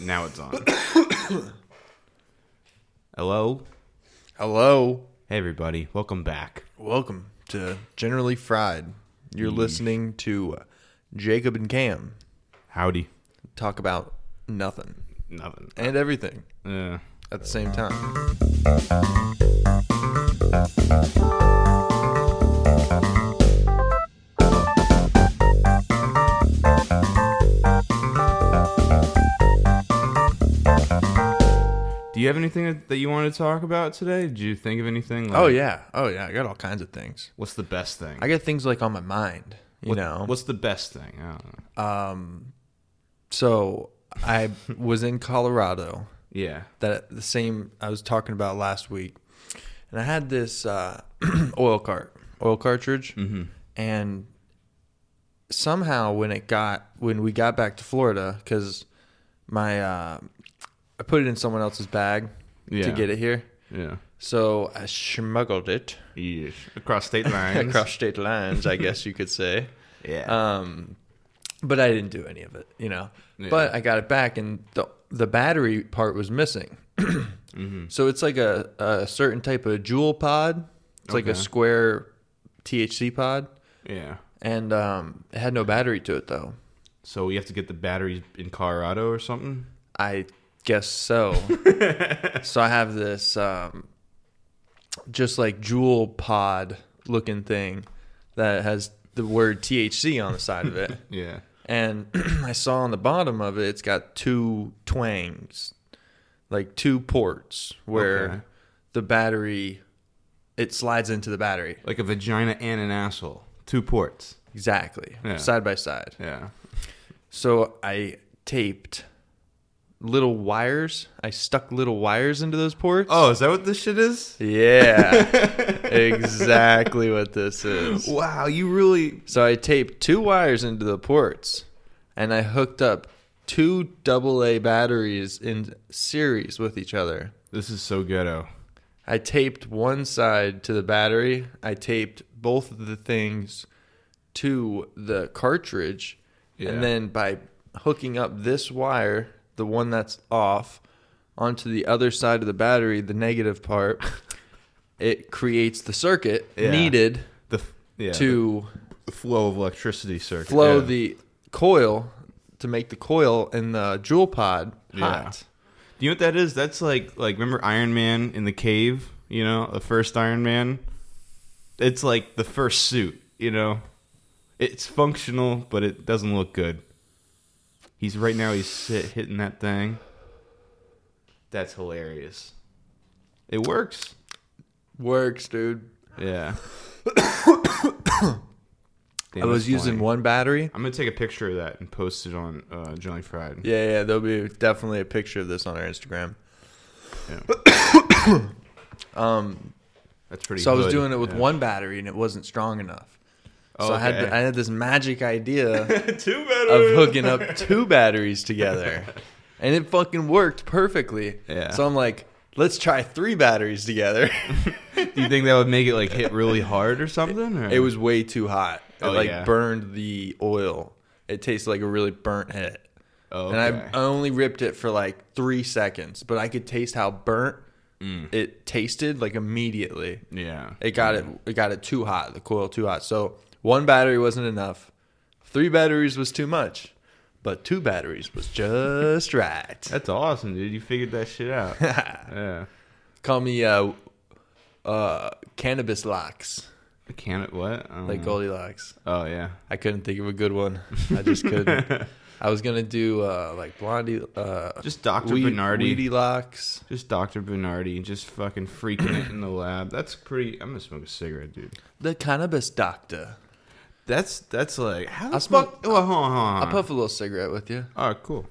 Now it's on. Hello. Hello. Hey, everybody. Welcome back. Welcome to Generally Fried. You're listening to Jacob and Cam Howdy. talk about nothing Nothing. and everything Uh, at the same time. You have anything that- you want to talk about today? Did you think of anything? Like, Oh yeah. Oh yeah. I got all kinds of things. What's the best thing? I got things like on my mind, you What- know. What's the best thing? I don't know. Um so I was in Colorado Yeah. that the same I was talking about last week. And I had this uh, oil cart, oil cartridge, Mm-hmm. and somehow when it got when we got back to Florida, because my uh, I put it in someone else's bag Yeah. to get it here, Yeah. so I smuggled it Yes. Across state lines. across state lines, I guess you could say. Yeah. Um, but I didn't do any of it, you know. Yeah. But I got it back, and the the battery part was missing. mm-hmm. So it's like a, a certain type of Juul pod. It's like a Okay. square THC pod, Yeah. and um, it had no battery to it though. So we have to get the batteries in Colorado or something. I guess so. so I have this um, just like Juul pod looking thing that has the word THC on the side of it. Yeah. And I saw on the bottom of it, it's got two twangs, like two ports where Okay. the battery, it slides into the battery. Like a vagina and an asshole. Two ports. Exactly. Yeah. Side by side. Yeah. So I taped little wires. I stuck little wires into those ports. Oh, is that what this shit is? Yeah. exactly what this is. Wow, you really So I taped two wires into the ports and I hooked up two AA batteries in series with each other. This is so ghetto. I taped one side to the battery. I taped both of the things to the cartridge. Yeah. And then by hooking up this wire, the one that's off, onto the other side of the battery, the negative part, it creates the circuit Yeah. needed The f- yeah, to the flow of electricity circuit. flow Yeah. the coil to make the coil in the Juul pod Yeah. hot. Do you know what that is? That's like like remember Iron Man in the cave, you know, the first Iron Man? It's like the first suit, you know. It's functional, but it doesn't look good. He's right now he's sit, hitting that thing. That's hilarious. It works. Works, dude. Yeah. Damn, I was using funny. one battery. I'm gonna take a picture of that and post it on uh, Jelly Fried. Yeah, yeah, there'll be definitely a picture of this on our Instagram. Yeah. Um, That's pretty. so I was doing it with Yeah. one battery and it wasn't strong enough. So I had I had this magic idea Two of hooking up two batteries together, and it fucking worked perfectly. Yeah. So I'm like, let's try three batteries together. Do you think that would make it like hit really hard or something? Or? it was way too hot. It Oh, like yeah. burned the oil. It tasted like a really burnt hit. Oh, And okay. I, I only ripped it for like three seconds, but I could taste how burnt Mm. it tasted like immediately. yeah. It got it. It got it too hot. The coil too hot. So one battery wasn't enough. Three batteries was too much, but two batteries was just right. That's awesome, dude. You figured that shit out. yeah. Call me uh, uh, cannabis locks, I can't. What? Like know. Goldilocks. Oh yeah. I couldn't think of a good one. I just couldn't. I was gonna do uh, like blondie, uh, Just Dr. weed- Bernardi. weedy locks. Just Dr. Bernardi. Just fucking freaking it in the lab. That's pretty. I'm gonna smoke a cigarette, dude. The cannabis doctor. That's that's like how the smoke- fuck? Well, hold on, hold on. I'll puff a little cigarette with you. Oh, cool.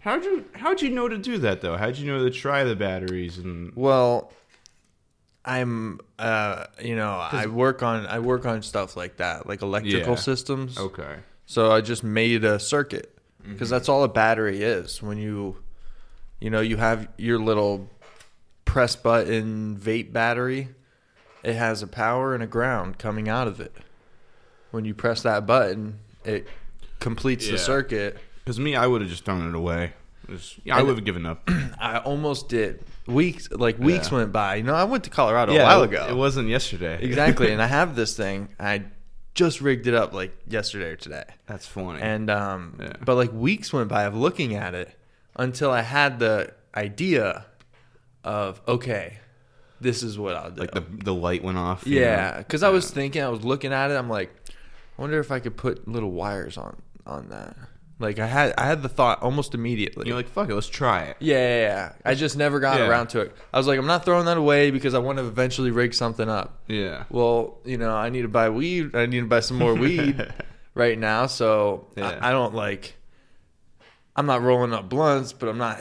How'd you how'd you know to do that though? How'd you know to try the batteries and Well, I'm, uh, you know, I work on I work on stuff like that, like electrical Yeah. systems. okay? So I just made a circuit because that's all a battery is. When you, you know, you have your little press button vape battery. It has a power and a ground coming out of it. When you press that button, it completes Yeah. the circuit. Because me, I would have just thrown it away. Just- yeah, I And- would have given up. I almost did. Weeks like weeks Yeah. went by. You know, I went to Colorado a while it- ago. It wasn't yesterday. exactly, and I have this thing. I just rigged it up like yesterday or today. That's funny. And um Yeah. but like weeks went by of looking at it until I had the idea of okay, this is what I'll do. like the the light went off. you yeah, because I was thinking, I was looking at it. I'm like, I wonder if I could put little wires on on that. Like I had, I had the thought almost immediately. You're like, fuck it, let's try it. yeah, yeah, yeah. I just never got Yeah. around to it. I was like, I'm not throwing that away because I want to eventually rig something up. Yeah. Well, you know, I need to buy weed. I need to buy some more weed right now. So Yeah. I, I don't like. I'm not rolling up blunts, but I'm not.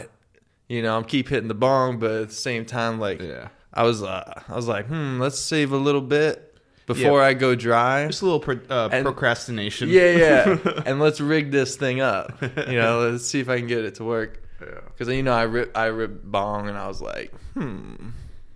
You know, I'm keep hitting the bong, but at the same time, like Yeah. I was, uh, I was like, hmm, let's save a little bit before I go dry. Just a little pro- uh, And- procrastination. Yeah, yeah, and let's rig this thing up. You know, let's see if I can get it to work. Yeah. Because you know, I rip, I rip bong, and I was like, hmm,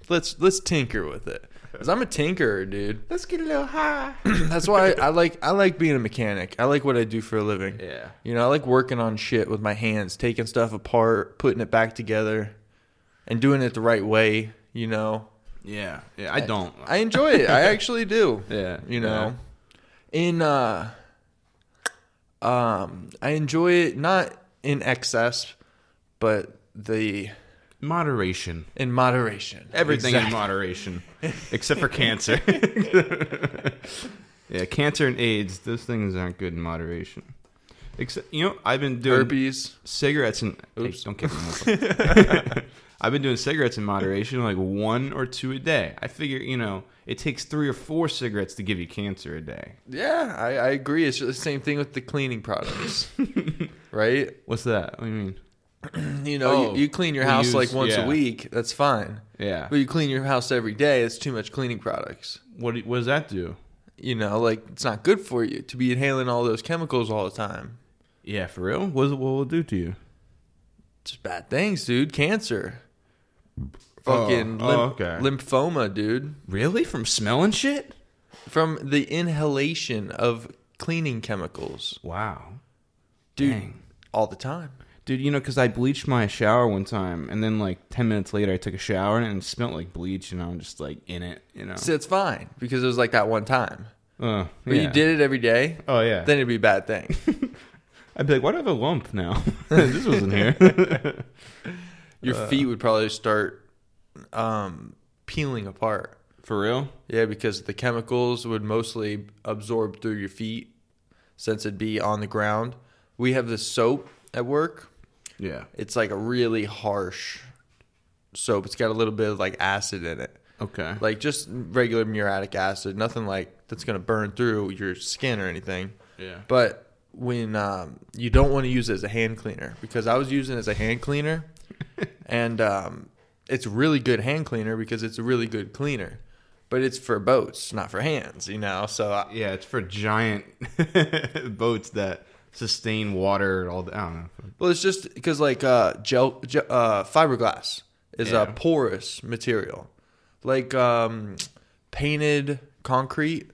let's let's tinker with it. Because I'm a tinkerer, dude. Let's get a little high. That's why I like I like being a mechanic. I like what I do for a living. yeah. You know, I like working on shit with my hands, taking stuff apart, putting it back together, and doing it the right way. You know, Yeah. Yeah. I don't. I enjoy it. I actually do. yeah. You know, in uh, um, I enjoy it not in excess, but the Moderation. in moderation. Everything in moderation, except for cancer. yeah, cancer and AIDS. Those things aren't good in moderation. Except, you know, I've been doing Herpes. cigarettes and Oops. don't kick me. I've been doing cigarettes in moderation, like one or two a day. I figure, you know, it takes three or four cigarettes to give you cancer a day. Yeah, I, I agree. It's the same thing with the cleaning products, right? What's that? What do you mean? You know, Oh, you, you clean your house use- like once yeah. a week. That's fine. Yeah. But you clean your house every day. It's too much cleaning products. What do- what does that do? You know, like it's not good for you to be inhaling all those chemicals all the time. Yeah, for real. What, what will it do to you? Just bad things, dude. Cancer. Oh, Fucking oh, lymph- okay. lymphoma, dude. Really? From smelling shit? From the inhalation of cleaning chemicals. Wow. Dude, Dang. all the time. Dude, you know, because I bleached my shower one time, and then like ten minutes later, I took a shower and it smelled like bleach, and I'm just like in it, you know. So it's fine because it was like that one time. Uh, But yeah. you did it every day, Oh yeah. then it'd be a bad thing. I'd be like, why do I have a lump now? this wasn't here. Your Uh. feet would probably start um, peeling apart. For real? Yeah, because the chemicals would mostly absorb through your feet since it'd be on the ground. We have this soap at work. Yeah. It's like a really harsh soap. It's got a little bit of like acid in it. Okay. Like just regular muriatic acid, nothing like that's going to burn through your skin or anything. yeah. But when um, you don't want to use it as a hand cleaner, because I was using it as a hand cleaner, and um, it's really good hand cleaner because it's a really good cleaner, but it's for boats, not for hands, you know. So I, Yeah, it's for giant boats that sustain water. and All the, I don't know. well, it's just because like uh, gel, gel uh, fiberglass is Yeah. a porous material, like um, painted concrete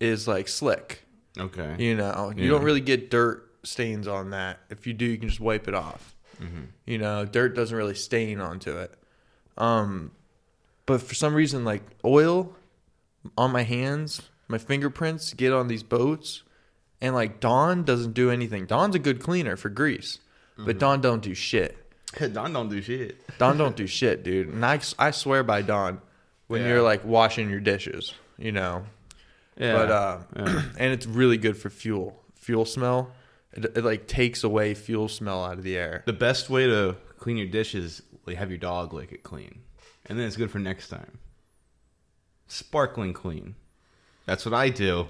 is like slick. Okay. You know, you Yeah. don't really get dirt stains on that. If you do, you can just wipe it off. Mm-hmm. You know, dirt doesn't really stain onto it. Um, but for some reason, like oil on my hands, my fingerprints get on these boats, and like Dawn doesn't do anything. Dawn's a good cleaner for grease, Mm-hmm. but Dawn don't do shit. Don don't do shit. Dawn don't do shit, dude. And I, I swear by Dawn when Yeah. you're like washing your dishes, you know. Yeah. But uh, Yeah. and it's really good for fuel. Fuel smell. It, it like takes away fuel smell out of the air. the best way to clean your dishes, like have your dog lick it clean, and then it's good for next time. Sparkling clean. That's what I do.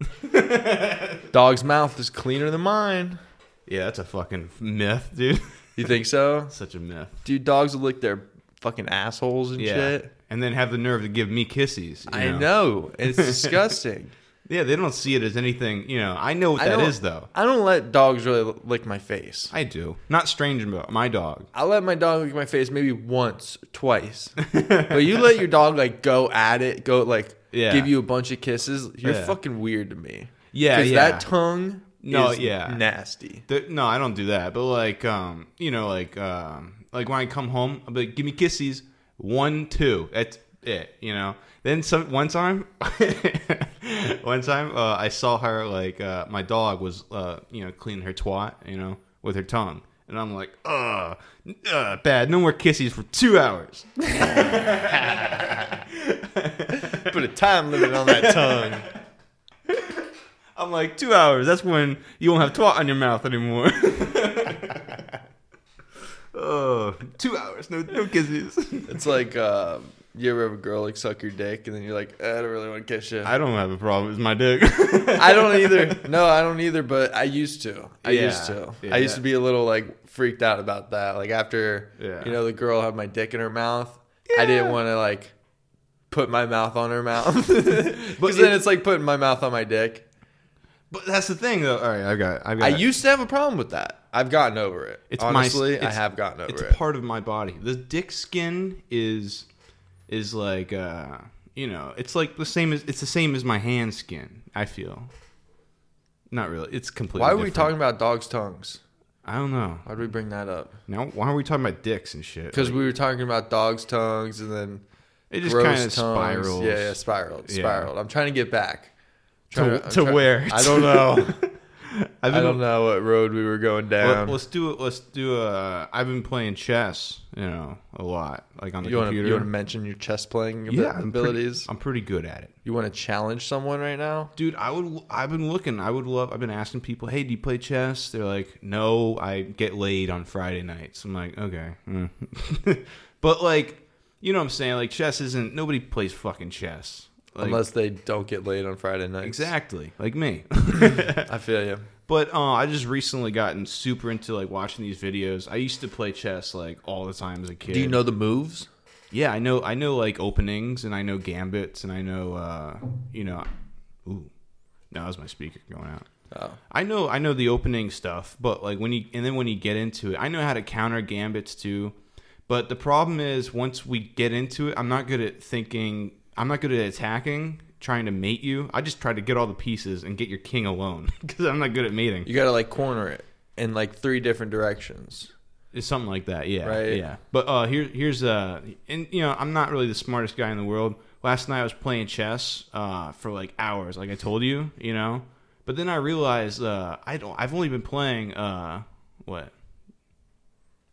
Dog's mouth is cleaner than mine. Yeah, that's a fucking myth, dude. You think so? Such a myth. Dude, dogs will lick their fucking assholes and Yeah. shit. And then have the nerve to give me kisses. you I know. It's disgusting. Yeah, they don't see it as anything. You know, I know what I that though. I don't let dogs really lick my face. I do. Not strange about my dog. I let my dog lick my face maybe once, twice. but you let your dog like go at it, go like Yeah. give you a bunch of kisses. You're Yeah. fucking weird to me. Yeah, Because yeah. that tongue No, is yeah. nasty. The- no, I don't do that. But like, um, you know, like, um, like when I come home, I'll be like, "Give me kisses." One, two. That's it. You know. Then some one time, one time, uh, I saw her like uh, my dog was, uh, you know, cleaning her twat, you know, with her tongue, and I'm like, "Ugh, uh, bad. No more kisses for two hours." Put a time limit on that tongue. I'm like, two hours. That's when you won't have twat on your mouth anymore. oh, two hours. No, no kisses. It's like uh, you ever have a girl like suck your dick, and then you're like, eh, I don't really want to kiss you. I don't have a problem. It's my dick. I don't either. No, I don't either. But I used to. I Yeah. used to. Yeah. I used to be a little like freaked out about that. Like after Yeah. you know the girl had my dick in her mouth, I didn't want to like put my mouth on her mouth because then it's like putting my mouth on my dick. But that's the thing, though. All right, I've got. I've got. I used to have a problem with that. I've gotten over it. It's Honestly, my. I have gotten over It's it. a part of my body. The dick skin is, is like, uh, you know, it's like the same as it's the same as my hand skin. I feel. Not really. It's completely. Why are we different. talking about dogs' tongues? I don't know. Why did we bring that up? Now, why are we talking about dicks and shit? Because Like, we were talking about dogs' tongues and then it just gross kind tongues. of spirals. Yeah, yeah, spiraled, Yeah. spiraled. I'm trying to get back. To, I'm to where? I don't know. I've I been, don't know what road we were going down. let's do it. Let's do a. I've been playing chess, you know, a lot, like on the you want to computer. you want to mention your chess playing abi- yeah, I'm abilities? Pretty, I'm pretty good at it, you want to challenge someone right now? dude. I would. I've been looking. I would love. I've been asking people, "Hey, do you play chess?" They're like, "No, I get laid on Friday nights." I'm like, okay, mm. but like, you know, what I'm saying like chess isn't. Nobody plays fucking chess. Like, Unless they don't get laid on Friday nights. exactly like me. I feel you. But uh, I just recently gotten super into like watching these videos. I used to play chess like all the time as a kid. Do you know the moves? Yeah, I know. I know like openings, and I know gambits, and I know, uh, you know, ooh, that was my speaker going out. Oh. I know, I know the opening stuff, but like when you and then when you get into it, I know how to counter gambits too. But the problem is, once we get into it, I'm not good at thinking. I'm not good at attacking, trying to mate you. I just try to get all the pieces and get your king alone because I'm not good at mating. You got to like corner it in like three different directions. It's something like that, yeah, Right. yeah. But uh, here, here's uh, and you know, I'm not really the smartest guy in the world. Last night I was playing chess uh, for like hours, like I told you, you know. But then I realized uh, I don't. I've only been playing uh, what?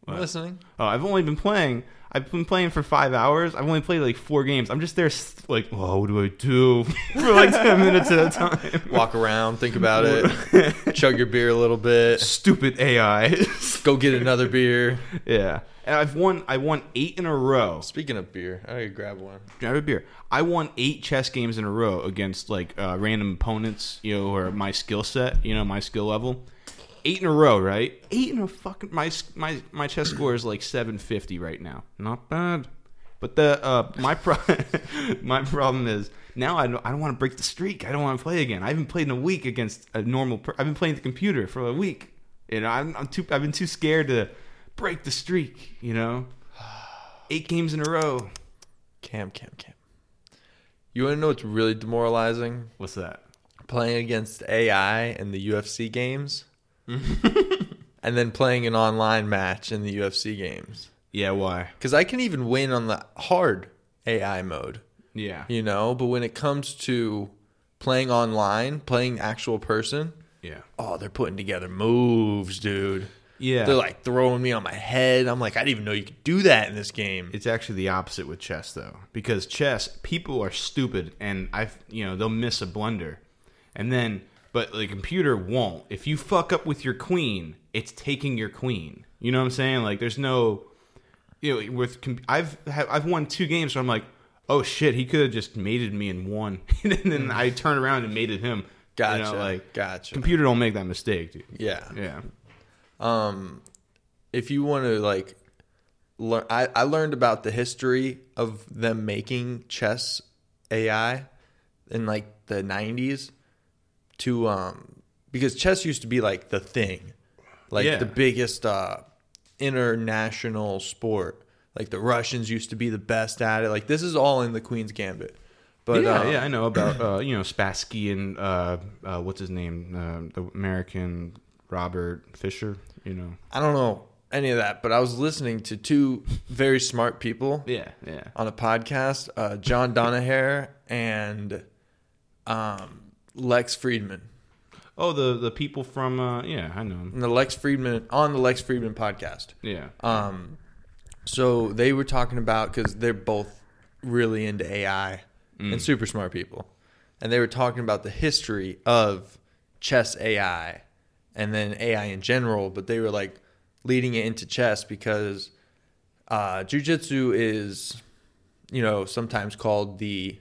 I'm What? listening. Oh, I've only been playing. I've been playing for five hours. I've only played like four games. I'm just there, like, oh, what do I do for like ten minutes at a time? Walk around, think about it, chug your beer a little bit, Stupid AI. go get another beer. yeah, and I've won. I won eight in a row. Speaking of beer, I gotta grab one. Grab a beer. I won eight chess games in a row against like uh, random opponents, you know, or my skill set, you know, my skill level. Eight in a row, right? Eight in a fucking my my my chess score is like seven fifty right now. Not bad. But the uh, my pro- my problem is now I don't, I don't want to break the streak. I don't want to play again. I haven't played in a week against a normal. Per- I've been playing the computer for a week. You know, I'm, I'm too. I've been too scared to break the streak. You know, eight games in a row. Cam, cam, cam. You want to know what's really demoralizing? What's that? Playing against AI in the UFC games, and then playing an online match in the UFC games. Yeah, why? Because I can even win on the hard AI mode, Yeah. you know. But when it comes to playing online, playing actual person, Yeah. oh, they're putting together moves, dude. Yeah. They're like throwing me on my head. I'm like, I didn't even know you could do that in this game. it's actually the opposite with chess though. Because chess, people are stupid and I've you know, they'll miss a blunder. And then but the computer won't. If you fuck up with your queen, it's taking your queen. You know what I'm saying? Like there's no you know, with I've I've won two games where I'm like, "Oh shit, he could have just mated me and won." and then I turn around and mated him. Gotcha. You know, like gotcha. computer don't make that mistake, dude. yeah. Yeah. um if you want to like learn I, I learned about the history of them making chess ai in like the 90s to um because chess used to be like the thing like Yeah. the biggest uh international sport like the russians used to be the best at it like this is all in the queen's gambit But yeah, uh, yeah, I know about uh, you know Spassky and uh, uh, what's his name, uh, the American Robert Fischer. You know. I don't know any of that, but I was listening to two very smart people Yeah, yeah. on a podcast, uh, John Danaher and um, Lex Fridman. Oh, the the people from uh, yeah, I know And the Lex Fridman on the Lex Fridman podcast. Yeah, Um, so they were talking about because they're both really into AI and super smart people, and they were talking about the history of chess AI and then AI in general. But they were like leading it into chess because uh, jujitsu is, you know, sometimes called the.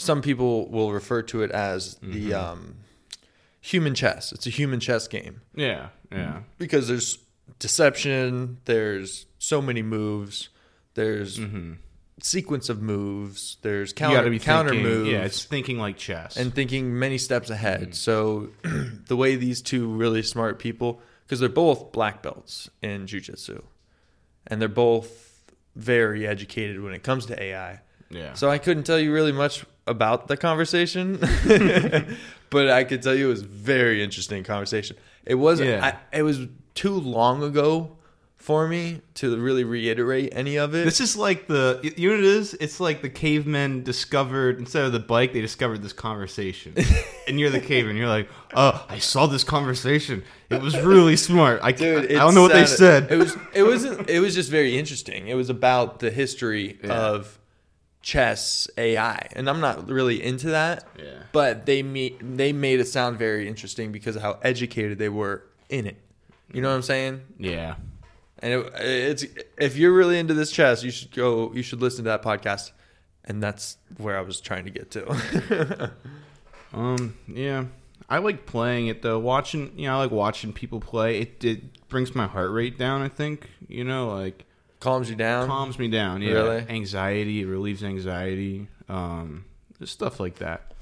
Some people will refer to it as the um, human chess. It's a human chess game yeah, yeah. because there's deception there's so many moves there's sequence of moves there's Mm-hmm. counter be counter thinking, moves Yeah, it's thinking like chess. and thinking many steps ahead Mm. so the way these two really smart people because they're both black belts in jiu-jitsu and they're both very educated when it comes to ai yeah. so I couldn't tell you really much about the conversation, but I could tell you it was very interesting conversation. It wasn't. Yeah. I, it was too long ago for me to really reiterate any of it. This is like the you know what it is? It's like the cavemen discovered instead of the bike, they discovered this conversation. and you're the caveman. You're like, oh, I saw this conversation. It was really smart. I, Dude, I don't know what they said. It was. It wasn't. It was just very interesting. It was about the history Yeah. of chess AI, and I'm not really into that. Yeah. But they me they made it sound very interesting because of how educated they were in it. You know what I'm saying? yeah. And it, it's if you're really into this chess, you should go. You should listen to that podcast. And that's where I was trying to get to. Um, yeah. I like playing it though. Watching, you know, I like watching people play. It it brings my heart rate down, I think. You know, like Calms you down. calms me down. Yeah. Really? Anxiety, it relieves anxiety. Um, stuff like that.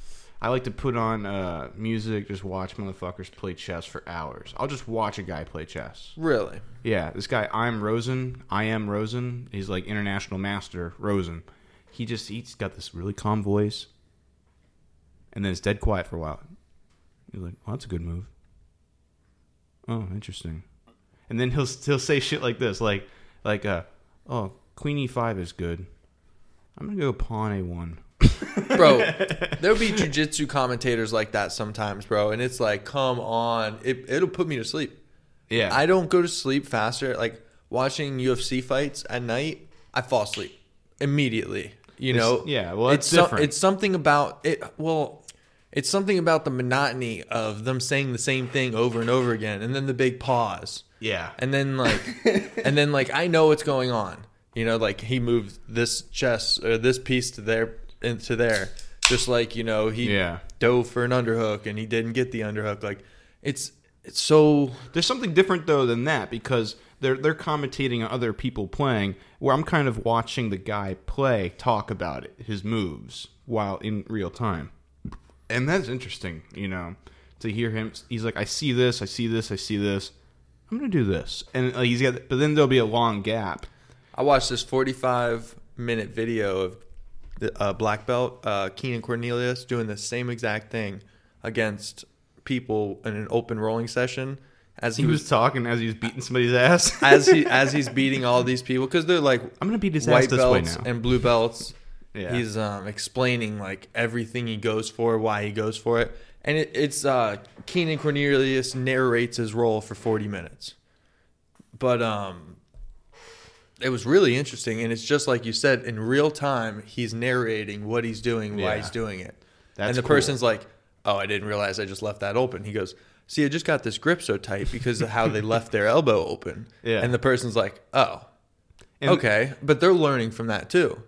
I like to put on uh, music, just watch motherfuckers play chess for hours. I'll just watch a guy play chess. Really? Yeah, this guy, I'm Rosen. I am Rosen. He's like international master Rosen. He just he's got this really calm voice, and then it's dead quiet for a while. He's like, "Well, that's a good move." Oh, interesting. And then he'll he'll say shit like this, like like uh, "Oh, Queen E5 is good. I'm gonna go Pawn A1." Bro, there'll be jujitsu commentators like that sometimes, bro. And it's like, come on. It, it'll put me to sleep. Yeah, I don't go to sleep faster. Like watching UFC fights at night, I fall asleep immediately. You It's- know? yeah, well, it's so- different. it's something about it. Well, it's something about the monotony of them saying the same thing over and over again, and then the big pause, yeah, and then like, and then like I know what's going on. You know, like he moved this chess or this piece to there into there, just like you know he yeah. dove for an underhook and he didn't get the underhook. Like it's it's so There's something different though than that because they're they're commentating on other people playing, where I'm kind of watching the guy play, talk about it, his moves, while in real time, and that's interesting, you know, to hear him. He's like, I see this, I see this, I see this. I'm gonna do this, and like, he's got. But then there'll be a long gap. I watched this 45 minute video of the uh, black belt uh, Keenan Cornelius doing the same exact thing against people in an open rolling session as he, He was, was talking as he was beating somebody's ass. as he as he's beating all these people because they're like I'm gonna beat his ass white this way belts now. and blue belts. Yeah. He's um, explaining like everything he goes for, why he goes for it, and it, it's uh, Keenan Cornelius narrates his role for 40 minutes, but um, it was really interesting, and it's just like you said in real time. He's narrating what he's doing, why Yeah. he's doing it, That's and the cool. person's like, "Oh, I didn't realize I just left that open." He goes. See, I just got this grip so tight because of how they left their elbow open. Yeah. And the person's like, oh, And- okay. But they're learning from that too.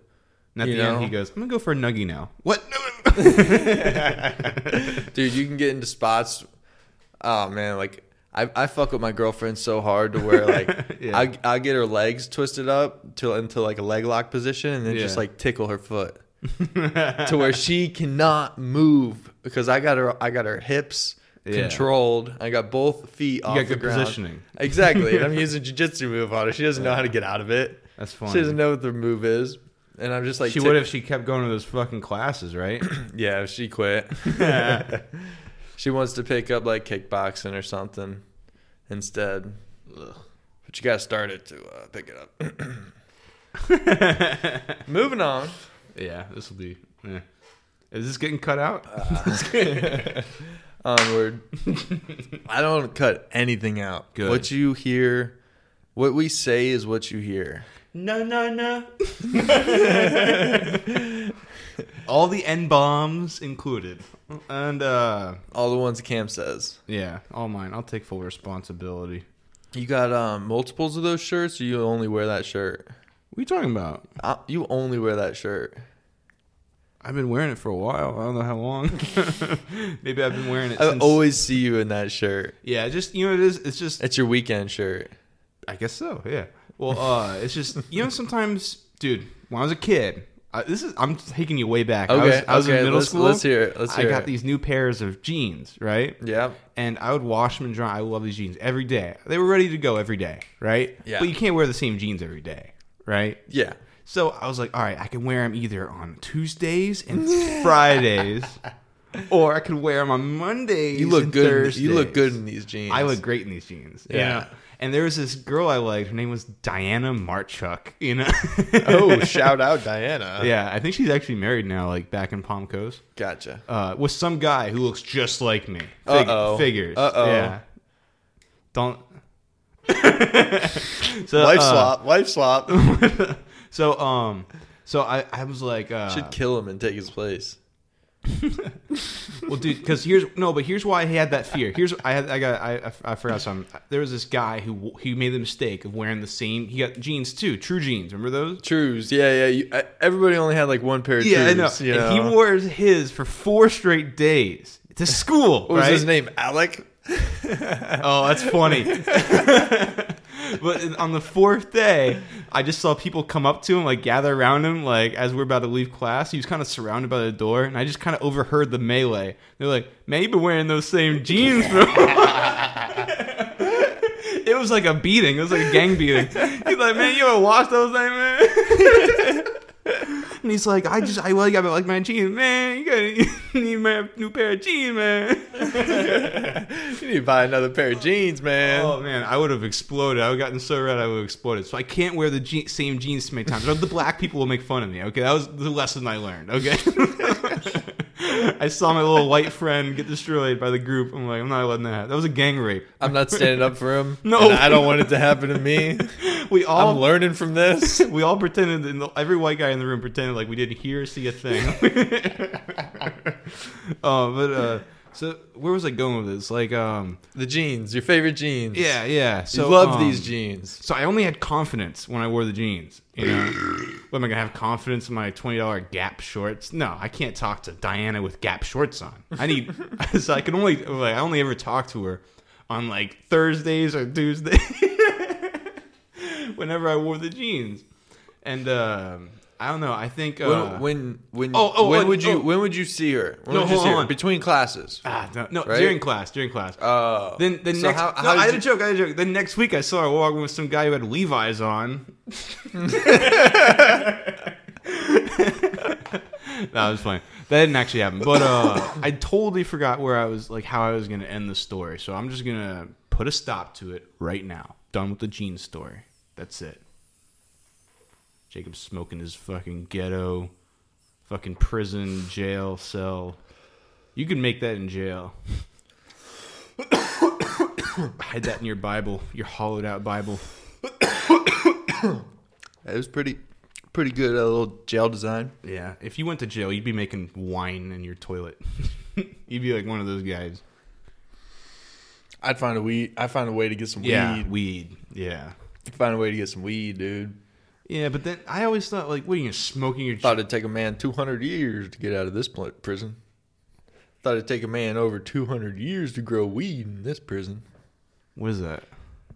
And at you the end, he goes, "I'm gonna go for a nuggie now." What? Dude, you can get into spots. Oh man, like I, I fuck with my girlfriend so hard to where like Yeah. I I get her legs twisted up to into like a leg lock position and then just like tickle her foot to where she cannot move because I got her I got her hips Yeah. controlled. I got both feet off got the good ground. positioning. Exactly, and I'm using a jujitsu move on her. She doesn't know how to get out of it. That's fine. She doesn't know what the move is. And I'm just like, she would if she kept going to those fucking classes, right? Yeah, if she quit. she wants to pick up like kickboxing or something instead. But you got to start it to uh, pick it up. Moving on. yeah, this will be. eh. Is this getting cut out? Onward. I don't cut anything out. Good. What you hear, what we say is what you hear. No, no, no. All the N bombs included, and uh All the ones Cam says. yeah, all mine. I'll take full responsibility. You got um, multiples of those shirts, or you only wear that shirt? What are you talking about? Uh, you only wear that shirt. I've been wearing it for a while. I don't know how long. Maybe I've been wearing it. I since, always see you in that shirt. Yeah, just you know, it is. It's just. It's your weekend shirt. I guess so. Yeah. Well, uh, it's just you know sometimes, dude. When I was a kid, I, this is I'm taking you way back. I Okay, was, I was okay, in middle let's- school. let's hear it, let's hear I got it. these new pairs of jeans, right? Yeah. And I would wash them and dry. I love these jeans every day. They were ready to go every day, right? Yeah. But you can't wear the same jeans every day, right? Yeah. So I was like, all right, I can wear them either on Tuesdays and Fridays, or I could wear them on Mondays. You look and good. Thursdays. You look good in these jeans. I look great in these jeans. you Yeah. And there was this girl I liked. Her name was Diana Marchuk. You know. Oh, shout out Diana. yeah, I think she's actually married now, like back in Palm Coast, Gotcha. uh, with some guy who looks just like me. Fig- Uh-oh. Figures. Uh-oh. Yeah. Don't. so, Wife uh, swap. Wife swap. So um, so I I was like uh, Should kill him and take his place. Well, dude, because here's no, but here's why he had that fear. Here's I had I got I I, I forgot something. There was this guy who he made the mistake of wearing the same. He got jeans too, true jeans. Remember those? Trues. Yeah, yeah. You, I, everybody only had like one pair of jeans. Yeah, I know. And know? he wore his for four straight days to school. What was his name? Alec. Oh, that's funny. but on the fourth day, I just saw people come up to him, like gather around him, like as we're about to leave class. He was kind of surrounded by the door, and I just kind of overheard the melee. They're like, "Man, you've been wearing those same jeans, bro." it was like a beating. It was like a gang beating. He's like, "Man, you ever wash those things, man?" And he's like, I just, I like, I like my jeans, man. You gotta you need my new pair of jeans, man. You need to buy another pair of jeans, man. Oh man, I would have exploded. I would have gotten so red, I would have exploded. So I can't wear the je- same jeans too many times. Or the black people will make fun of me. Okay, that was the lesson I learned. Okay, I saw my little white friend get destroyed by the group. I'm like, I'm not letting that. happen. That was a gang rape. I'm not standing up for him. No. and I don't want it to happen to me. We all I'm learning from this. we all pretended. In the, every white guy in the room pretended like we didn't hear or see a thing. oh, but uh, so where was I going with this? Like, um, The jeans, your favorite jeans. yeah, yeah. So you love um, these jeans. So I only had confidence when I wore the jeans. You know, what am I gonna have confidence in my twenty dollar Gap shorts? No, I can't talk to Diana with Gap shorts on. I need, so I can only like I only ever talk to her on like Thursdays or Tuesdays. Whenever I wore the jeans, and um, I don't know. I think uh, when when when oh, oh, when oh, would you oh. when would you see her? When No, would you hold see her? on. Between classes. ah no, no Right? during class during class. Oh. Then, the So next, how- no, I had did a joke. I had a joke. Then next week, I saw her walking with some guy who had Levi's on. that was funny. That didn't actually happen, but uh, I totally forgot where I was, like how I was gonna end the story. So I'm just gonna put a stop to it right now. Done with the jeans story. That's it. Jacob's smoking his fucking ghetto, fucking prison, jail cell. You can make that in jail. Hide that in your Bible, your hollowed out Bible. It was pretty pretty good. A little jail design. Yeah, if you went to jail, you'd be making wine in your toilet. you'd be like one of those guys. I'd find a weed. I find a way to get some Yeah, weed. weed. Yeah, Find a way to get some weed, dude. Yeah. But then I always thought, like, what are you smoking your? Thought it'd take a man 200 years to get out of this prison. Thought it'd take a man over 200 years to grow weed in this prison. what is that?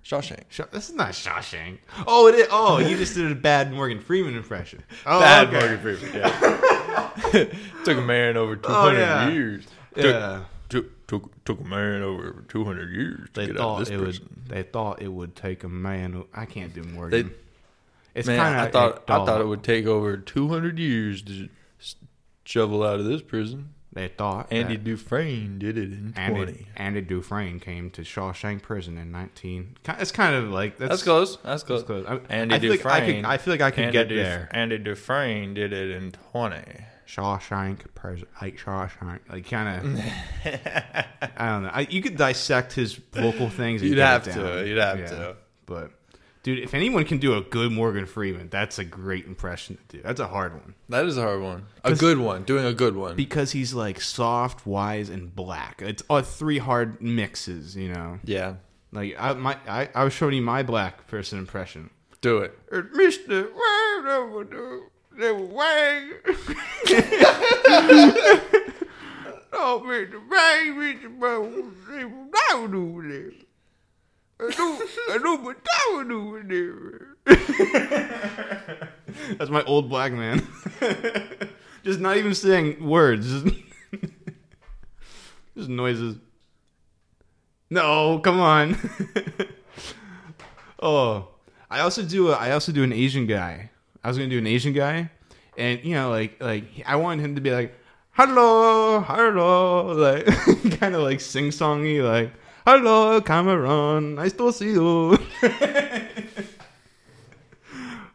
Shawshank. Shaw- this is not Shawshank. Oh, it is. Oh, you just did a bad Morgan Freeman impression. Oh, Bad okay. Morgan Freeman. Yeah. took a man over 200 yeah. years. Took, Yeah. took, took took a man over 200 years to They get out of thought this it prison. would. They thought it would take a man. I can't do Morgan. It's Man, kind of I thought I thought it would take over 200 years to shovel out of this prison. They thought Andy Dufresne did it in 20. Andy, Andy Dufresne came to Shawshank Prison in 19. ki- It's kind of like that's, That's close. That's close. That's close. I, Andy I feel like I could, Dufresne. I feel like I could Andy get Duf- there. Andy Dufresne did it in 20. Shawshank Prison, like Shawshank, like kind of. I don't know. I, you could dissect his vocal things. and You'd have to. You'd have to. But, dude, if anyone can do a good Morgan Freeman, that's a great impression to do. That's a hard one That is a hard one. A good one. Doing a good one. because he's like soft, wise, and black. It's all three hard mixes, you know. yeah. Like I, my, I, I was showing you my black person impression. Do it. Uh, Mister Wang. Oh, Mr. Wang, Mr. Wang, I. I do, I do, but I do there. That's my old black man. just not even saying words, just, just noises. No, come on. oh, I also do. A, I also do an Asian guy. I was gonna do an Asian guy, and you know, like, like I wanted him to be like, "Hello, hello," like kind of like sing songy, like, "Hello, Cameron, nice to see you."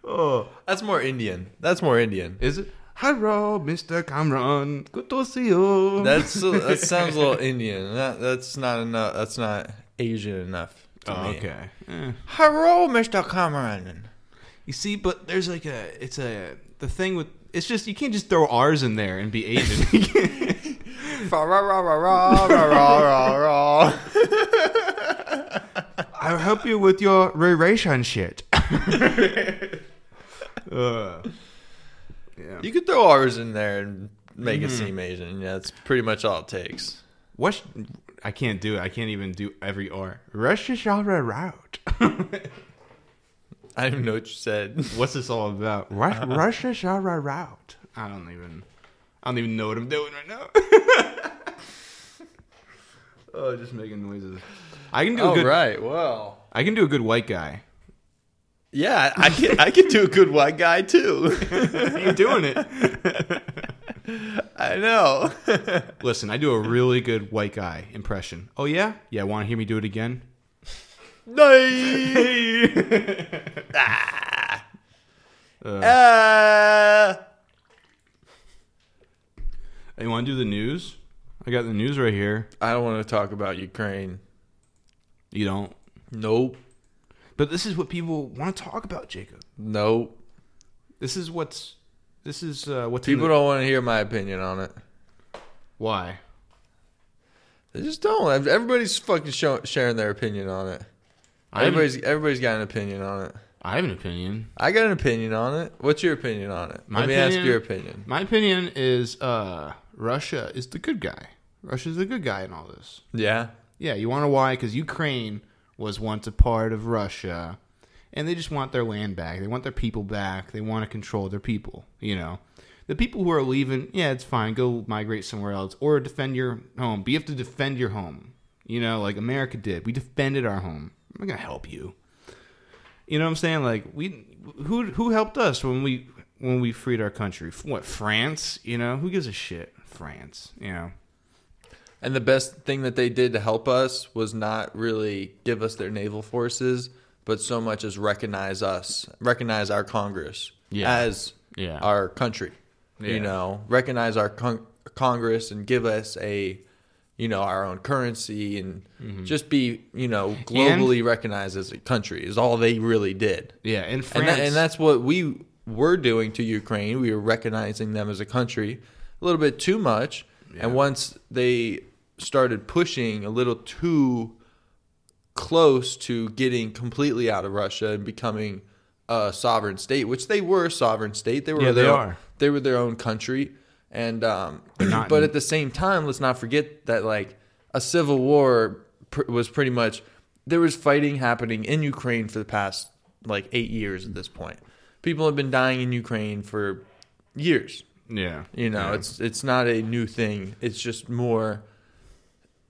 oh, That's more Indian. That's more Indian. is it? Hello, Mr. Cameron, good to see you. That's that sounds a little Indian. That, that's not enough. That's not Asian enough. Oh, okay. Eh. Hello, Mr. Cameron. You see, but there's like a, it's a, the thing with, it's just, you can't just throw R's in there and be Asian. You can't- I'll help you with your relationship. uh, yeah. You could throw R's in there and make it seem Asian. Yeah, that's pretty much all it takes. What? I can't do it. I can't even do every R. Russia Shara route. I don't even know what you said. What's this all about? Rush, Russia Shara route. I don't even. I don't even know what I'm doing right now. oh, just making noises. I can do a All good. right. Well. I can do a good white guy. Yeah, I can. I can do a good white guy too. You're doing it. I know. Listen, I do a really good white guy impression. Oh yeah, yeah. Want to hear me do it again? Nice. ah. Uh, Uh, you want to do the news? I got the news right here. I don't want to talk about Ukraine. You don't. Nope. But this is what people want to talk about, Jacob. Nope. This is what's. This is uh, what's in People the- don't want to hear my opinion on it. Why? They just don't. Everybody's fucking show, sharing their opinion on it. I Everybody's everybody's got an opinion on it. I have an opinion. I got an opinion on it. What's your opinion on it? My Let me opinion- ask your opinion. My opinion is uh, Russia is the good guy. Russia's the good guy in all this. Yeah. Yeah, you want to why? Because Ukraine was once a part of Russia, and they just want their land back. They want their people back. They want to control their people. You know, the people who are leaving, yeah, it's fine. Go migrate somewhere else or defend your home. But you have to defend your home. You know, like America did. We defended our home. I'm not gonna help you. You know what I'm saying? Like we, who who helped us when we when we freed our country? What France? You know, who gives a shit? France. You know. And the best thing that they did to help us was not really give us their naval forces, but so much as recognize us, recognize our Congress Yeah. as Yeah. our country. Yeah. You know, recognize our con- Congress and give us a, you know, our own currency and Mm-hmm. just be, you know, globally recognized as a country is all they really did. Yeah, and And, France. that, and that's what we were doing to Ukraine. We were recognizing them as a country a little bit too much. And once they started pushing a little too close to getting completely out of Russia and becoming a sovereign state, which they were a sovereign state. They were Yeah, they their, are. They were their own country. And um, but at the same time, let's not forget that like a civil war pr- was pretty much there was fighting happening in Ukraine for the past like eight years at this point. People have been dying in Ukraine for years. yeah, You know, Yeah. it's it's not a new thing. It's just more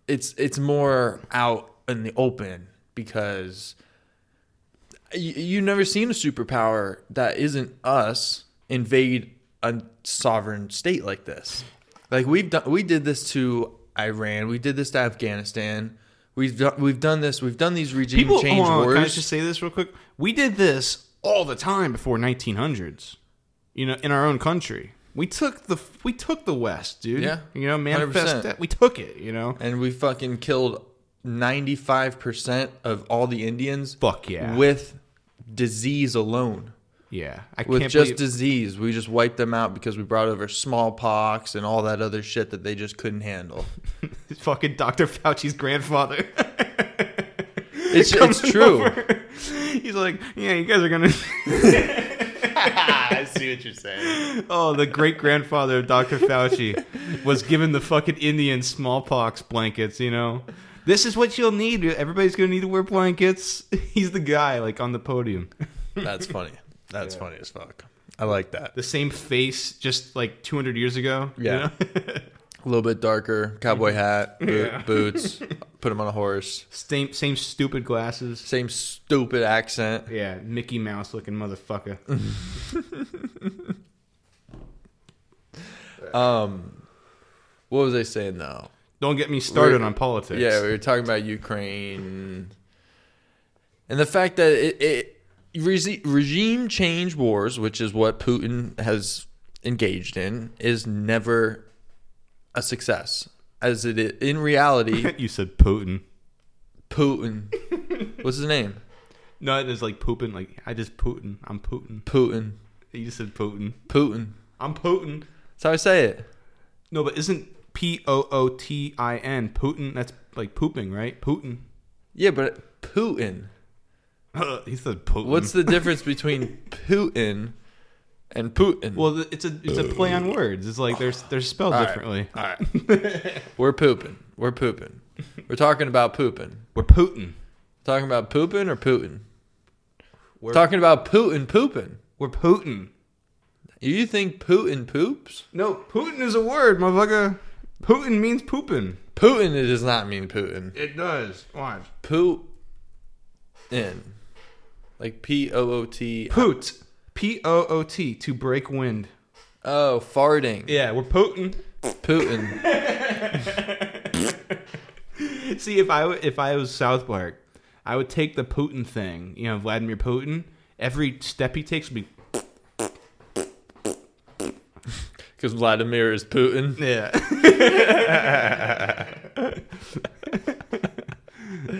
it's it's more out in the open because you, you've never seen a superpower that isn't us invade a sovereign state like this. Like we've done, we did this to Iran. We did this to Afghanistan. We've done, we've done this. We've done these regime People, change on, wars. can I just say this real quick? We did this all the time before 1900s. You know, in our own country, we took the we took the West, dude. Yeah, you know, manifest that. We took it. You know, and we fucking killed ninety five percent of all the Indians fuck yeah, with disease alone. yeah. I With just believe, disease, we just wiped them out because we brought over smallpox and all that other shit that they just couldn't handle. fucking Dr. Fauci's grandfather. It's, it's true. over. He's like, yeah, you guys are gonna. I see what you're saying. Oh, the great grandfather of Dr. Fauci was given the fucking Indian smallpox blankets, you know? This is what you'll need. Everybody's going to need to wear blankets. He's the guy, like, on the podium. That's funny. That's funny as fuck. I like that. The same face just like 200 years ago. you Yeah. know? A little bit darker, cowboy hat, boot, Yeah. boots, put him on a horse. same, same stupid glasses. Same stupid accent. Yeah, Mickey Mouse looking motherfucker. Um, what was I saying though? Don't get me started We're- on politics. Yeah, we were talking about Ukraine and the fact that it, it regi- regime change wars, which is what Putin has engaged in, is never a success. As it is, in reality, you said Putin. Putin. What's his name? No, it is like pooping. Like, I just Putin. I'm Putin. Putin. You just said Putin. Putin. I'm Putin. That's how I say it. No, but isn't P O O T I N Putin? That's like pooping, right? Putin. Yeah, but Putin. he said Putin. What's the difference between Putin and Putin? well? It's a it's a play on words. It's like they're they're spelled All right. differently. All right. We're pooping. We're pooping. We're talking about pooping. We're Putin. Talking about pooping or Putin? We're Talking about Putin pooping. we're Putin. You think Putin poops? No, Putin is a word, motherfucker. Putin means pooping. Putin it does not mean Putin. It does. Watch. Poop in. Like P O O T. Poot. P O O T to break wind. Oh, farting. Yeah, we're Putin. Putin. See, if I w- if I was South Park, I would take the Putin thing. You know, Vladimir Putin. Every step he takes would be Because Vladimir is Putin. Yeah.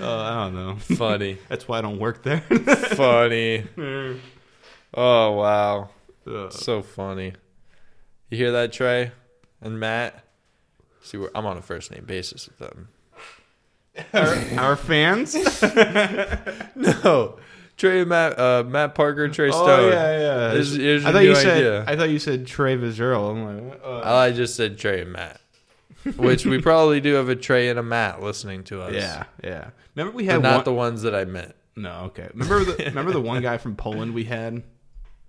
oh, I don't know. Funny. That's why I don't work there. Funny. Oh, wow. Ugh. So funny. You hear that, Trey and Matt? See, we're, I'm on a first name basis with them. our, our fans. No, Trey and Matt, uh, Matt Parker, Trey Stone. Oh yeah, yeah. Here's- here's I thought you said. idea. I thought you said Trey Vizerl. I'm like. Uh, I just said Trey and Matt, which we probably do have a Trey and a Matt listening to us. yeah, yeah. Remember we but had not one, the ones that I meant. No, okay. Remember the remember the one guy from Poland we had.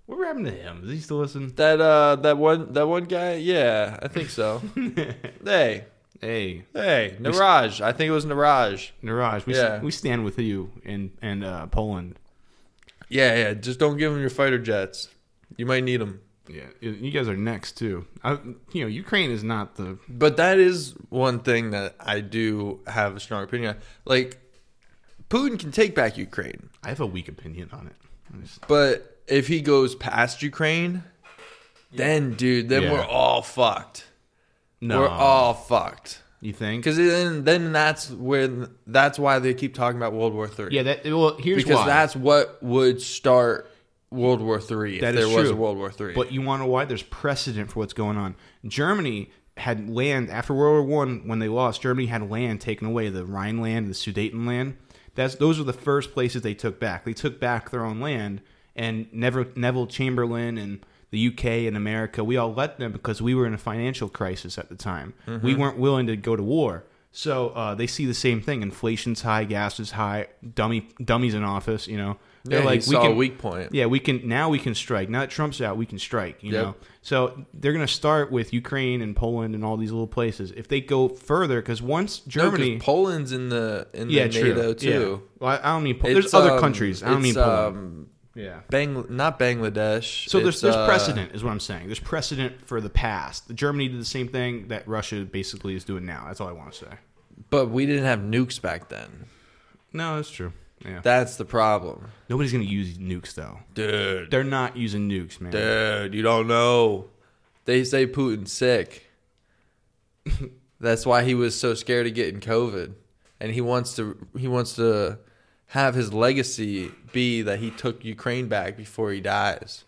What happened to him? Does he still listen? That uh, that one, that one guy. Yeah, I think so. hey, Hey, hey, Niraj. I think it was Niraj. Niraj, we Yeah. we stand with you in and uh, Poland. Yeah, yeah. Just don't give him your fighter jets. You might need them. Yeah, you guys are next too. I, you know, Ukraine is not the But that is one thing that I do have a strong opinion on. Like, Putin can take back Ukraine, I have a weak opinion on it. Just- but if he goes past Ukraine, then dude, then Yeah. we're all fucked. no, We're all fucked. You think? Because then, then that's when that's why they keep talking about World War Three. Yeah. That well, here's because why. that's what would start World War Three if That there is was a true. World War Three. But you want to know why? There's precedent for what's going on. Germany had land after World War One when they lost. Germany had land taken away, the Rhineland, the Sudetenland. That's those were the first places they took back. They took back their own land, and Neville, Neville Chamberlain and the UK and America, we all let them because we were in a financial crisis at the time. We weren't willing to go to war. So uh, they see the same thing. Inflation's high, gas is high, dummy dummies in office. You know, They're like like, we saw can, a weak point. yeah, we can now we can strike. Now that Trump's out, we can strike. You Yep. know, so they're gonna start with Ukraine and Poland and all these little places. If they go further, because once No, Germany, Poland's in the in yeah, the true. NATO too. Yeah. Well, I don't mean Poland. There's other um, countries. I don't mean Poland. um, yeah. Bang, not Bangladesh. So there's there's uh, precedent, is what I'm saying. There's precedent for the past. Germany did the same thing that Russia basically is doing now. That's all I want to say. But we didn't have nukes back then. No, that's true. Yeah. That's the problem, Nobody's gonna use nukes though. dude. They're not using nukes, man. Dude, you don't know. They say Putin's sick. That's why he was so scared of getting COVID, and he wants to he wants to have his legacy be that he took Ukraine back before he dies.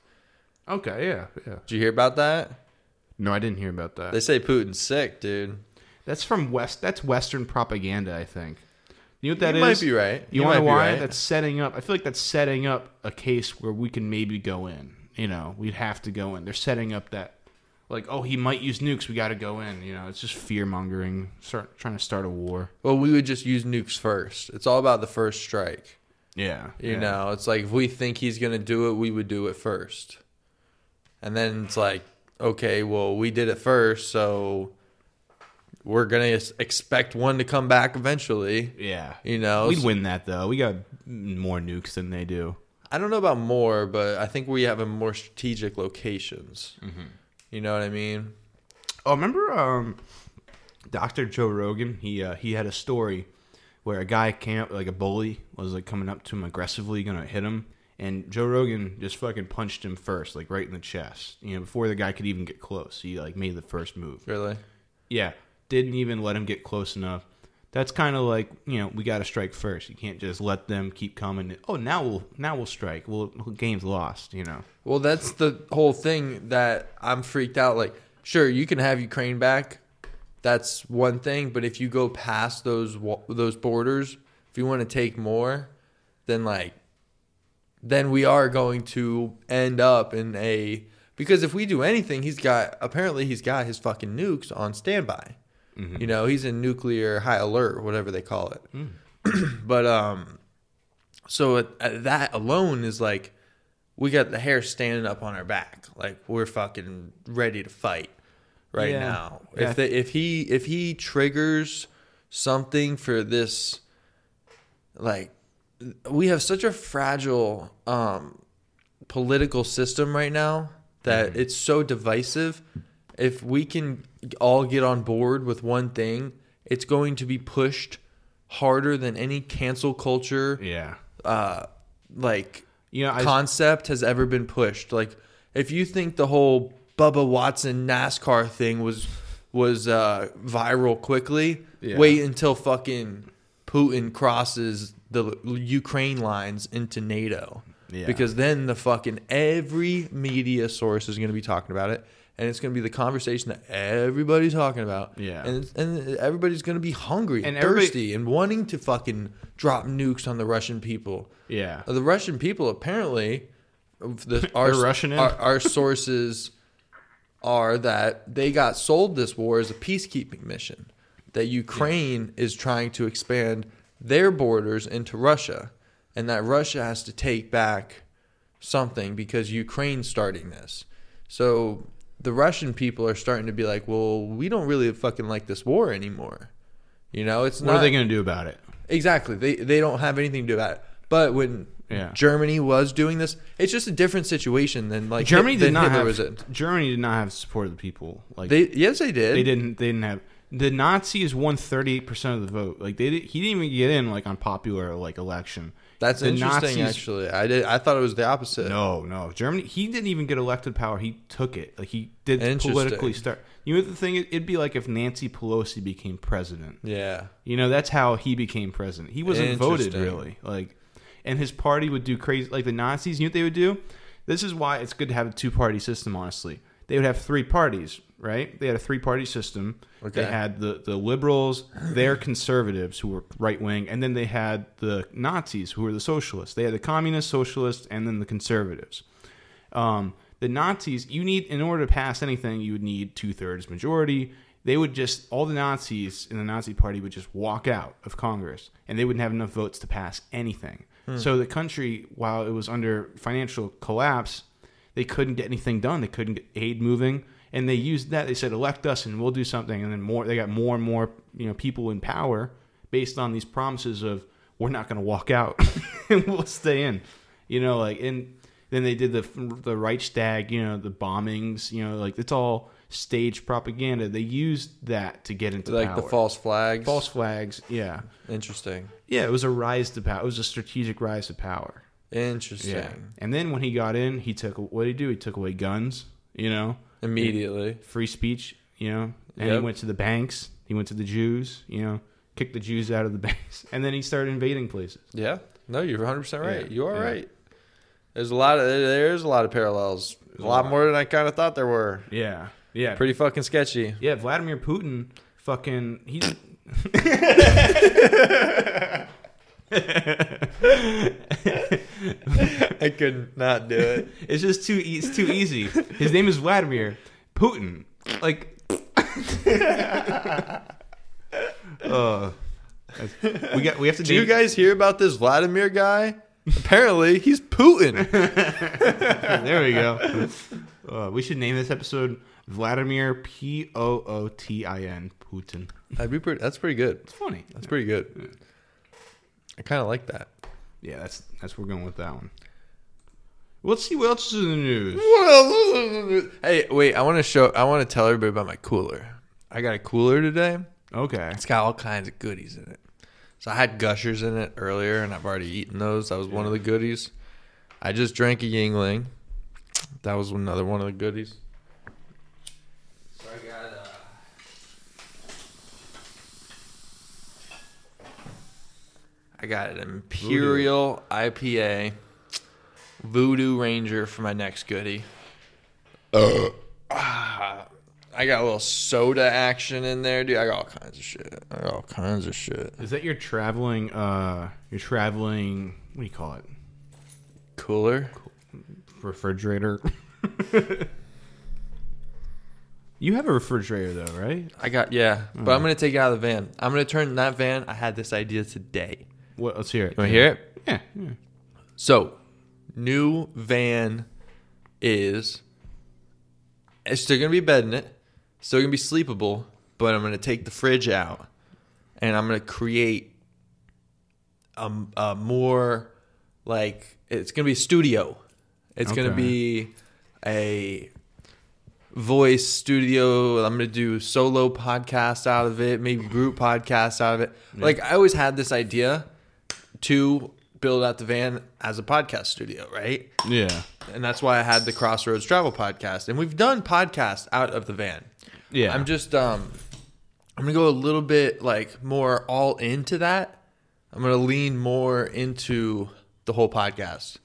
Okay, yeah, yeah. Did you hear about that? No, I didn't hear about that. They say Putin's sick, dude. That's from West. That's Western propaganda, I think. You know what that you is? might be right. You, might want to why? right. That's setting up. I feel like that's setting up a case where we can maybe go in. You know, we'd have to go in. They're setting up that, like, oh, he might use nukes. We got to go in. You know, it's just fear mongering. Start trying to start a war. well, we would just use nukes first. It's all about the first strike. Yeah, You yeah. know, it's like if we think he's going to do it, we would do it first. And then it's like, okay, well, we did it first, so we're going to expect one to come back eventually. Yeah, You know, we'd So- win that though. We got more nukes than they do. I don't know about more, but I think we have a more strategic locations. Mm-hmm. You know what I mean? Oh, remember um, Dr. Joe Rogan? He uh, he had a story where a guy came up like a bully was like coming up to him aggressively, gonna hit him, and Joe Rogan just fucking punched him first, like right in the chest. You know, before the guy could even get close, he like made the first move. Really? Yeah, didn't even let him get close enough. That's kind of like you know we got to strike first. You can't just let them keep coming. Oh, now we'll now we'll strike. Well, game's lost. You know. Well, that's the whole thing that I'm freaked out. Like, sure, you can have Ukraine back. That's one thing, but if you go past those those borders, if you want to take more, then like, then we are going to end up in a because if we do anything, he's got apparently he's got his fucking nukes on standby. You know, he's in nuclear high alert, whatever they call it. but um, so it, uh, that alone is like we got the hair standing up on our back, like we're fucking ready to fight right Yeah. now. Yeah. If the, if he if he triggers something for this, like we have such a fragile um, political system right now that Mm-hmm. it's so divisive. If we can all get on board with one thing, it's going to be pushed harder than any cancel culture Yeah. uh, like You know, I, concept has ever been pushed. Like, if you think the whole Bubba Watson NASCAR thing was was uh, viral quickly, Yeah. wait until fucking Putin crosses the Ukraine lines into NATO. Yeah. Because then the fucking every media source is going to be talking about it, and it's going to be the conversation that everybody's talking about. Yeah. and and everybody's going to be hungry and, And thirsty and wanting to fucking drop nukes on the Russian people. yeah. The Russian people apparently, the, our, in? Our, our sources are that they got sold this war as a peacekeeping mission. That Ukraine is trying to expand their borders into Russia, and that Russia has to take back something because Ukraine's starting this. So the Russian people are starting to be like, "Well, we don't really fucking like this war anymore." You know, it's What not are they going to do about it? Exactly. They they don't have anything to do about it. But when Yeah. Germany was doing this, it's just a different situation than like Germany did not Hitler have. Germany did not have support of the people. Like They yes they did. they didn't they didn't have the Nazis won thirty eight percent of the vote. Like they did, he didn't even get in like on popular like election. That's the interesting. Nazis- actually, I did. I thought it was the opposite. No, no. Germany he didn't even get elected power. He took it. Like he did politically start. You know the thing? It'd be like if Nancy Pelosi became president. Yeah. You know, that's how he became president. He wasn't voted really. Like and his party would do crazy like the Nazis, you know what they would do? This is why it's good to have a two party system, honestly. They would have three parties, right? They had a three party system. Okay. They had the, the liberals, their conservatives who were right wing, and then they had the Nazis who were the socialists. They had the communist socialists and then the conservatives. Um, the Nazis, you need in order to pass anything, you would need two thirds majority. They would just all the Nazis in the Nazi Party would just walk out of Congress, and they wouldn't have enough votes to pass anything. So the country, while it was under financial collapse, they couldn't get anything done. They couldn't get aid moving, and they used that. They said, "Elect us, and we'll do something." And then more, they got more and more, you know, people in power based on these promises of, "We're not going to walk out, and we'll stay in." You know, like and then they did the the Reichstag, you know, the bombings. You know, like it's all staged propaganda. They used that to get into Like power. the false flags. false flags. Yeah, Interesting. yeah. It was a rise to power. It was a strategic rise to power. Interesting. Yeah. And then when he got in, he took what did he do? He took away guns. You know, Immediately. free speech. You know, and Yep. he went to the banks. He went to the Jews. You know, kicked the Jews out of the banks, and then he started invading places. Yeah. No, you're 100 percent right. Yeah, You are yeah. right. There's a lot of there's a lot of parallels. A lot. more than I kind of thought there were. Yeah, yeah, Pretty fucking sketchy. yeah. Vladimir Putin, fucking, he's. I could not do it. It's just too. e- It's too easy. His name is Vladimir Putin. Like. uh, we got. We have to. Do you name- guys hear about this Vladimir guy? Apparently, he's Putin. there we go. Uh, we should name this episode Vladimir P O O T I N Putin. That'd be pretty. That's pretty good. It's funny. That's pretty good. I kind of like that. Yeah, that's that's we're going with that one. Let's see what else is in the news. Hey, wait! I want to show. I want to tell everybody about my cooler. I got a cooler today. Okay. It's got all kinds of goodies in it. So I had gushers in it earlier, and I've already eaten those. That was one of the goodies. I just drank a Yuengling. That was another one of the goodies. So I got. Uh, I got an Imperial IPA Voodoo Ranger for my next goodie. Ah, I got a little soda action in there, dude. I got all kinds of shit. I got all kinds of shit. Is that your traveling? Uh, your traveling. What do you call it? Cooler. Refrigerator. you have a refrigerator though, right? I got yeah, but I'm gonna take it out of the van. I'm gonna turn that van. I had this idea today. What? Let's hear it. You wanna hear it? Yeah. yeah. So, new van is it's still gonna be bed in it, still gonna be sleepable, but I'm gonna take the fridge out, and I'm gonna create a, a more like it's gonna be a studio. It's gonna be a voice studio. I'm gonna do solo podcast out of it, maybe group podcast out of it. Like I always had this idea to build out the van as a podcast studio, right? Yeah. And that's why I had the Crossroads Travel podcast. And we've done podcasts out of the van. Yeah. I'm just um I'm gonna go a little bit like more all into that. I'm gonna lean more into the whole podcast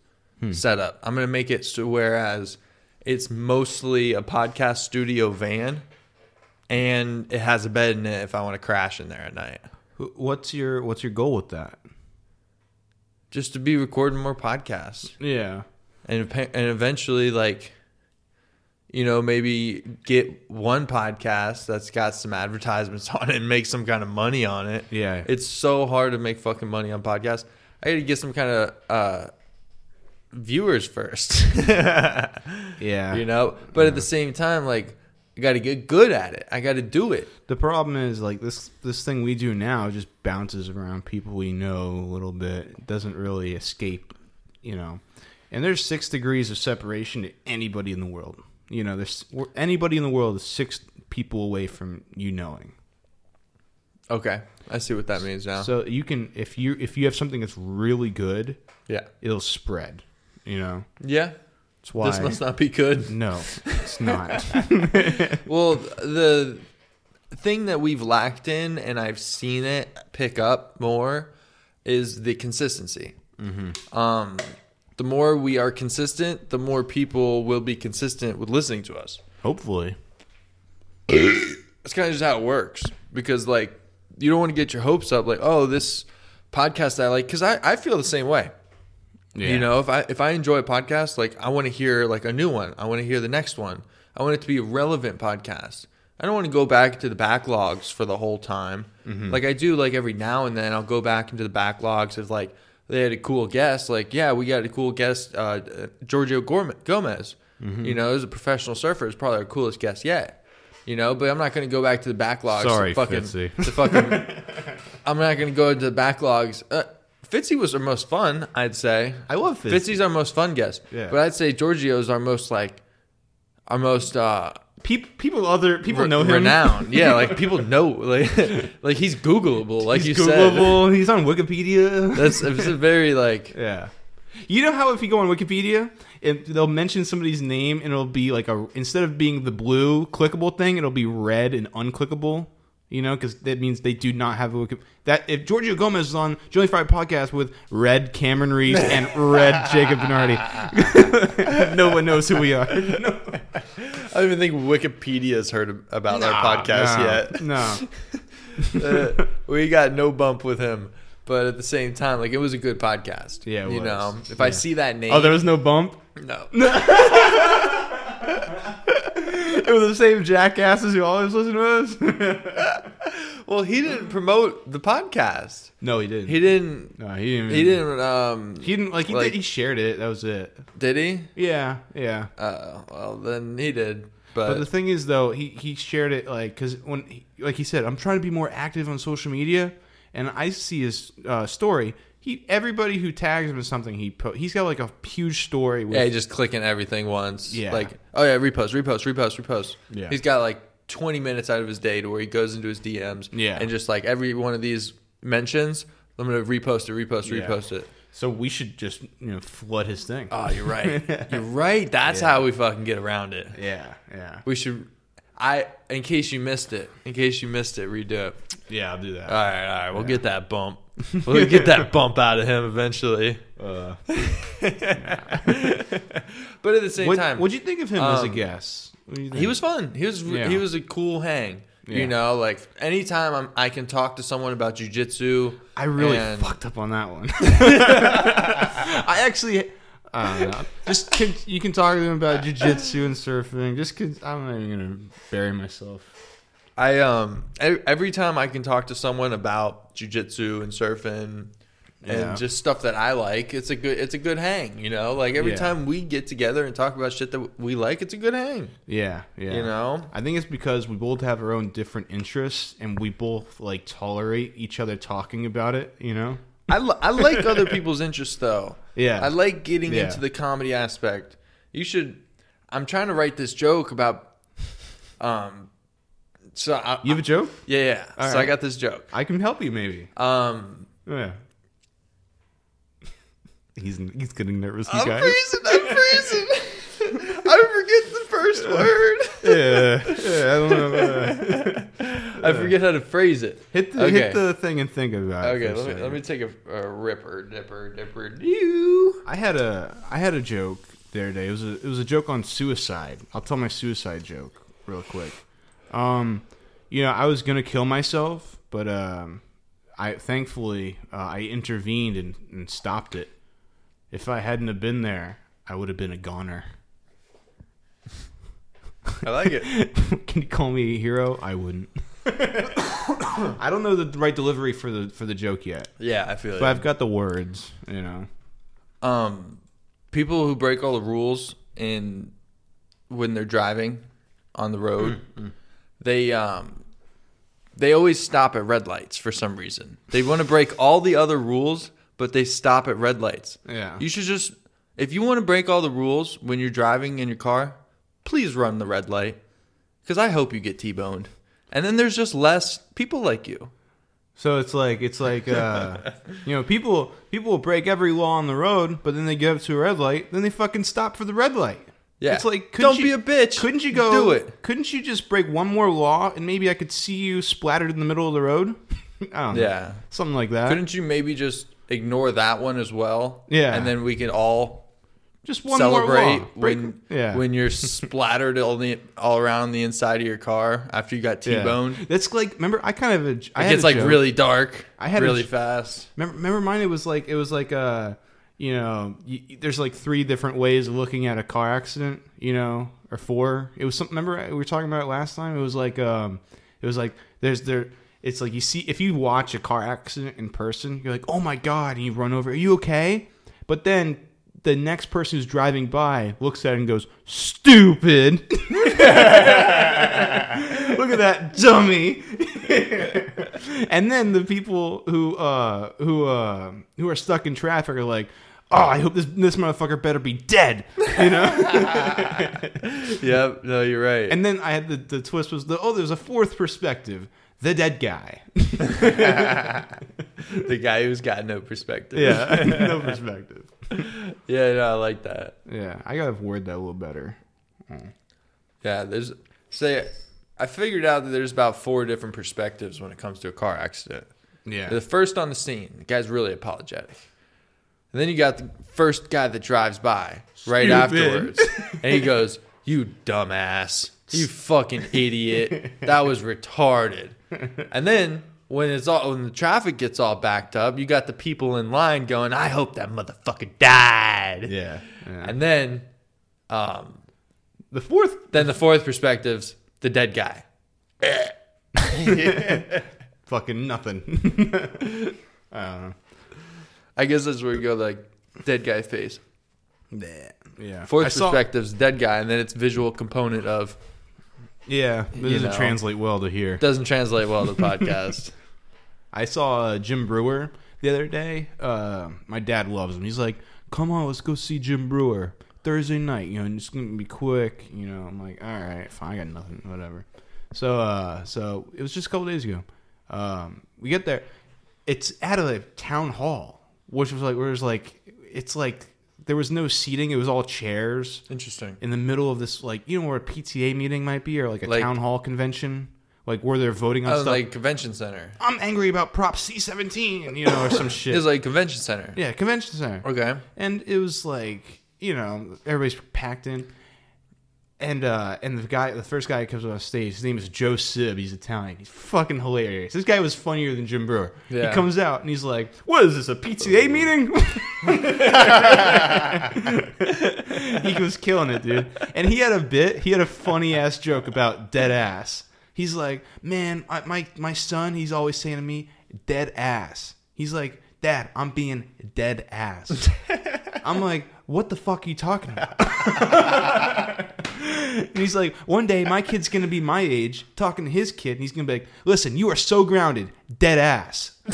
setup. I'm gonna make it so whereas it's mostly a podcast studio van and it has a bed in it if I want to crash in there at night. What's your What's your goal with that? Just to be recording more podcasts. Yeah. and and eventually like you know maybe get one podcast that's got some advertisements on it and make some kind of money on it Yeah. it's so hard to make fucking money on podcasts i gotta get some kind of uh viewers first Yeah. you know but at the same time like i gotta get good at it i gotta do it The problem is like this this thing we do now just bounces around people we know a little bit. It doesn't really escape, you know. And there's six degrees of separation to anybody in the world. You know, there's anybody in the world is six people away from you knowing. okay i see what that means now So you can if you if you have something that's really good, yeah it'll spread. You know, yeah that's why. this must not be good no, it's not. Well, the thing that we've lacked in, and I've seen it pick up more, is the consistency. Um, the more we are consistent, the more people will be consistent with listening to us. Hopefully, That's kind of just how it works. Because like, you don't want to get your hopes up. Like, oh, this podcast I like, because I, I feel the same way. Yeah. You know, if I if I enjoy a podcast, like I want to hear like a new one. I want to hear the next one. I want it to be a relevant podcast. I don't want to go back to the backlogs for the whole time. Like I do like every now and then I'll go back into the backlogs of like they had a cool guest. Like, yeah, we got a cool guest, uh, Giorgio Gomez. Mm-hmm. You know, as a professional surfer, is probably our coolest guest yet. You know, but I'm not going to go back to the backlogs. Sorry, fucking, Fitzy. to fucking. I'm not going to go into the backlogs. Uh, Fitzy was our most fun, I'd say. I love Fitzy. Fitzy's our most fun guest. Yeah. But I'd say Giorgio's our most like, our most uh, People, people, other people re- know him. renowned. yeah, like people know, like, like he's Googleable, like He's you said. Googleable. He's on Wikipedia. That's it's a very like Yeah. You know how if you go on Wikipedia, it, they'll mention somebody's name and it'll be like a instead of being the blue clickable thing, it'll be red and unclickable. You know, because that means they do not have a Wiki. That if Giorgio Gomez is on Joey Friday podcast with red Cameron Reese and red Jacob Bernardi, no one knows who we are. No. I don't even think Wikipedia has heard about our podcast no, yet. No. Uh, we got no bump with him, but at the same time, like it was a good podcast. Yeah, it you was. know, if I see that name, Oh, there was no bump. no. It was the same jackasses who always listen to us. Well, he didn't promote the podcast. no, he didn't. He didn't. no, he didn't. He didn't. Um, He didn't like. He Like- did. He shared it. That was it. did he? Yeah, yeah. Uh, well, then he did. But, But the thing is, though, he he shared it like because when he, like he said, I'm trying to be more active on social media, and I see his uh, story. He everybody who tags him in something he po- he's got like a huge story. With, yeah, just clicking everything once. Yeah. Like, oh yeah, repost, repost, repost, repost. Yeah. He's got like 20 minutes out of his day to where he goes into his DMs. Yeah. And just like every one of these mentions, I'm gonna repost it, repost, Yeah. repost it. so we should just you know flood his thing. Oh, you're right. you're right. That's how we fucking get around it. yeah, yeah, We should. I, in case you missed it, in case you missed it, redo it. yeah. I'll do that. All right, all right. We'll get that bump. We'll get that bump out of him eventually. Uh, But at the same time what time, would you think of him as a um, guest? What do you think? He was fun. He was Yeah. he was a cool hang. Yeah. You know, like anytime I'm, I can talk to someone about jujitsu. I really and- fucked up on that one. I actually, I don't know. Just can, you can talk to them about jujitsu and surfing. Just cause I'm not even gonna bury myself. I um every time I can talk to someone about jujitsu and surfing and Yeah. just stuff that I like, it's a good it's a good hang. You know, like every Yeah. time we get together and talk about shit that we like, it's a good hang. Yeah, yeah. You know, I think it's because we both have our own different interests, and we both like tolerate each other talking about it. You know. I li- I like other people's interests though. Yeah. I like getting Yeah. into the comedy aspect. You should. I'm trying to write this joke about. Um. So I, You have a joke? yeah, yeah. All so I got this joke. I can help you, maybe. Um. Yeah. He's he's getting nervous, you I'm guys. freezing. I'm freezing. I forget the first word. yeah, yeah. I don't know. About. I forget how to phrase it. Hit the Okay. hit the thing and think about it. Okay, let me let me take a, a ripper, dipper, dipper, doo. I had a I had a joke the other day. It was a it was a joke on suicide. I'll tell my suicide joke real quick. Um, you know, I was gonna kill myself, but um, I thankfully uh, I intervened and, and stopped it. If I hadn't have been there, I would have been a goner. I like it. Can you call me a hero? I wouldn't. I don't know the right delivery for the for the joke yet, Yeah, I feel it. but I've got the words. You know. um, people who break all the rules in when they're driving on the road, they um, they always stop at red lights for some reason. They want to break all the other rules, but they stop at red lights. Yeah. You should just, if you want to break all the rules when you're driving in your car, please run the red light, because I hope you get t-boned, and then there's just less people like you. So it's like it's like uh, you know people people will break every law on the road, but then they get up to a red light, then they fucking stop for the red light. Yeah. it's like Don't you- be a bitch. Couldn't you go Do it. Couldn't you just break one more law and maybe I could see you splattered in the middle of the road? I don't know. Yeah. something like that. Couldn't you maybe just ignore that one as well? Yeah. and then we can all just one celebrate more law. Break- when yeah. when you're splattered all the all around the inside of your car after you got Yeah. t-boned. That's like remember I kind of a, I It gets a like joke. really dark. I had really fast. Remember, remember mine? It was like it was like uh, you know, y there's like three different ways of looking at a car accident, you know, or four. It was something. Remember we were talking about it last time. It was like um, it was like there's there. it's like you see if you watch a car accident in person, you're like, "Oh my god!" and you run over. Are you okay? But then the next person who's driving by looks at it and goes, "Stupid." Look at that dummy. and then the people who uh who uh who are stuck in traffic are like, "Oh, I hope this this motherfucker better be dead." You know? Yep. No, you're right. and then I had the the twist was the oh, there's a fourth perspective. The dead guy. the guy who's got no perspective. Yeah. no perspective. Yeah. No, I like that. Yeah. I gotta word that a little better. Mm. Yeah. There's say I figured out that there's about four different perspectives when it comes to a car accident. Yeah. The first on the scene, the guy's really apologetic. And then you got the first guy that drives by right Stupid. afterwards. and he goes, You dumbass. You fucking idiot. That was retarded. And then when it's all when the traffic gets all backed up, you got the people in line going, I hope that motherfucker died. Yeah. yeah. And then um the fourth then the fourth perspective's the dead guy. fucking nothing. I don't know. I guess that's where you go like dead guy face. Yeah. Yeah. Fourth I saw- perspective's dead guy, and then it's visual component of Yeah. This You doesn't know. translate well to here. doesn't translate well to podcast. I saw uh, Jim Breuer the other day. Uh, my dad loves him. He's like, "Come on, let's go see Jim Breuer Thursday night. You know, and it's gonna be quick. You know." I'm like, "All right, fine. I got nothing. Whatever." So, uh, so it was just a couple days ago. Um, we get there. It's at a town hall, which was like, where it was like, it's like there was no seating. It was all chairs Interesting. in the middle of this, like you know, where a PTA meeting might be, or like a Like- town hall convention, like where they're voting on Oh, stuff. like convention center. I'm angry about Prop C17, you know, or some shit. It's like convention center. yeah, convention center. Okay. And it was like, you know, everybody's packed in. And uh and the guy the first guy who comes on stage, his name is Joe Sib, he's Italian. He's fucking hilarious. This guy was funnier than Jim Breuer. Yeah. He comes out and he's like, What is this, a PTA meeting? he was killing it, dude. And he had a bit, he had a funny ass joke about dead ass. He's like, Man, I, my my son, he's always saying to me, dead ass. He's like, Dad, I'm being dead ass. I'm like, what the fuck are you talking about? and he's like, one day my kid's gonna be my age, talking to his kid, and he's gonna be like, listen, you are so grounded, dead ass.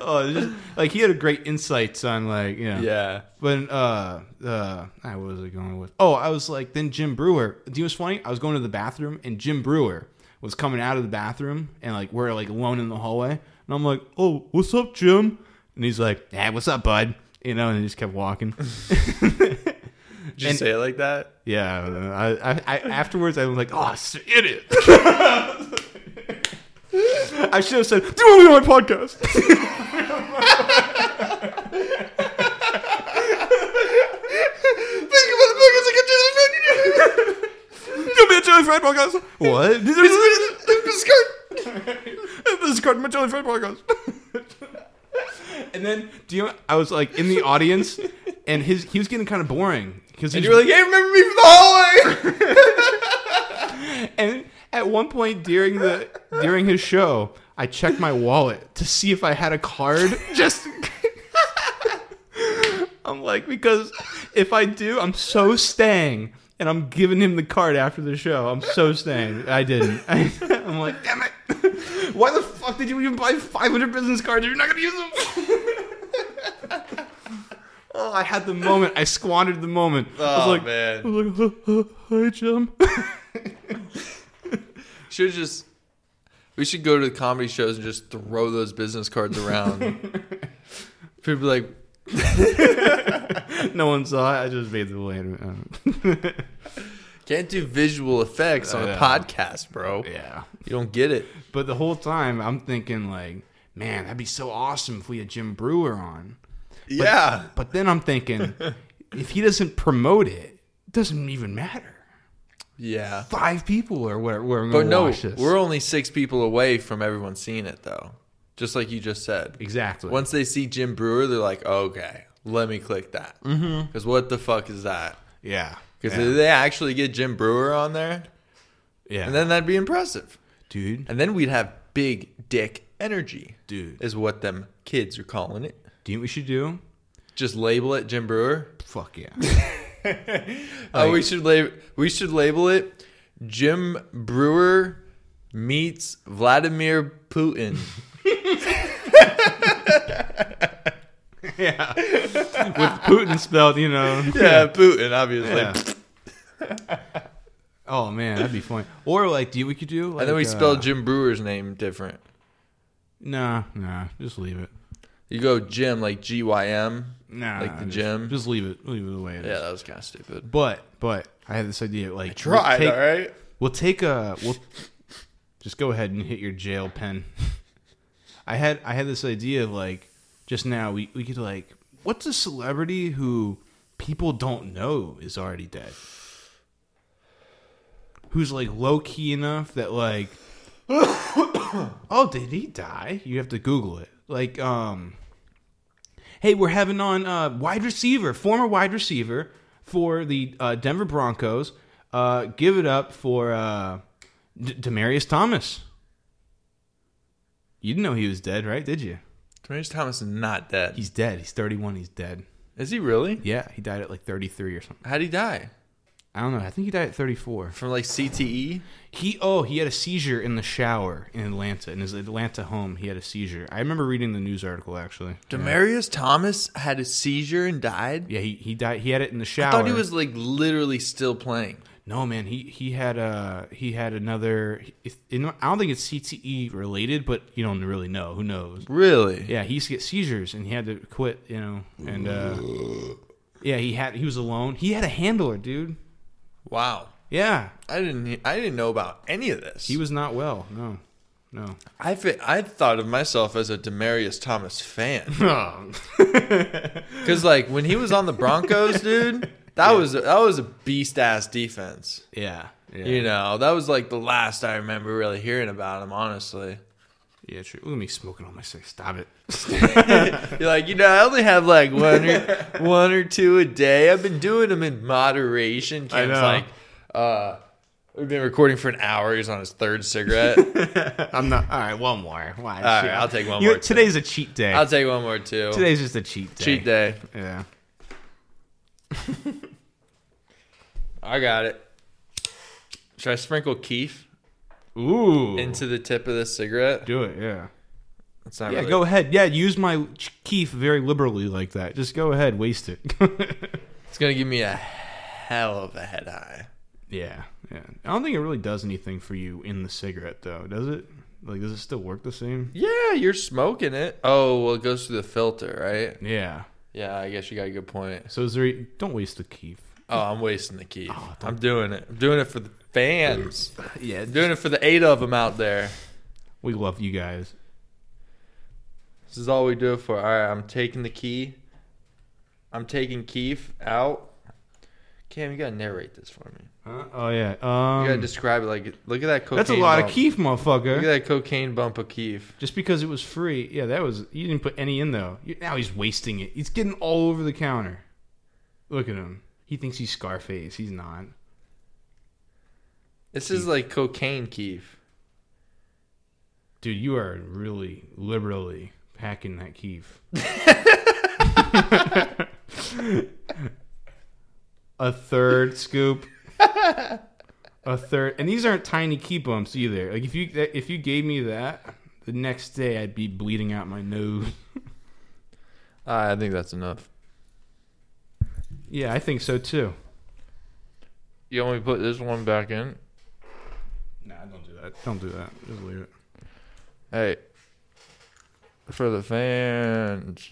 oh, just, like he had a great insights on like, you know, Yeah. but uh, uh, I was I going with? Oh, I was like, then Jim Breuer. Do you know what's funny? I was going to the bathroom, and Jim Breuer was coming out of the bathroom, and like we're like alone in the hallway, and I'm like, oh, what's up, Jim? And he's like, yeah, what's up, bud? You know, and he just kept walking. Did you And- say it like that? yeah, I, I, I afterwards I was like, oh, idiot. I should have said, do you want to be on my podcast? Think about the podcast like a You'll be a Jelly Fried podcast. What? this is Carton my Jelly Fried podcast. and then, do you? I was like in the audience, and his he was getting kind of boring because you were like, hey, remember me from the hallway? and at one point during the during his show, I checked my wallet to see if I had a card. Just I'm like because if I do, I'm so staying, and I'm giving him the card after the show. I'm so staying. I didn't. I, am like, damn it! Why the fuck did you even buy 500 business cards if you're not gonna use them? Oh, I had the moment. I squandered the moment. I was Oh, like, man. I was like, hi, Jim. Should just. We should go to the comedy shows and just throw those business cards around. People be like, no one saw it. I just made the land. can't do visual effects on a podcast, bro. yeah. You don't get it. But the whole time, I'm thinking like, man, that'd be so awesome if we had Jim Breuer on. Yeah. But then I'm thinking, if he doesn't promote it, it doesn't even matter. Yeah. Five people or whatever. We're But no, we're only six people away from everyone seeing it, though. Just like you just said. exactly. Once they see Jim Breuer, they're like, okay, let me click that. Because mm-hmm. what the fuck is that? yeah. Because yeah. they actually get Jim Breuer on there? Yeah. And then that'd be impressive. dude, And then we'd have big dick energy, dude. is what them kids are calling it. Do you know what we should do? Just label it Jim Breuer. Fuck yeah. Oh, we should label we should label it Jim Breuer meets Vladimir Putin. yeah. With Putin spelled, you know. yeah, Putin, obviously. Yeah. Oh man, that'd be funny. Or like, do you we could do? Like, And then we uh, spell Jim Breuer's name different. Nah, nah. Just leave it. You go Jim like G Y M. Nah, Like the just, gym? Just leave it. Leave it the way it is. Yeah, that was kind of stupid. But but I had this idea. Like, Tried, we'll take, all right. We'll take a. We'll just go ahead and hit your jail pen. I had I had this idea of like just now we we could like what's a celebrity who people don't know is already dead. Who's like low key enough that like oh did he die? You have to Google it. Like um hey we're having on uh wide receiver former wide receiver for the uh, Denver Broncos. Uh, give it up for uh, D- Demaryius Thomas. You didn't know he was dead, right? Did you? Demaryius Thomas is not dead. He's dead. He's 31. He's dead. Is he really? Yeah, he died at like 33 or something. How'd he die? I don't know. I think he died at 34. From like? CTE? He oh, he had a seizure in the shower in Atlanta. In his Atlanta home, he had a seizure. I remember reading the news article actually. Demaryius Thomas had a seizure and died? Yeah, he he died. He had it in the shower. I thought he was like literally still playing. No, man. He he had uh he had another. I don't think it's CTE related, but you don't really know. Who knows? Really? Yeah, he used to get seizures and he had to quit. You know, and uh, yeah, he had he was alone. He had a handler, dude. Wow. Yeah, I didn't I didn't know about any of this. he was not well. No, no. I I thought of myself as a Demaryius Thomas fan. Oh. Cuz like when he was on the Broncos, dude, that was that was a beast ass defense. yeah, yeah. You know, that was like the last I remember really hearing about him, honestly. Yeah, true. Look at me smoking on my cigarette. Stop it. You're like, you know, I only have like one or one or two a day. I've been doing them in moderation. I know. like, uh, we've been recording for an hour. He's on his third cigarette. I'm not. All right, one more. Why? All right, I'll take one You- more, too. Today's a cheat day. I'll take one more too. Today's just a cheat day. cheat day. Yeah. I got it. Should I sprinkle Keef Ooh. into the tip of this cigarette? do it. Yeah. It's not Yeah, really- go ahead. Yeah, use my keef very liberally like that. Just go ahead, waste it. It's gonna give me a hell of a head high. yeah, yeah. I don't think it really does anything for you in the cigarette, though, does it? Like, does it still work the same? Yeah, you're smoking it. Oh, well, it goes through the filter, right? Yeah. Yeah, I guess you got a good point. So is there? Don't waste the keef. Oh, I'm wasting the key. Oh, I'm doing it. I'm doing it for the fans. Yeah, doing it for the eight of them out there. we love you guys. This is all we do it for. All right, I'm taking the key. I'm taking Keef out. Cam, you gotta narrate this for me. Huh? Oh yeah. You gotta Um, describe it like. Look at that cocaine. that's a lot bump. of keef, motherfucker. Look at that cocaine bump of Keef. Just because it was free, yeah, that was. You didn't put any in though. You, now he's wasting it. He's getting all over the counter. Look at him. He thinks he's Scarface. He's not. This is like cocaine Keef. Dude, you are really liberally packing that keef. a third scoop. A third, and these aren't tiny key bumps either. Like if you if you gave me that, the next day I'd be bleeding out my nose. Ah, I think that's enough. Yeah, I think so too. You want me to put this one back in? Nah, don't do that. Don't do that. Just leave it. Hey, for the fans.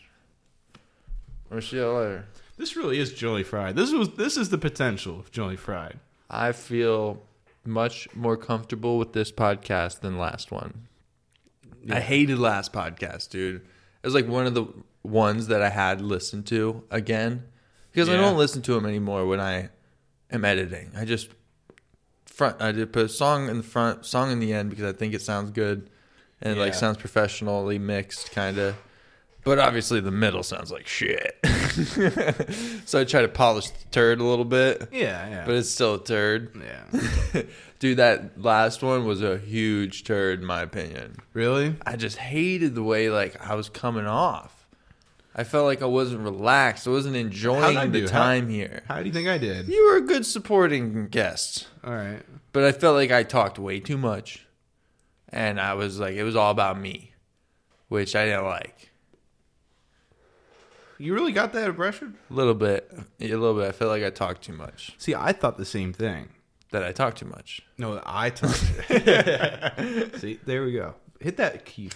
We'll see you later. This really is Jolly Fried. This was this is the potential of Jolly Fried. I feel much more comfortable with this podcast than last one. I hated last podcast, dude. It was like one of the ones that I had listened to again because I don't listen to them anymore when I am editing. I just front. I did put a song in the front, song in the end because I think it sounds good and it like sounds professionally mixed, kind of. But obviously, the middle sounds like shit. so I try to polish the turd a little bit, Yeah, yeah. but it's still a turd. yeah. Dude, that last one was a huge turd in my opinion. really? I just hated the way like I was coming off. I felt like I wasn't relaxed. I wasn't How'd I enjoying the do? How- time here. How do you think I did? You were a good supporting guest, All right. but I felt like I talked way too much, and I was like, it was all about me, which I didn't like. You really got that impression? A little bit, a little bit. I felt like I talked too much. See, I thought the same thing. That I talked too much. No, I talked. See, there we go. Hit that key.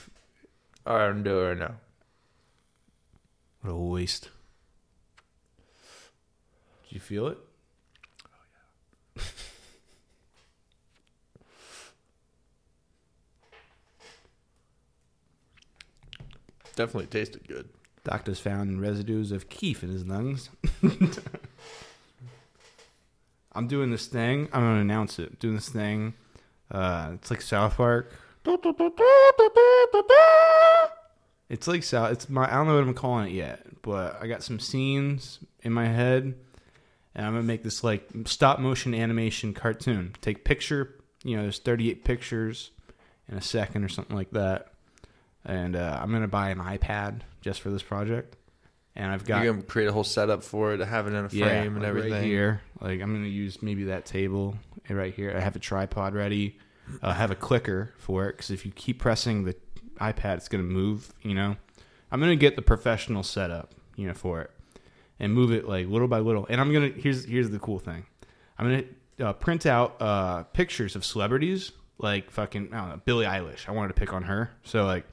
All right, I'm doing it right now. What a waste. Do you feel it? Definitely tasted good. Doctors found residues of keef in his lungs. I'm doing this thing. I'm gonna announce it. doing this thing. Uh, it's like South Park. It's like South. It's my. I don't know what I'm calling it yet, but I got some scenes in my head, and I'm gonna make this like stop motion animation cartoon. Take picture. You know, there's 38 pictures in a second or something like that, and uh, I'm gonna buy an iPad just for this project. And I've got You're gonna create a whole setup for it, have it in a frame and like everything. Right here, like I'm gonna use maybe that table right here. I have a tripod ready. I have a clicker for it because if you keep pressing the iPad, it's gonna move. You know, I'm gonna get the professional setup, you know, for it, and move it like little by little. And I'm gonna here's here's the cool thing. I'm gonna uh, print out uh, pictures of celebrities, like fucking I don't know Billie Eilish. I wanted to pick on her, so like.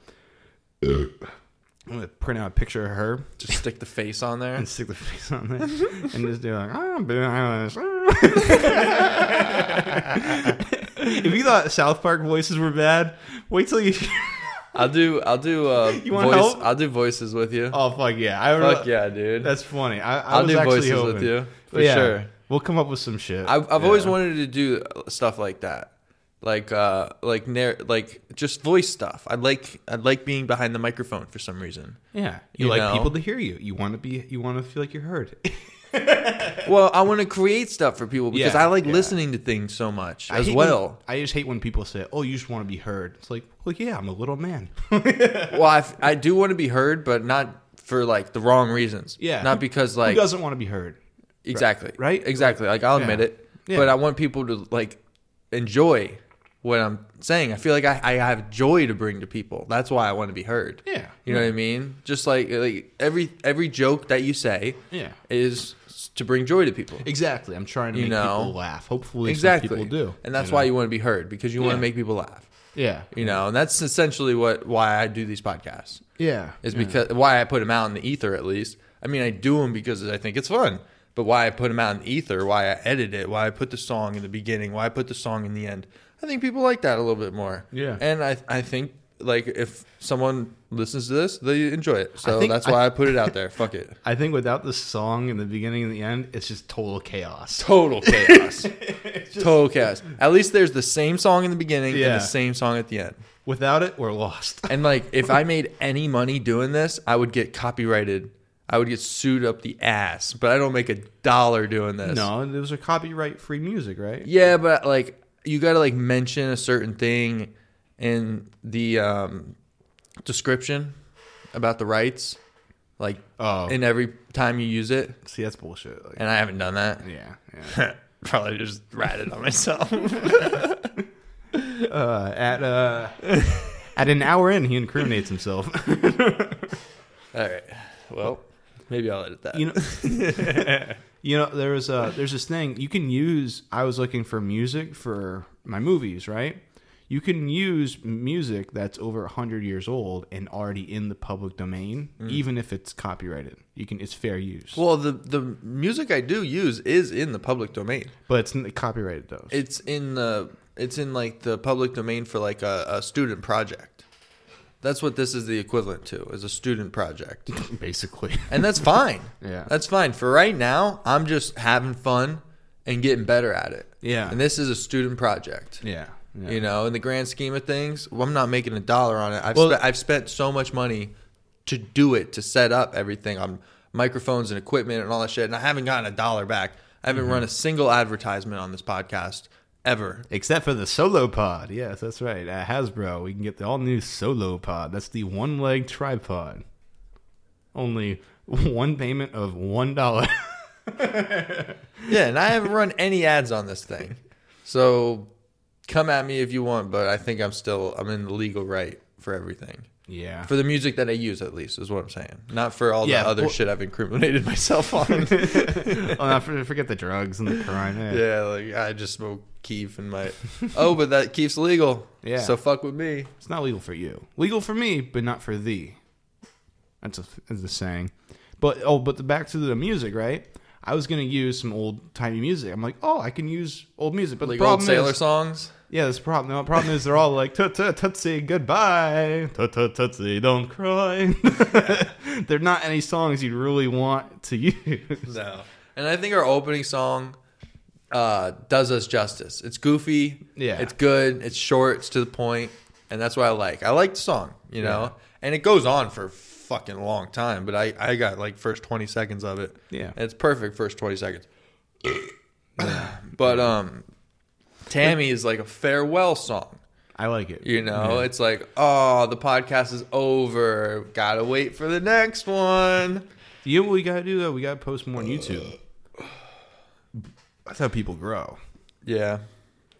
I'm gonna print out a picture of her, Just stick the face on there. and stick the face on there and just do like, ah, Billie Eilish. if you thought South Park voices were bad, wait till you. I'll do. I'll do. Uh, You want voice. help? I'll do voices with you. oh fuck yeah! I Fuck yeah, dude. That's funny. I, I I'll was do voices hoping. with you for Yeah, sure. We'll come up with some shit. I've, I've always wanted to do stuff like that, like uh, like narr- like just voice stuff. I like I like being behind the microphone for some reason. Yeah, you, You like know? people to hear you. You want to be. You want to feel like you're heard. Well, I want to create stuff for people because Yeah, I like yeah. listening to things so much I as well. when- I just hate when people say, "Oh, you just want to be heard." It's like, well, yeah, I'm a little man. well, I, f- I do want to be heard, but not for like the wrong reasons. Yeah. not because like Who doesn't want to be heard? exactly right? exactly. Like I'll Yeah. admit it, Yeah. but I want people to like enjoy what I'm saying. I feel like I, I have joy to bring to people. That's why I want to be heard. Yeah, You know what I mean? Just like like every every joke that you say Yeah. is to bring joy to people. Exactly. I'm trying to You make know? people laugh. Hopefully, Exactly. some people do. And that's you why know? you want to be heard because you want to make people laugh. Yeah. You know, and that's essentially what why I do these podcasts. Yeah. Is yeah. because why I put them out in the ether at least. I mean, I do them because I think it's fun. But why I put them out in the ether, why I edit it, why I put the song in the beginning, why I put the song in the end. I think people like that a little bit more. Yeah. And I I think like if someone listens to this, they enjoy it. So think- that's why I put it out there. Fuck it. I think without the song in the beginning and the end, it's just total chaos. Total chaos. Total chaos. At least there's the same song in the beginning and the same song at the end. Without it, we're lost. And like, if I made any money doing this, I would get copyrighted. I would get sued up the ass. But I don't make a dollar doing this. No, those are copyright free music, right? Yeah, but like, you got to like mention a certain thing in the um, description about the rights, like, Oh, in every time you use it. see, that's bullshit. Like, And I haven't done that. yeah, yeah. Probably just ratted on myself. uh, at uh, at an hour in, he incriminates himself. All right. Well, maybe I'll edit that. you know, you know, there's uh, there's this thing you can use. I was looking for music for my movies, right? You can use music that's over hundred years old and already in the public domain, mm. even if it's copyrighted. You can, it's fair use, Well, the the music I do use is in the public domain. but it's n- copyrighted though. It's in the it's in like the public domain for like a, a student project. That's what this is the equivalent to, is a student project. basically. And that's fine. Yeah. That's fine. For right now, I'm just having fun and getting better at it. Yeah. And this is a student project. yeah, yeah. You know, in the grand scheme of things, well, I'm not making a dollar on it. I've Well- spent I've spent so much money to do it, to set up everything. I'm microphones and equipment and all that shit, and I haven't gotten a dollar back. I haven't mm-hmm. run a single advertisement on this podcast ever. Except for the Solo Pod. Yes, that's right. At Hasbro, we can get the all new Solo Pod. That's the one leg tripod. Only one payment of one dollar. Yeah, and I haven't run any ads on this thing. So come at me if you want, but I think I'm still I'm in the legal right for everything. yeah. For the music that I use at least is what I'm saying. Not for all Yeah, the other well- shit I've incriminated myself on. oh, no, for- forget the drugs and the crime. Yeah. yeah, like I just smoke Keef and my Oh, but that Keef's legal. Yeah. So fuck with me. It's not legal for you. Legal for me, but not for thee. That's a that's the saying. But oh, but the, back to the music, right? I was gonna use some old timey music. I'm like, oh, I can use old music, but Like the old sailor is, songs. yeah, this problem. The problem is they're all like tut tut tootsie goodbye, tut tut tootsie don't cry. they're not any songs you'd really want to use. No. And I think our opening song uh, does us justice. It's goofy. Yeah. It's good. It's short. It's to the point, and that's what I like. I like the song, you know, Yeah. And it goes on for a fucking long time. But I I got like first twenty seconds of it. Yeah. And it's perfect first twenty seconds. but um, Tammy is like a farewell song. I like it. You know, Yeah. it's like, oh, the podcast is over. Gotta wait for the next one. You know what we gotta do though? We gotta post more on YouTube. That's how people grow. Yeah.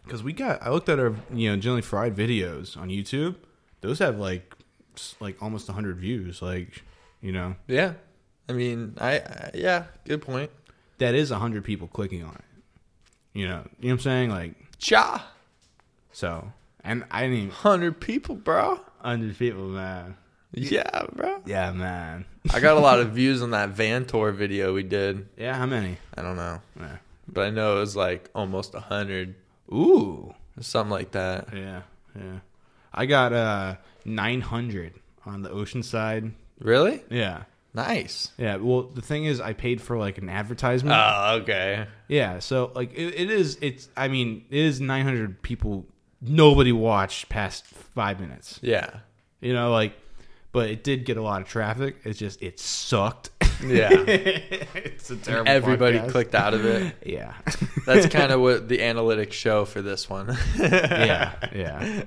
Because we got, I looked at our, you know, generally fried videos on YouTube. Those have like, like almost hundred views. Like, you know, Yeah. I mean, I, I yeah, good point. that is hundred people clicking on it. You know, you know what I'm saying? Like, Cha. so, and I didn't even 100 people, bro. hundred people, man. Yeah, bro. Yeah, man. I got a lot of views on that van tour video we did. Yeah, how many? I don't know. Yeah. But I know it was like almost 100, Ooh. something like that. Yeah, yeah. I got uh 900 on the ocean side. Really? Yeah. Nice. Yeah, well, the thing is, I paid for like an advertisement. Oh, okay. Yeah, so like it, it is. It's. I mean, it is 900 people. Nobody watched past five minutes. Yeah. You know, like, but it did get a lot of traffic. It's just it sucked. Yeah. it's a terrible. Everybody podcast. clicked out of it. Yeah. That's kind of what the analytics show for this one. yeah. Yeah.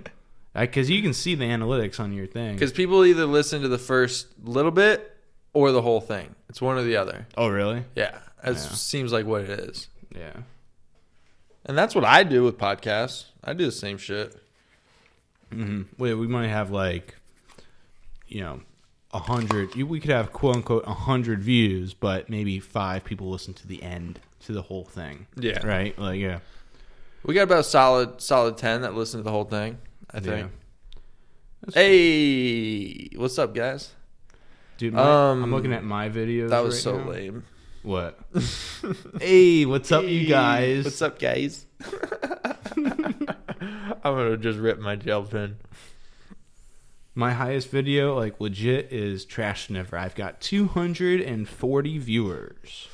Because you can see the analytics on your thing. Because people either listen to the first little bit or the whole thing. It's one or the other. oh, really? Yeah. It Yeah. seems like what it is. Yeah. And that's what I do with podcasts. I do the same shit. hmm Wait, we might have like, you know, a hundred. We could have quote unquote a hundred views, but maybe five people listen to the end to the whole thing. Yeah. Right. Like yeah. We got about solid solid 10 that listen to the whole thing, I think. That's Hey, what's up, guys? Dude, my, Um, I'm looking at my videos. That was right so now. lame. What? hey, what's up, you guys? What's up, guys? I'm gonna just rip my gel pen. My highest video, like legit, is Trash Sniffer. I've got 240 viewers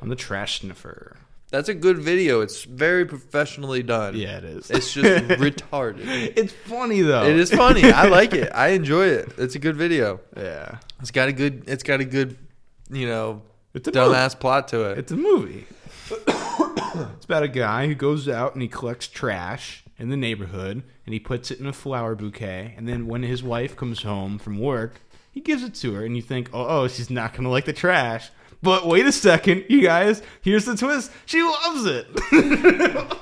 on the Trash Sniffer. That's a good video. It's very professionally done. Yeah, it is. It's just retarded. it's funny though. It is funny. I like it. I enjoy it. It's a good video. Yeah, It's got a good. It's got a good, you know, it's a movie. dumbass plot to it. It's a movie. it's about a guy who goes out and he collects trash in the neighborhood and he puts it in a flower bouquet. And then when his wife comes home from work, he gives it to her. And you think, oh, oh she's not going to like the trash. But wait a second, you guys. Here's the twist. She loves it.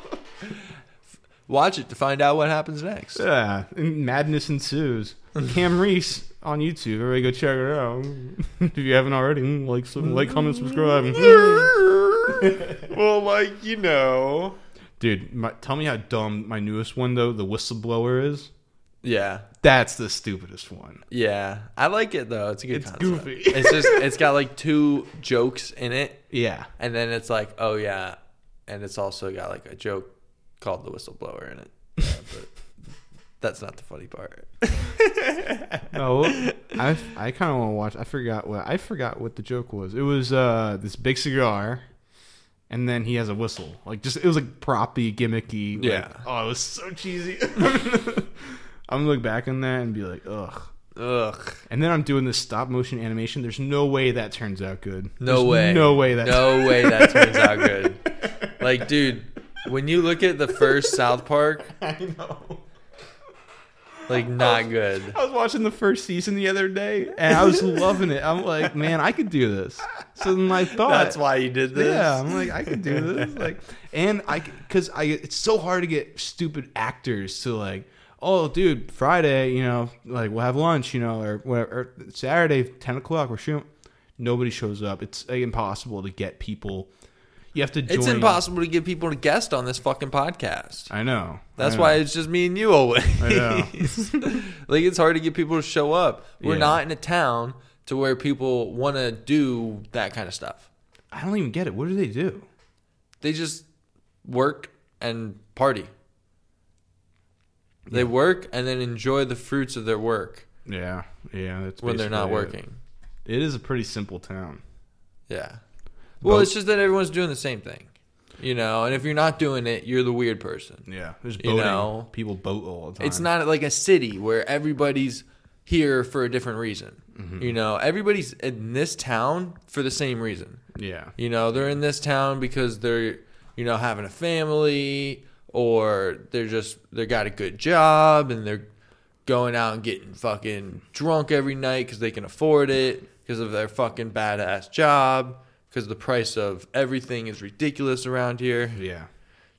Watch it to find out what happens next. yeah, and madness ensues. Cam Reese on YouTube. Everybody go check her out. if you haven't already, like, like, comment, subscribe. well, like you know. Dude, my, tell me how dumb my newest one though, the whistleblower is. Yeah, That's the stupidest one. yeah. I like it though. It's a good. It's concept. goofy. it's just. It's got like two jokes in it, Yeah. and then it's like, oh yeah, and it's also got like a joke called the whistleblower in it. Yeah, but that's not the funny part. No, I I kind of want to watch. I forgot what I forgot what the joke was. It was uh this big cigar, and then he has a whistle. Like just it was like proppy, gimmicky. like- Yeah. oh, it was so cheesy. I'm gonna look back on that and be like, ugh. Ugh. And then I'm doing this stop motion animation. There's no way that turns out good. No There's way. No way that. No way that turns out good. Like, dude, when you look at the first South Park, I know. like not good. I was watching the first season the other day, and I was loving it. I'm like, man, I could do this. So then I thought That's why you did this. Yeah, I'm like, I could do this. Like, and I, because I, it's so hard to get stupid actors to like, oh, dude, Friday, you know, like we'll have lunch, you know, or whatever. Or Saturday, ten o'clock, we're shooting. Nobody shows up. It's like, impossible to get people. You have to. Join. It's impossible to get people to guest on this fucking podcast. I know. That's I know. why it's just me and you always. I know. like it's hard to get people to show up. We're Yeah. not in a town to where people want to do that kind of stuff. I don't even get it. What do they do? They just work and party. They work and then enjoy the fruits of their work Yeah, yeah. That's when they're not basically it. working. It is a pretty simple town. Yeah. Well, it's just that everyone's doing the same thing. You know, and if you're not doing it, you're the weird person. Yeah, there's You boating. know, People boat all the time. It's not like a city where everybody's here for a different reason. Mm-hmm. You know, everybody's in this town for the same reason. Yeah, You know, they're in this town because they're, you know, having a family or they're just they got a good job and they're going out and getting fucking drunk every night because they can afford it because of their fucking badass job because the price of everything is ridiculous around here. yeah.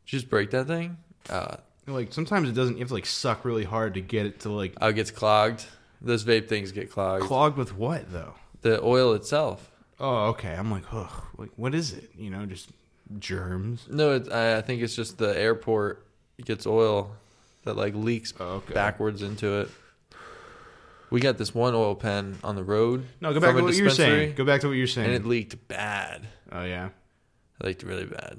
Just break that thing. Uh, Like sometimes it doesn't. You have to like suck really hard to get it to like oh, it gets clogged. Those vape things get clogged. clogged with what though? the oil itself. Oh, okay. I'm like, ugh. Like, what is it? You know, just germs. No, it, I I think it's just the airport gets oil that like leaks Oh, okay. backwards into it. We got this one oil pen on the road. No, go back from to a what you were dispensary, saying. Go back to what you were and it leaked bad. oh yeah, It leaked really bad.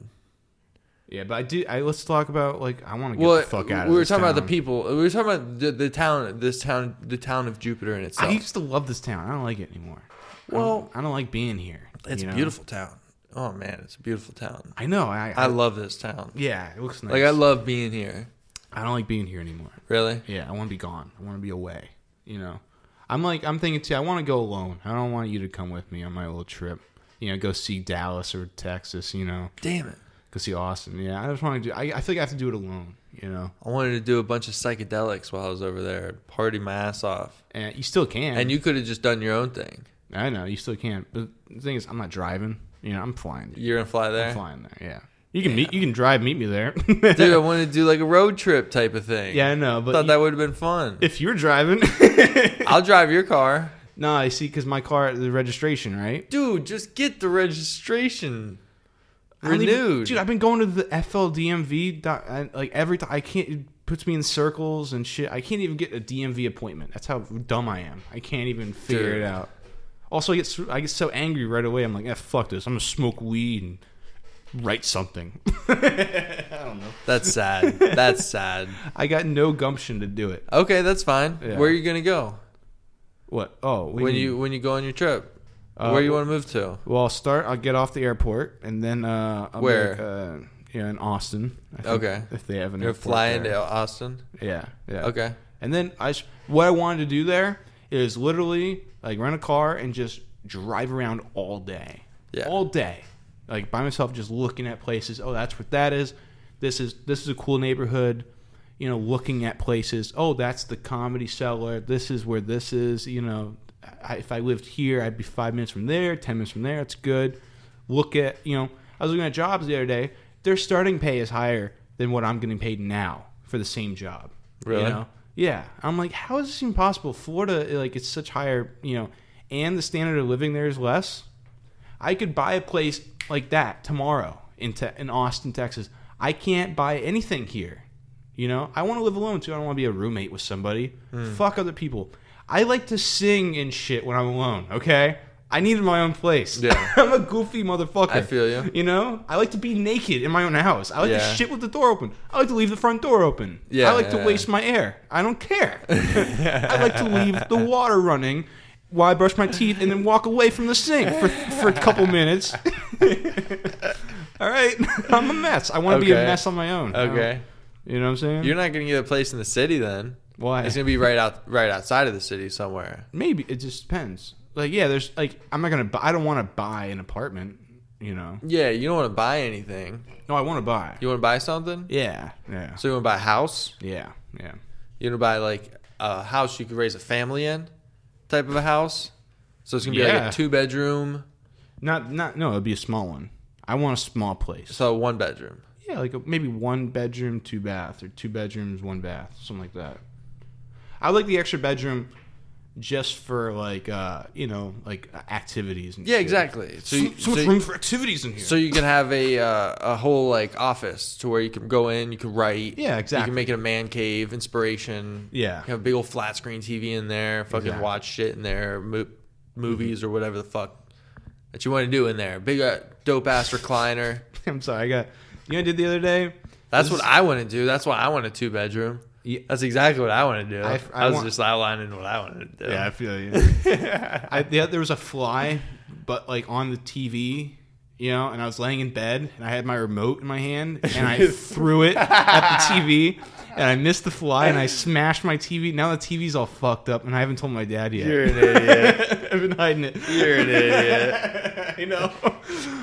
yeah. But I do. I let's talk about like I want to get Well, the fuck out of we were this talking about the town. people. We were talking about the, the town, this town, the town of Jupiter in itself. I itself. used to love this town. I don't like it anymore. I don't- Well, I don't like being here. it's you a know? beautiful town. Oh man, it's a beautiful town. I know. I, I I, love this town. yeah. It looks nice. Like I love being here. I don't like being here anymore. Really? Yeah, I want to be gone. I want to be away. You know, I'm like I'm thinking too. I want to go alone. I don't want you to come with me on my little trip. You know, go see Dallas or Texas. You know, Damn it! go see Austin. Yeah, I just want to do. I, I feel like I have to do it alone. You know, I wanted to do a bunch of psychedelics while I was over there, party my ass off. and you still can. And you could have just done your own thing. I know you still can. But the thing is, I'm not driving. You know, I'm flying. You're gonna fly I'm there, flying there. Yeah, you can meet. You can drive. Meet me there. dude. I want to do like a road trip type of thing. yeah, I know. But thought you- that would have been fun. if you're driving, I'll drive your car, no, I see. Because my car, the registration, right? dude. Just get the registration I don't even- renewed. dude, I've been going to the FLDMV. I, like every time, I can't. It puts me in circles and shit. I can't even get a DMV appointment. That's how dumb I am. I can't even figure Dude. it out. Also, I get so- I get so angry right away. I'm like, eh, fuck this. I'm gonna smoke weed and write something. I don't know. That's sad. That's sad. I got no gumption to do it. Okay, that's fine. Yeah. Where are you gonna go What? Oh, what when mean? you when you go on your trip? Uh, Where you want to move to? Well, I'll start. I'll get off the airport and then uh, I'll Where? like, uh, yeah, in Austin. Okay. If they have an You're airport flying there. to Austin. Yeah. Yeah. Okay. And then I, what I wanted to do there is literally like rent a car and just drive around all day. Yeah. All day, like by myself, just looking at places. Oh, that's what that is. This is this is a cool neighborhood. You know, looking at places. Oh, that's the comedy cellar. This is where this is. You know, I, if I lived here, I'd be five minutes from there, ten minutes from there. It's good. Look at you know, I was looking at jobs the other day. Their starting pay is higher than what I'm getting paid now for the same job. Really? You know? Yeah. I'm like, how is this even possible? Florida, like, it's such higher, you know, and the standard of living there is less. I could buy a place like that tomorrow in te- in Austin, Texas. I can't buy anything here. You know, I want to live alone too. I don't want to be a roommate with somebody. Hmm. Fuck other people. I like to sing and shit when I'm alone. Okay, I needed my own place. Yeah. I'm a goofy motherfucker. I feel you. You know, I like to be naked in my own house. I like to shit with the door open. I like to leave the front door open. Yeah, I like to yeah. waste my air. I don't care. I like to leave the water running while I brush my teeth and then walk away from the sink for for a couple minutes. All right, I'm a mess. I want to be a mess on my own. I don't- Okay. you know what I'm saying? You're not gonna get a place in the city then. Why? It's gonna be right out right outside of the city somewhere. Maybe it just depends. Like, yeah, there's like I'm not gonna. Buy, I don't want to buy an apartment. You know. Yeah, you don't want to buy anything. No, I want to buy. You want to buy something? Yeah, yeah, So you want to buy a house? yeah, yeah. You want to buy like a house you could raise a family in, type of a house. So it's gonna be like a two bedroom, Not, not. No, it'd be a small one. I want a small place. so one bedroom. Yeah, like a, maybe one bedroom, two bath, or two bedrooms, one bath, something like that. I like the extra bedroom just for like uh you know like activities. And Yeah, shit. exactly. So So, you, so much so, room for activities in here. so you can have a uh, a whole like office to where you can go in, you can write. Yeah, exactly. You can make it a man cave, inspiration. Yeah. You have a big old flat screen TV in there. Fucking Exactly. watch shit in there, mo- movies or whatever the fuck that you want to do in there. Big uh, dope ass recliner. I'm sorry, I got. You know, I did the other day. That's This what I want to do. That's why I want a two bedroom. Yeah. That's exactly what I want to do. I, I- I was want- just outlining what I wanted to do. Yeah, I feel you. I, yeah, there was a fly, but like on the TV, you know, and I was laying in bed and I had my remote in my hand and I threw it at the TV and I missed the fly and I smashed my TV. Now the TV's all fucked up and I haven't told my dad yet. You're an idiot. I've been hiding it. You're an idiot. I know.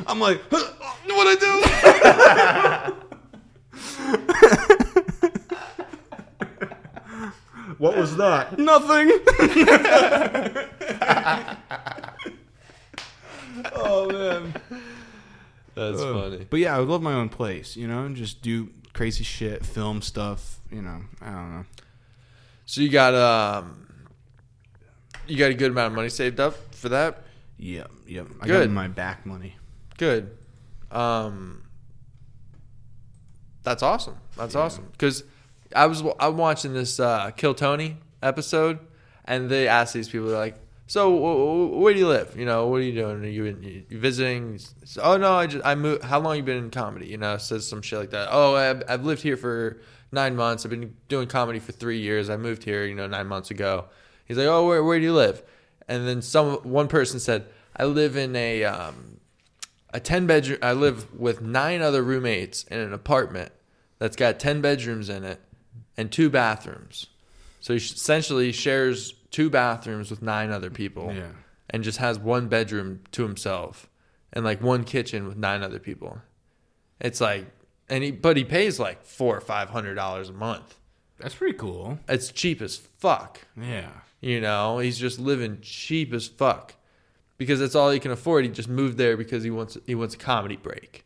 I'm like, what do I do? What was that? Nothing. oh man. That's funny. But yeah, I would love my own place, you know, and just do crazy shit, film stuff, you know. I don't know. So you got um, you got a good amount of money saved up for that. Yep, yep. I Good. got my back money. Good. Um, that's awesome. That's awesome. Because I was I'm watching this uh, Kill Tony episode, and they asked these people they're like, "So wh- wh- where do you live? You know, what are you doing? Are you, in, you visiting?" So, oh no, I just I moved. How long you been in comedy? You know, says some shit like that. Oh, I've, I've lived here for nine months. I've been doing comedy for three years. I moved here, you know, nine months ago. He's like, "Oh, where where do you live?" And then some one person said, "I live in a um, a 10 bedroom I live with nine other roommates in an apartment that's got 10 bedrooms in it and two bathrooms. So he essentially shares two bathrooms with nine other people Yeah. and just has one bedroom to himself and like one kitchen with nine other people. It's like and he but he pays like 4 or 500 dollars a month. That's pretty cool. It's cheap as fuck. Yeah. You know, he's just living cheap as fuck because that's all he can afford. He just moved there because he wants he wants a comedy break.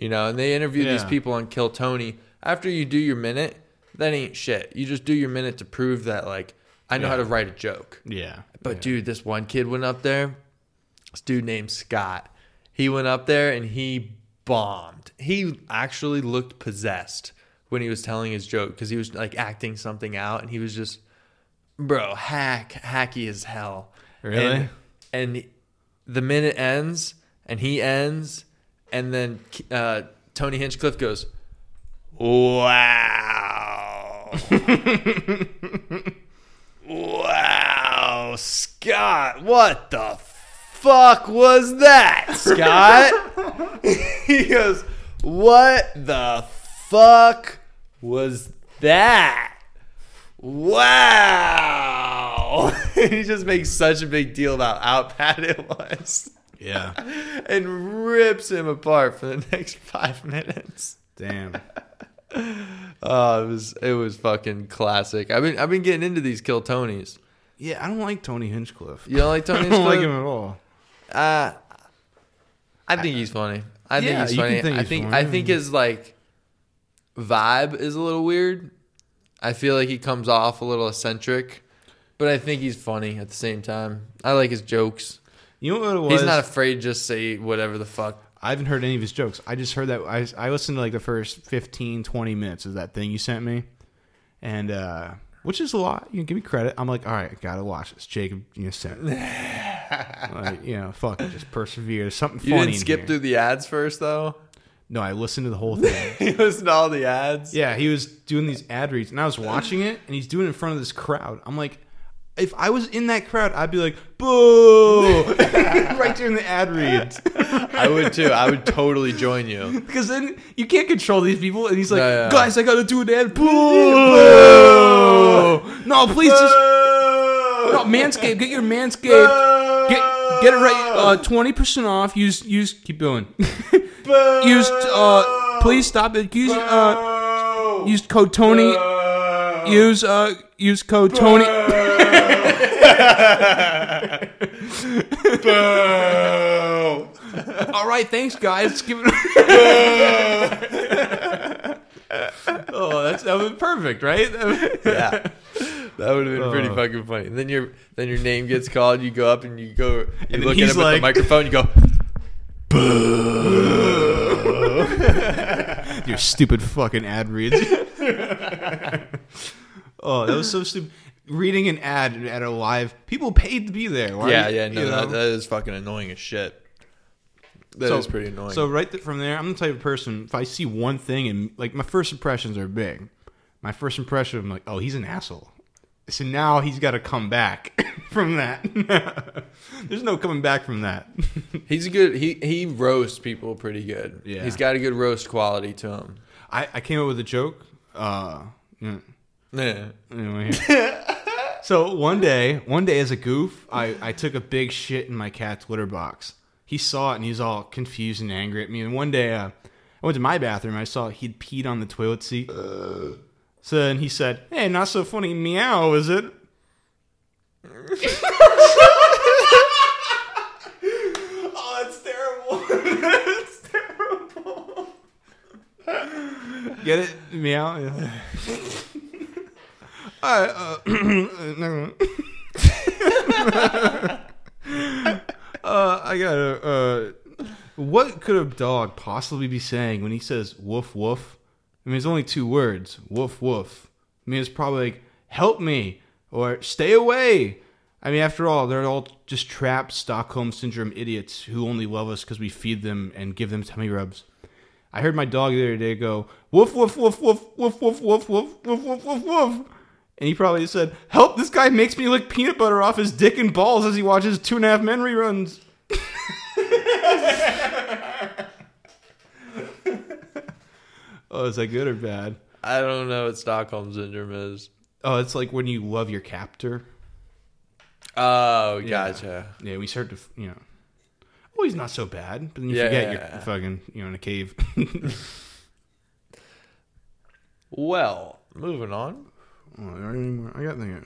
You know, and they interview these people on Kill Tony. After you do your minute, that ain't shit. You just do your minute to prove that like I know how to write a joke. Yeah. But yeah. dude, this one kid went up there. This dude named Scott. He went up there and he bombed. He actually looked possessed when he was telling his joke because he was like acting something out and he was just, bro, hack, hacky as hell. Really? And, and the minute ends and he ends and then uh, Tony Hinchcliffe goes, wow. Wow, Scott, what the fuck was that, Scott? he goes, What the fuck was that? Wow. he just makes such a big deal about how bad it was Yeah. and rips him apart for the next five minutes. Damn. Oh, it was it was fucking classic. I've been I've been getting into these Kill Tonys. Yeah, I don't like Tony Hinchcliffe. You don't like Tony I don't like him at all. Uh, I think he's funny. I think he's you can funny. think I he's think funny. I think his like vibe is a little weird. I feel like he comes off a little eccentric, but I think he's funny at the same time. I like his jokes. You know what it was? He's not afraid to just say whatever the fuck. I haven't heard any of his jokes. I just heard that I, I listened to like the first 15, 20 minutes of that thing you sent me, and uh, which is a lot. You can give me credit. I'm like, all right, gotta watch this. Jacob, you know, sent. like, you know, fuck, it, just persevere. There's something You didn't skip here. through the ads first though. No, I listened to the whole thing. he listened to all the ads. yeah, he was doing these ad reads, and I was watching it, and he's doing it in front of this crowd. I'm like, if I was in that crowd, I'd be like, "Boo!" right during the ad reads, I would too. I would totally join you. because then you can't control these people. And he's like, yeah. "Guys, I gotta do an ad." Boo! No, please just no Manscaped. Get your Manscaped. Get get it right. Uh, twenty percent off. Use use. Keep going. use uh. Please stop it. Use uh. Use code Tony. Use uh. Use code Tony. All right, thanks, guys. Give it. oh, that's that was perfect, right? Yeah. That would have been pretty Oh. fucking funny. And then your then your name gets called. You go up and you go. You then look at him at the microphone. You go. Boo! your stupid fucking ad reads. oh, that was so stupid. Reading an ad at a live, people paid to be there. Why Yeah, yeah. No, you know? that, that is fucking annoying as shit. That So- pretty annoying. So right th- from there, I'm the type of person. If I see one thing and like my first impressions are big, my first impression, I'm like, oh, he's an asshole. So now he's got to come back from that. There's no coming back from that. He's a good. He he roasts people pretty good. Yeah. He's got a good roast quality to him. I, I came up with a joke. Uh, yeah. Yeah. Anyway. So one day, one day as a goof, I, I took a big shit in my cat's litter box. He saw it and he's all confused and angry at me. And one day, uh, I went to my bathroom. I saw he'd peed on the toilet seat. So then he said, "Hey, not so funny, meow, is it?" oh, that's terrible. that's terrible. Get it? Meow. All right, uh, uh, I gotta. Uh, what could a dog possibly be saying when he says "woof woof"? I mean, it's only two words: "woof woof." I mean, it's probably like "help me" or "stay away." I mean, after all, they're all just trapped Stockholm syndrome idiots who only love us because we feed them and give them tummy rubs. I heard my dog the other day go woof woof woof woof woof woof woof woof woof woof woof woof, and he probably said, "Help! This guy makes me lick peanut butter off his dick and balls as he watches Two and a Half Men reruns." oh, is that good or bad? I don't know what Stockholm syndrome is. Oh, it's like when you love your captor. Oh, gotcha. Yeah, we start to, you know. Oh, he's not so bad, but then you Yeah, forget yeah, you're yeah. fucking, you know, in a cave. Well, moving on. Oh, I any more? I got the.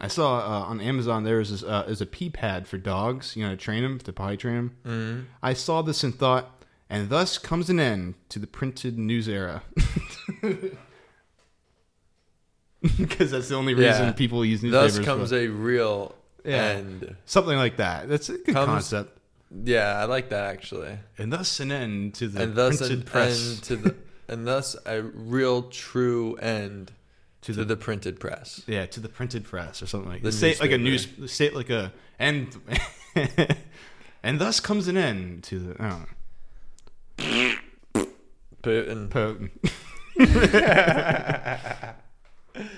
I saw uh, on Amazon there was this, uh, is a pee pad for dogs, you know, to train them to potty train them. Mm-hmm. I saw this and thought, and thus comes an end to the printed news era. Because that's the only reason Yeah. people use newspapers. Thus comes a real Yeah. end. something like that. That's a good Comes- concept. Yeah, I like that actually. And thus an end to the and thus printed an press. end to the and thus a real true end to to the the printed press. Yeah, to the printed press or something like The that. It like a news, say like a and and thus comes an end to the. I don't know. Putin. Po-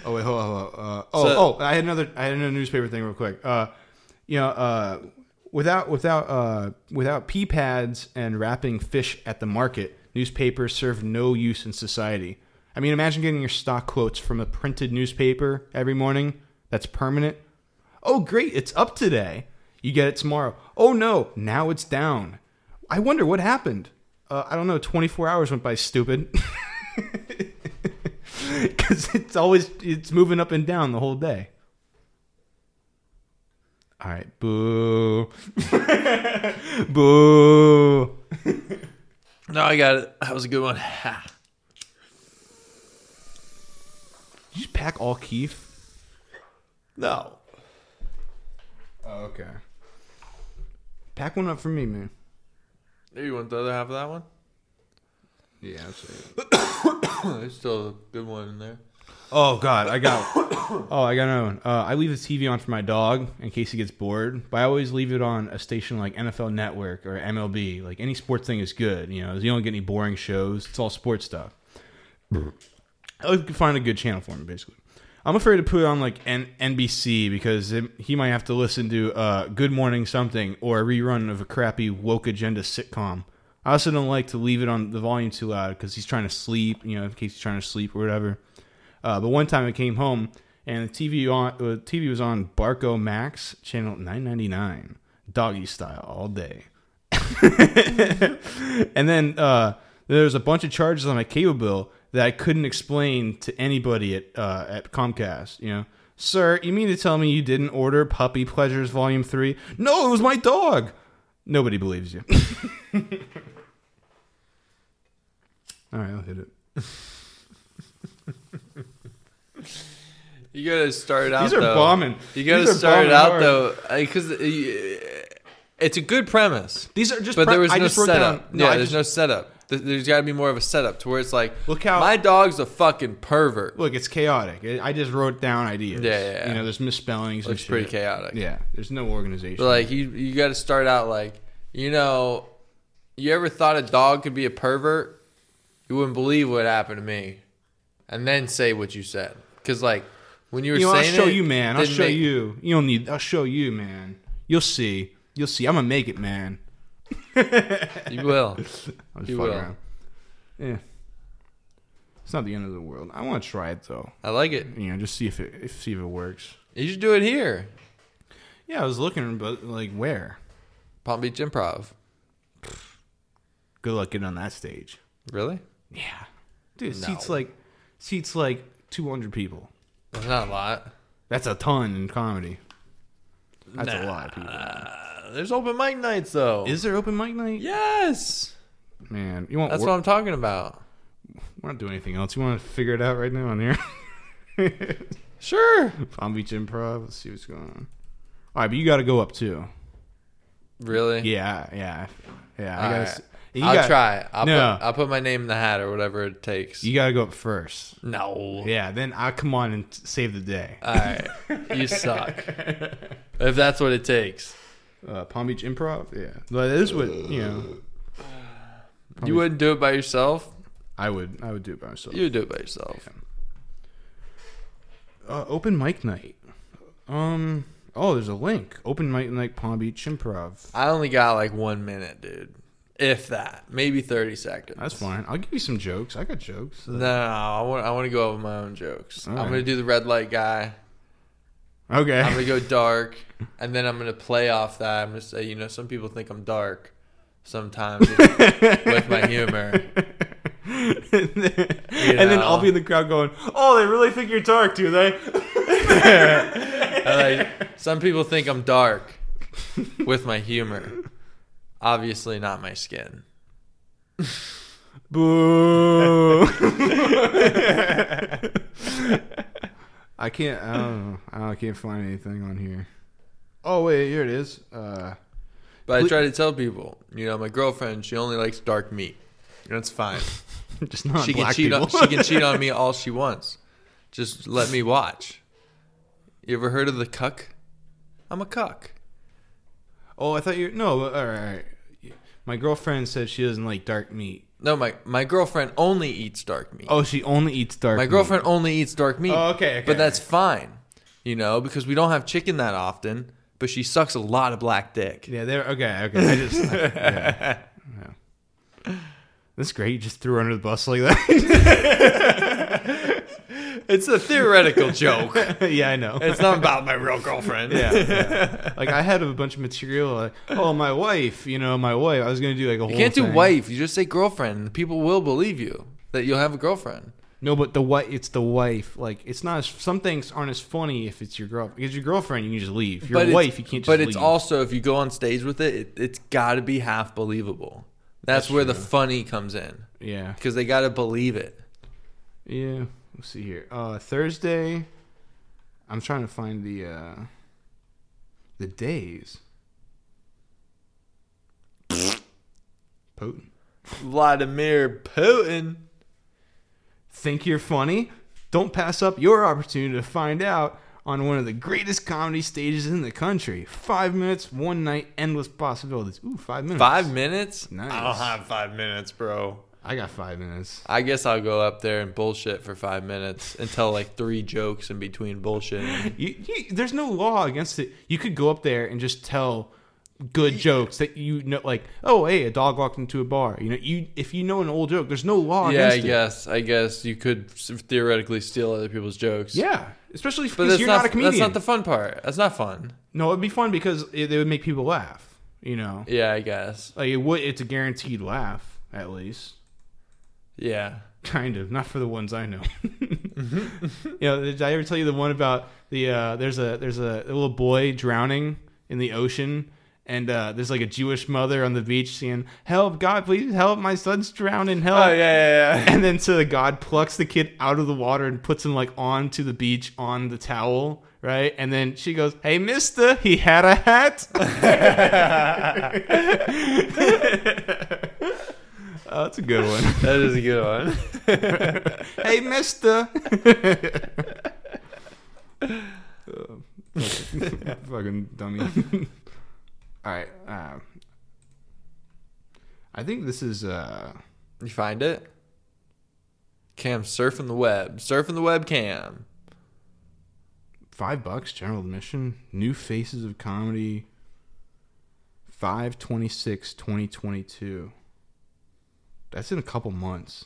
oh wait, hold on. Hold on. Uh, oh, So- oh, I had another. I had another newspaper thing real quick. Uh, you know, uh, without without uh, without pee pads and wrapping fish at the market, newspapers serve no use in society. I mean, imagine getting your stock quotes from a printed newspaper every morning. That's permanent. Oh, great! It's up today. You get it tomorrow. Oh no! Now it's down. I wonder what happened. Uh, I don't know. Twenty four hours went by. Stupid. Because it's always it's moving up and down the whole day. All right, boo, boo. No, I got it. That was a good one. Did you just pack all Keef? No. Oh, okay. Pack one up for me, man. Hey, you want the other half of that one? Yeah, say There's still a good one in there. Oh God, I got. oh, I got another one. Uh, I leave the TV on for my dog in case he gets bored, but I always leave it on a station like NFL Network or MLB. Like any sports thing is good. You know, you don't get any boring shows. It's all sports stuff. I could find a good channel for me, basically. I'm afraid to put it on like N- NBC because it, he might have to listen to uh, Good Morning Something or a rerun of a crappy woke agenda sitcom. I also don't like to leave it on the volume too loud because he's trying to sleep, you know, in case he's trying to sleep or whatever. Uh, but one time I came home and the TV on uh, TV was on Barco Max channel 999, doggy style all day. and then uh, there was a bunch of charges on my cable bill that I couldn't explain to anybody at uh, at Comcast. You know, sir, you mean to tell me you didn't order Puppy Pleasures Volume Three? No, it was my dog. Nobody believes you. All right, I'll hit it. You gotta start out. These are though. bombing. You gotta These start it out hard. though, because uh, it's a good premise. These are just. But pre- there was I no setup. No, yeah, there's just, no setup. There's got to be more of a setup to where it's like, Look how- my dog's a fucking pervert. Look, it's chaotic. I just wrote down ideas. Yeah, yeah, yeah. You know, there's misspellings. It's pretty chaotic. Yeah, there's no organization. But like you, you got to start out like, you know, you ever thought a dog could be a pervert? You wouldn't believe what happened to me, and then say what you said. Because like when you were you know, I'll show it, you, man. I'll show make- you. You don't need. I'll show you, man. You'll see. You'll see. I'm gonna make it, man. You will. I'll just You will. around. Yeah. It's not the end of the world. I want to try it though. I like it. You know, just see if it if, see if it works. You should do it here, Yeah, I was looking, but like where? Palm Beach Improv. Good luck getting on that stage. Really? Yeah, dude. No. Seats like seats like 200 people. That's not a lot. That's a ton in comedy. That's a lot of people. Uh, there's open mic nights though. Is there open mic night? yes. Man, you want? That's what I'm talking about. We're not doing anything else. You want to figure it out right now on here? Sure. Palm Beach Improv. Let's see what's going on. All right, but you got to go up too. Really? Yeah, yeah, yeah. I All gotta. right. s- you I'll got- try. I'll No. put I'll put my name in the hat or whatever it takes. You got to go up first. no. Yeah, then I'll come on and save the day. All right. You suck. if that's what it takes. Uh, Palm Beach Improv. Yeah, but this would, you know. You wouldn't do it by yourself? I would. I would do it by myself. You would do it by yourself. Uh, open mic night. Um. Oh, there's a link. Open mic night, Palm Beach Improv. I only got like one minute, dude. If that. Maybe 30 seconds. That's fine. I'll give you some jokes. I got jokes. No, I want I want to go over my own jokes. All I'm right. gonna do the red light guy. Okay. I'm gonna go dark, and then I'm gonna play off that. I'm gonna say, you know, some people think I'm dark sometimes with my humor. and then, and then I'll be in the crowd going, "Oh, they really think you're dark, do they?" Like some people think I'm dark with my humor. Obviously, not my skin. Boo! I can't. I don't know. I, don't, I can't find anything on here. Oh wait, here it is. Uh, But I try to tell people, you know, my girlfriend, she only likes dark meat. That's fine. just not she can black cheat people. on she can cheat on me all she wants. Just let me watch. You ever heard of the cuck? I'm a cuck. oh, I thought you. No, all right, all right. My girlfriend said she doesn't like dark meat. No, my my girlfriend only eats dark meat. Oh, she only eats dark. Meat. My meat. girlfriend only eats dark meat. Oh, okay, okay. But that's fine. You know, because we don't have chicken that often, but she sucks a lot of black dick. Yeah, there. Okay, okay. I just. I, yeah, yeah. That's great. You just threw her under the bus like that. It's a theoretical joke. yeah, I know. It's not about my real girlfriend. yeah, yeah. Like I had a bunch of material. Like, oh, my wife. You know, my wife. I was gonna do like a whole. You can't do thing. wife. You just say girlfriend. People will believe you that you'll have a girlfriend. No, but the wife. It's the wife. Like it's not. As, some things aren't as funny if it's your girl. Because your girlfriend, you can just leave. Your but wife, you can't. just But it's also if you go on stage with it, it it's got to be half believable. That's, That's where the funny comes in Yeah. because they got to believe it. Yeah. Let's see here. Uh, Thursday. I'm trying to find the uh, the days. Putin. Vladimir Putin. Think you're funny? Don't pass up your opportunity to find out on one of the greatest comedy stages in the country. Five minutes, one night, endless possibilities. Ooh, five minutes. Five minutes? Nice. I don't have five minutes, bro. I got five minutes. I guess I'll go up there and bullshit for five minutes and tell like three jokes in between bullshit. You, you, there's no law against it. You could go up there and just tell good jokes that you know, like, oh, hey, a dog walked into a bar. You know, you if you know an old joke, there's no law yeah, I it. guess. I guess you could theoretically steal other people's jokes. Yeah, especially because you're not, not, a comedian. That's not the fun part. That's not fun. no, it'd be fun because it, it would make people laugh. You know, Yeah, I guess. like it would. It's a guaranteed laugh, at least. Yeah. Kind of, not for the ones I know. you know, did I ever tell you the one about the uh, there's a there's a, little boy drowning in the ocean, and uh, there's like a Jewish mother on the beach saying, "Help, God, please help! My son's drowning! Help!" Oh yeah, yeah, yeah. And then so the God plucks the kid out of the water and puts him like onto the beach on the towel, right? And then she goes, "Hey, Mister, he had a hat." oh, that's a good one. that is a good one. hey, Mister. Oh, fucking- fucking dummy. All right. Uh, I think this is. Uh, You find it? Cam surfing the web. Surfing the web cam. Five bucks, general admission. New Faces of Comedy. 526 2022. That's in a couple months.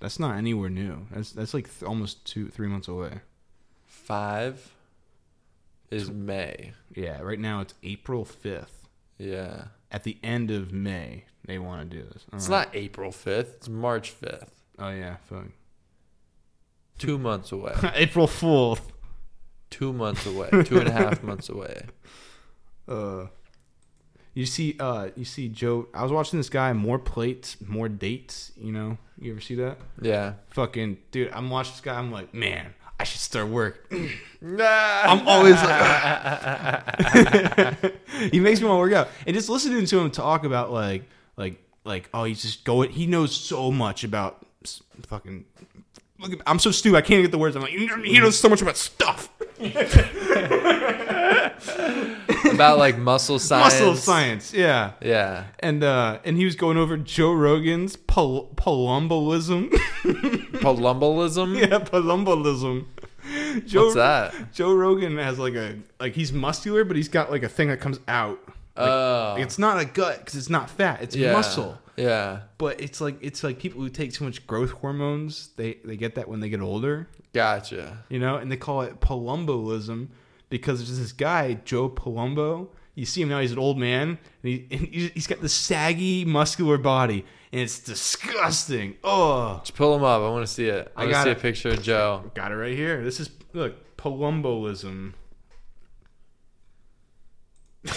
That's not anywhere new. That's that's like th- almost two, three months away. Five is May. Yeah, right now it's April 5th. Yeah. At the end of May, they want to do this. It's Alright. not April 5th. It's March 5th. Oh, yeah, fuck. Two months away. April Fool. Two months away. Two and a half months away. Uh, you see, uh, you see Joe. I was watching this guy. More plates, more dates. You know, you ever see that? Yeah. Fucking dude, I'm watching this guy. I'm like, man, I should start work. Nah. I'm always like, he makes me want to work out. And just listening to him talk about like, like, like, oh, he's just going. He knows so much about fucking. Look, at- I'm so stupid. I can't get the words. I'm like, he knows so much about stuff. About like muscle science. Muscle science, yeah. Yeah. and uh and he was going over Joe Rogan's pal- palumbolism. Palumbolism? yeah, palumbolism. Joe, What's that? Joe Rogan has like a like he's muscular, but he's got like a thing that comes out. Oh. Like, it's not a gut because it's not fat; it's yeah. muscle. Yeah. But it's like it's like people who take too much growth hormones. They they get that when they get older, Gotcha. you know, and they call it palumboism because there's this guy Joe Palumbo. You see him now; he's an old man, and, he, and he's got the saggy, muscular body, and it's disgusting. Oh, Just pull him up. I want to see it. I, I want to got see a picture of Joe. got it right here. This is look palumboism.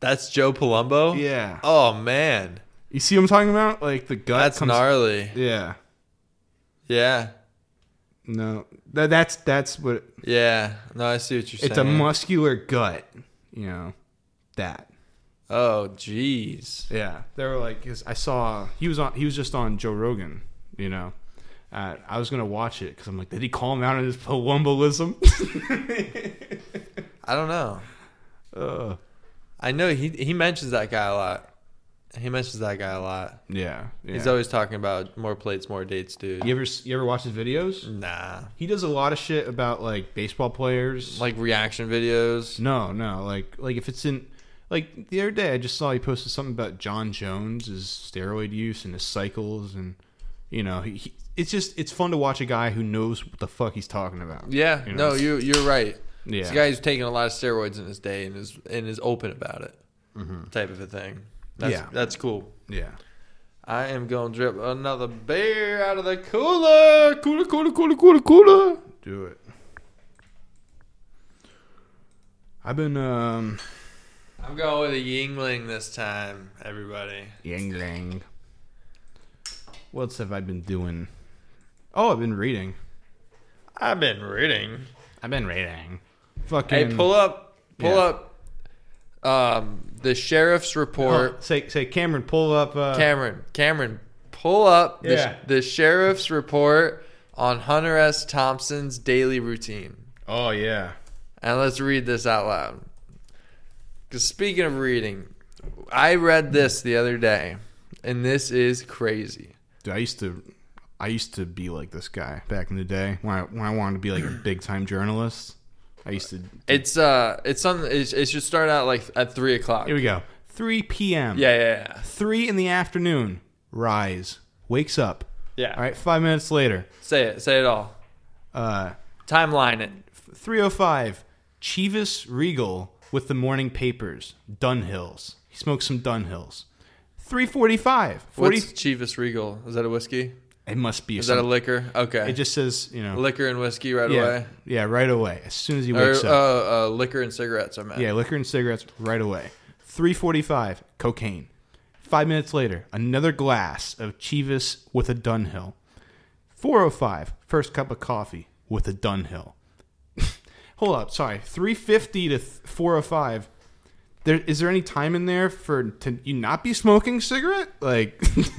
That's Joe Palumbo? Yeah, Oh, man. you see what I'm talking about? Like the gut. That's comes, gnarly. Yeah, Yeah. no, that, that's that's what Yeah. No, I see what you're saying. it's a saying. muscular gut. You know, that. oh, jeez. Yeah, they were like, 'cause I saw he was on. He was just on Joe Rogan. You know, uh, I was gonna watch it because I'm like, did he call him out on his palumboism? I don't know. uh, I know he he mentions that guy a lot. He mentions that guy a lot. yeah, yeah. He's always talking about more plates, more dates, dude. you ever you ever watch his videos? Nah. He does a lot of shit about like baseball players. Like reaction videos. no, no, like like if it's in like the other day, I just saw he posted something about Jon Jones, his steroid use and his cycles, and you know, he, he, it's just it's fun to watch a guy who knows what the fuck he's talking about. Yeah. You know? No, you you're right. Yeah. This guy who's taking a lot of steroids in his day and is and is open about it. Mm-hmm. Type of a thing. That's, Yeah. That's cool. Yeah. I am going to drip another beer out of the cooler. Cooler, cooler, cooler, cooler, cooler. Do it. I've been um I'm going with a Yuengling this time, everybody. Yangling. What else have I been doing? Oh, I've been reading. I've been reading. I've been reading. Fucking Hey, pull up, pull Yeah. up um, the sheriff's report. Oh, say say Cameron, pull up uh Cameron, Cameron, pull up the, Yeah. the sheriff's report on Hunter S. Thompson's daily routine. Oh yeah. And let's read this out loud. Because speaking of reading, I read this the other day, and this is crazy. Dude, I used to, I used to be like this guy back in the day when I when I wanted to be like a big time journalist. I used to. It's uh, it's something. It, it should start out like at three o'clock. Here we go. 3 p.m. Yeah, yeah, yeah. Three in the afternoon. Rise. Wakes up. Yeah. All right. Five minutes later. Say it. Say it all. Uh, Timeline it. 305. Chivas Regal with the morning papers. Dunhills. He smokes some Dunhills. 345. 40. What's Chivas Regal? Is that a whiskey? It must be. Is some- that a liquor? Okay. It just says you know. liquor and whiskey right yeah, away. yeah, right away. As soon as he wakes uh, up. uh, liquor and cigarettes. I meant. Yeah, liquor and cigarettes right away. 345, cocaine. Five minutes later, another glass of Chivas with a Dunhill. 405, first cup of coffee with a Dunhill. Hold up, sorry. 350 to th- 405. There, is there any time in there for to you not be smoking cigarette? Like,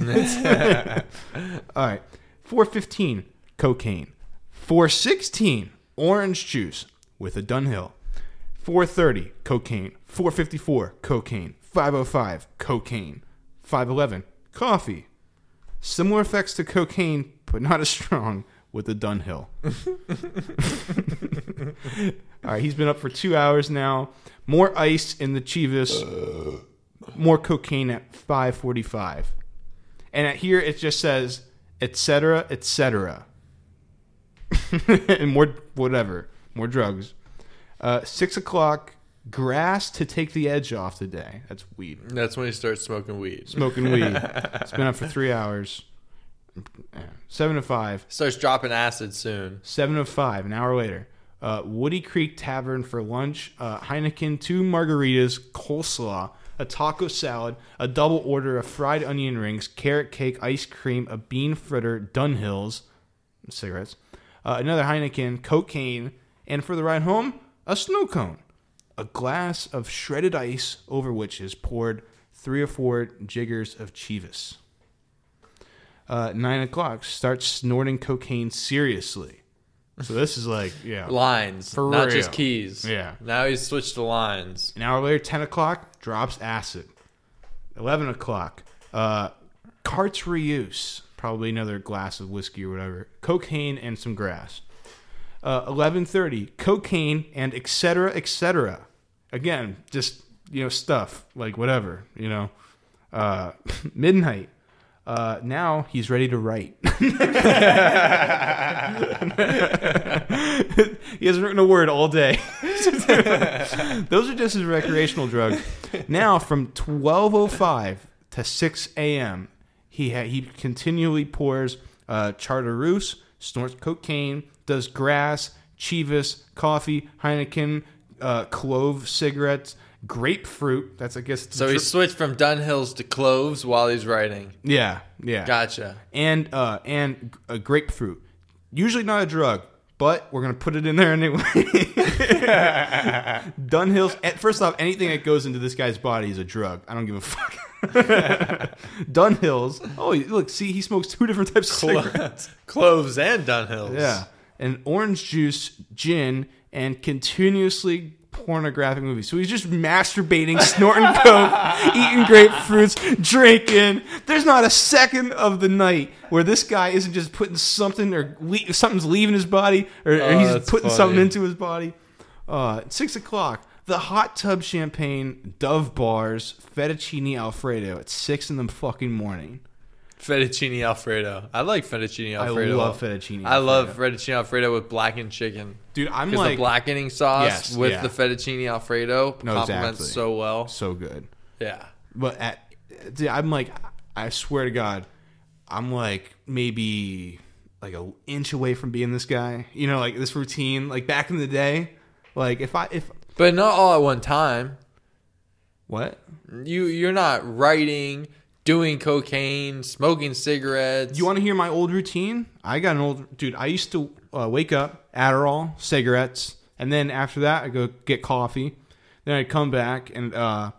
all right. 415, cocaine. 416, orange juice with a Dunhill. 430, cocaine. 454, cocaine. 505, cocaine. 511, coffee. Similar effects to cocaine, but not as strong with the Dunhill. All right, he's been up for two hours now. More ice in the Chivas. More cocaine at 545. And at here it just says, etc., etc. and more, whatever. More drugs. Uh, six o'clock, grass to take the edge off the day. That's weed. That's when he starts smoking weed. Smoking weed. it's been up for three hours. Seven to five. Starts dropping acid soon. Seven to five. An hour later. Uh, Woody Creek Tavern for lunch. Uh, Heineken, two margaritas, coleslaw, a taco salad, a double order of fried onion rings, carrot cake, ice cream, a bean fritter, Dunhills, cigarettes, uh, another Heineken, cocaine, and for the ride home, a snow cone, a glass of shredded ice over which is poured three or four jiggers of Chivas. Uh, nine o'clock, start snorting cocaine seriously. So this is like, yeah. Lines, For not real. just keys. Yeah. Now he's switched to lines. An hour later, 10 o'clock, drops acid. 11 o'clock, uh, Chartreuse. Probably another glass of whiskey or whatever. Cocaine and some grass. Uh, 11.30, cocaine and et cetera, et cetera. Again, just, you know, stuff. Like whatever, you know. Uh, midnight. Uh, now he's ready to write. he hasn't written a word all day. Those are just his recreational drugs. Now, from 12:05 to 6 a.m., he ha- he continually pours uh, Chartreuse, snorts cocaine, does grass, Chivas, coffee, Heineken, uh, clove cigarettes, grapefruit. That's I guess. So he switched from Dunhills to cloves while he's writing. yeah, yeah Gotcha. and uh, and a grapefruit. Usually not a drug, but we're gonna put it in there anyway. Dunhills. eh, First off, anything that goes into this guy's body is a drug. I don't give a fuck. Dunhills. Oh, look, see, he smokes two different types of cigarettes. Cloves and Dunhills. Yeah, and orange juice, gin, and continuously pornographic movies. So he's just masturbating, snorting coke, eating grapefruits, drinking. There's not a second of the night where this guy isn't just putting something or le- something's leaving his body or, or Oh, he's putting funny. something into his body. Uh, six o'clock. The hot tub champagne, Dove bars, fettuccine alfredo at six in the fucking morning. Fettuccine Alfredo. I like fettuccine Alfredo. I love fettuccine. I love Alfredo. fettuccine Alfredo with blackened chicken. dude. I'm like the blackening sauce Yes, with yeah. the fettuccine Alfredo No, complements exactly. so well. so good. Yeah. But at, dude, I'm like, I swear to God, I'm like maybe like an inch away from being this guy. You know, like this routine. Like back in the day, like if I if But not all at one time. what You you're not writing, doing cocaine, smoking cigarettes. you want to hear my old routine? I got an old dude. I used to uh, wake up, Adderall, cigarettes, and then after that I go get coffee. Then I'd come back and uh,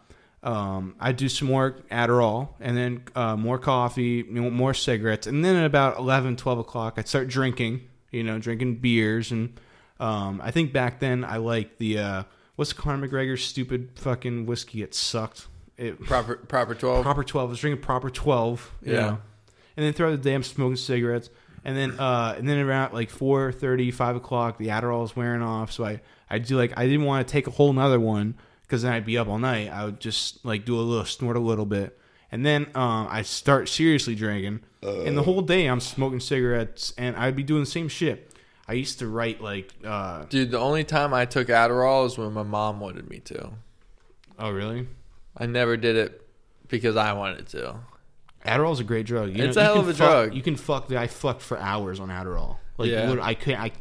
um, I'd do some more Adderall, and then uh, more coffee, more cigarettes, and then at about 11, 12 o'clock I'd start drinking. You know, drinking beers, and um, I think back then I liked the uh, what's Conor McGregor's stupid fucking whiskey? It sucked. It Proper proper twelve. proper twelve. I was drinking proper twelve. You Yeah. know? And then throughout the day, I'm smoking cigarettes. And then, uh, and then around like 4:30, 5 o'clock, the Adderall's wearing off. So I, I do like I didn't want to take a whole another one because then I'd be up all night. I would just like do a little snort a little bit, and then um, I start seriously drinking. and the whole day I'm smoking cigarettes, and I'd be doing the same shit. I used to write like, uh, Dude, the only time I took Adderall is when my mom wanted me to. oh really? I never did it because I wanted to. Adderall's a great drug. You It's know, a hell of a fuck- drug. You can fuck. I fucked for hours on Adderall. Like Yeah. I can't. I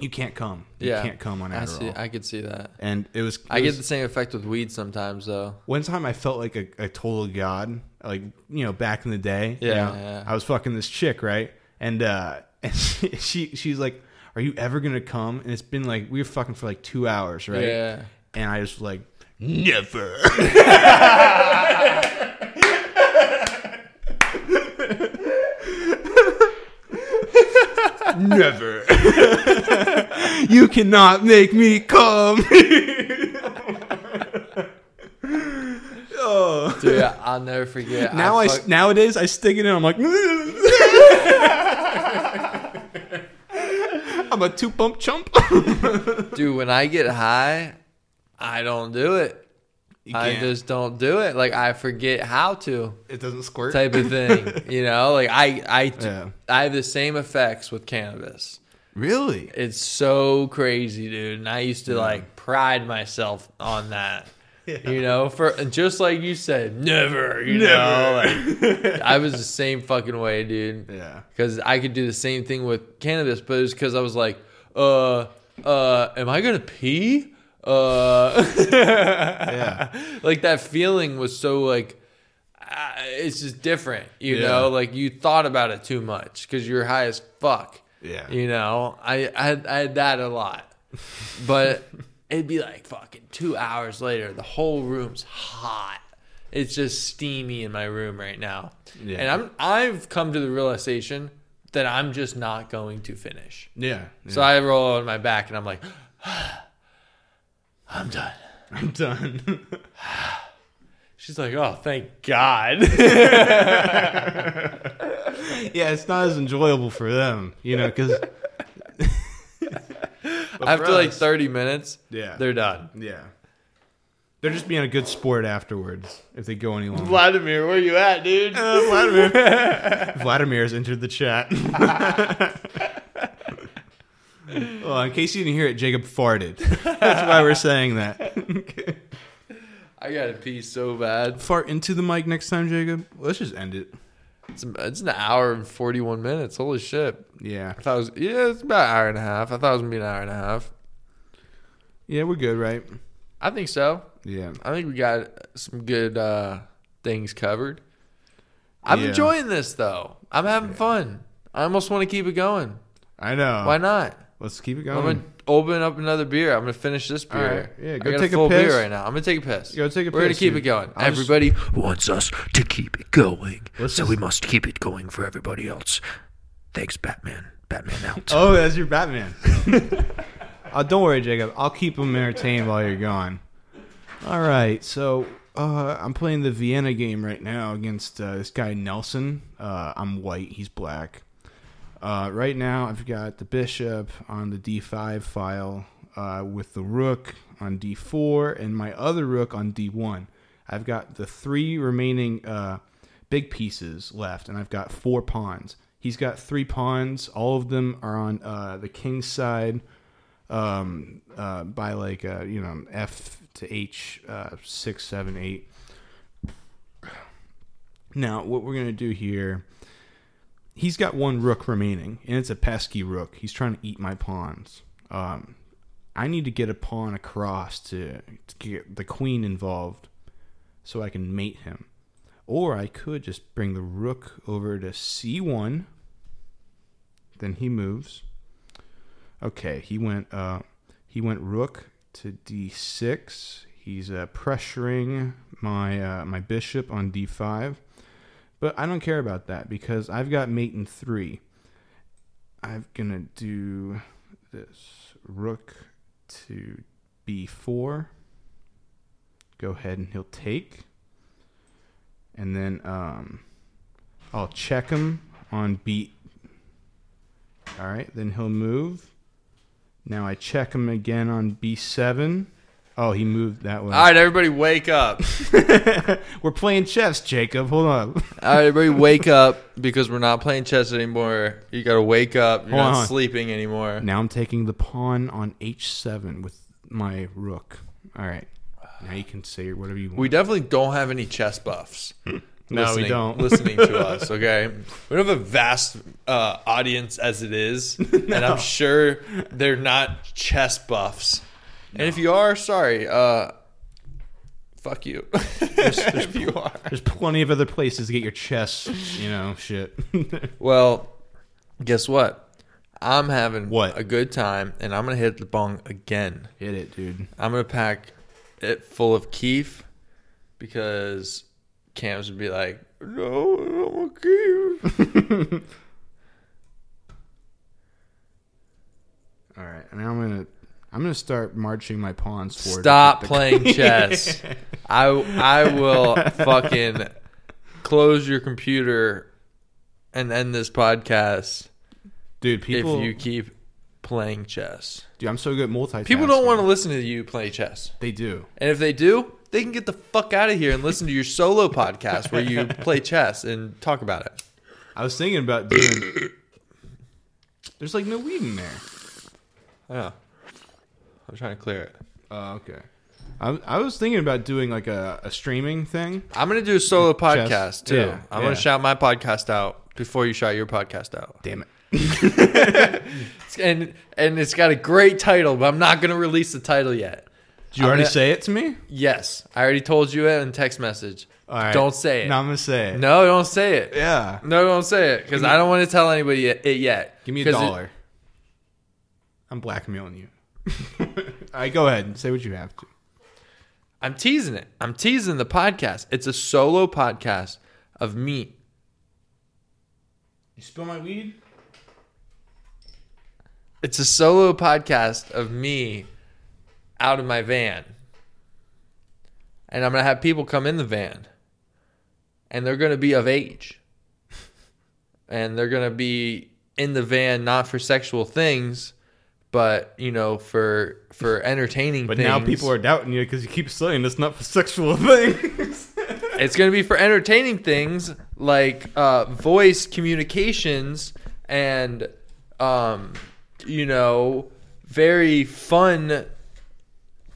you can't come. You Yeah, can't come on Adderall. I see. I could see that. and it was. I it get the same effect with weed sometimes, though. one time I felt like a, a total god. Like you know, back in the day. you Yeah, know, yeah. I was fucking this chick, right? And uh, and she, she she's like, "Are you ever gonna come?" And it's been like we were fucking for like two hours, right? Yeah. And I just like never. Never. you cannot make me come. oh. Dude, I'll never forget. Now I, fuck- nowadays I stick it in. I'm like, I'm a two pump chump. dude, when I get high, I don't do it. I just don't do it. Like I forget how to it doesn't squirt. type of thing. you know, like I I Yeah. I have the same effects with cannabis. Really? It's so crazy, dude. And I used to like pride myself on that. You know, for just like you said, never. You know, like, I was the same fucking way, dude. Yeah. Because I could do the same thing with cannabis, but it was because I was like, uh, uh, am I gonna pee? Uh, Yeah. like that feeling was so like, uh, it's just different, you Yeah. know. Like you thought about it too much because you're high as fuck. Yeah. You know, I, I had I had that a lot, but it'd be like fucking two hours later, the whole room's hot. It's just steamy in my room right now, Yeah. and I'm I've come to the realization that I'm just not going to finish. Yeah. So I roll on my back and I'm like, I'm done. I'm done. She's like, oh, thank God. yeah, it's not as enjoyable for them, you know, because After like 30 minutes, Yeah. they're done. yeah, they're just being a good sport afterwards if they go any longer. Vladimir, where you at, dude? Uh, Vladimir. Vladimir's entered the chat. Well, in case you didn't hear it, Jacob farted. That's why we're saying that. I gotta pee so bad. Fart into the mic next time, Jacob. Let's just end it. It's, it's an hour and 41 minutes. Holy shit. Yeah. I thought it was, yeah, it's about an hour and a half. I thought it was gonna be an hour and a half. Yeah, we're good, right? I think so. Yeah. I think we got some good uh, things covered. I'm Yeah. enjoying this though. I'm having fun. I almost want to keep it going. I know. Why not? Let's keep it going. I'm going. gonna open up another beer. I'm gonna finish this beer. Right. Yeah, go take a full piss. beer right now. I'm gonna take a piss. Go take a We're gonna keep dude. it going. Just- Everybody, wants us to keep it going. Let's so just- we must keep it going for everybody else. Thanks, Batman. Batman out. Oh, that's your Batman. uh, don't worry, Jacob. I'll keep them entertained while you're gone. All right. So uh, I'm playing the Vienna game right now against uh, this guy Nelson. Uh, I'm white. He's black. Uh, right now, I've got the bishop on the d5 file uh, with the rook on d4 and my other rook on d1. I've got the three remaining uh, big pieces left, and I've got four pawns. He's got three pawns. All of them are on uh, the king's side um, uh, by like uh, you know F to H uh, six, seven, eight. Now, what we're gonna do here? He's got one rook remaining, and it's a pesky rook. He's trying to eat my pawns. Um, I need to get a pawn across to, to get the queen involved, so I can mate him. Or I could just bring the rook over to c1. Then he moves. Okay, he went. Uh, he went rook to d6. He's uh, pressuring my uh, my bishop on d5, but I don't care about that because I've got mate in three. I'm gonna do this rook to B4. Go ahead and he'll take. And then um, I'll check him on B. All right, then he'll move. Now I check him again on B7. Oh, he moved that way. All right, everybody, wake up. We're playing chess, Jacob. Hold on. All right, everybody, wake up because we're not playing chess anymore. You got to wake up. You're Hold not on. sleeping anymore. Now I'm taking the pawn on H7 with my rook. All right. Now you can say whatever you want. We definitely don't have any chess buffs. No, we don't. listening to us, okay? We don't have a vast uh, audience as it is, and I'm sure they're not chess buffs. And if you are, sorry, uh, fuck you. if you are, There's plenty of other places to get your chess, you know, shit. well, guess what? I'm having What? a good time, and I'm gonna hit the bong again. Hit it, dude. I'm gonna pack it full of keef because Cam's would be like, "No, I don't want keef." All right. Now I'm gonna I'm gonna start marching my pawns forward. Stop playing chess. I I will fucking close your computer and end this podcast dude. People, if you keep playing chess. dude, I'm so good at multitasking. People don't want to listen to you play chess. They do. And if they do, they can get the fuck out of here and listen to your solo podcast where you play chess and talk about it. I was thinking about doing. There's like no weed in there. Yeah. I'm trying to clear it. Oh, okay. I, I was thinking about doing like a, a streaming thing. I'm going to do a solo podcast too. Yeah, I'm yeah. going to shout my podcast out before you shout your podcast out. Damn it. and and it's got a great title, but I'm not going to release the title yet. Did you I'm already gonna- say it to me? Yes, I already told you it in text message. All right. Don't say it. No, I'm gonna say it. No, don't say it. Yeah. No, don't say it because I don't want to tell anybody it it yet. Give me a 'Cause it- dollar. I'm blackmailing you. All right, go ahead and say what you have to. I'm teasing it. I'm teasing the podcast. It's a solo podcast of me. You spill my weed? It's a solo podcast of me out of my van. And I'm going to have people come in the van. And they're going to be of age. And they're going to be in the van not for sexual things, but, you know, for for entertaining But things. now people are doubting you because you keep saying it's not for sexual things. It's going to be for entertaining things like uh, voice communications and, um, you know, very fun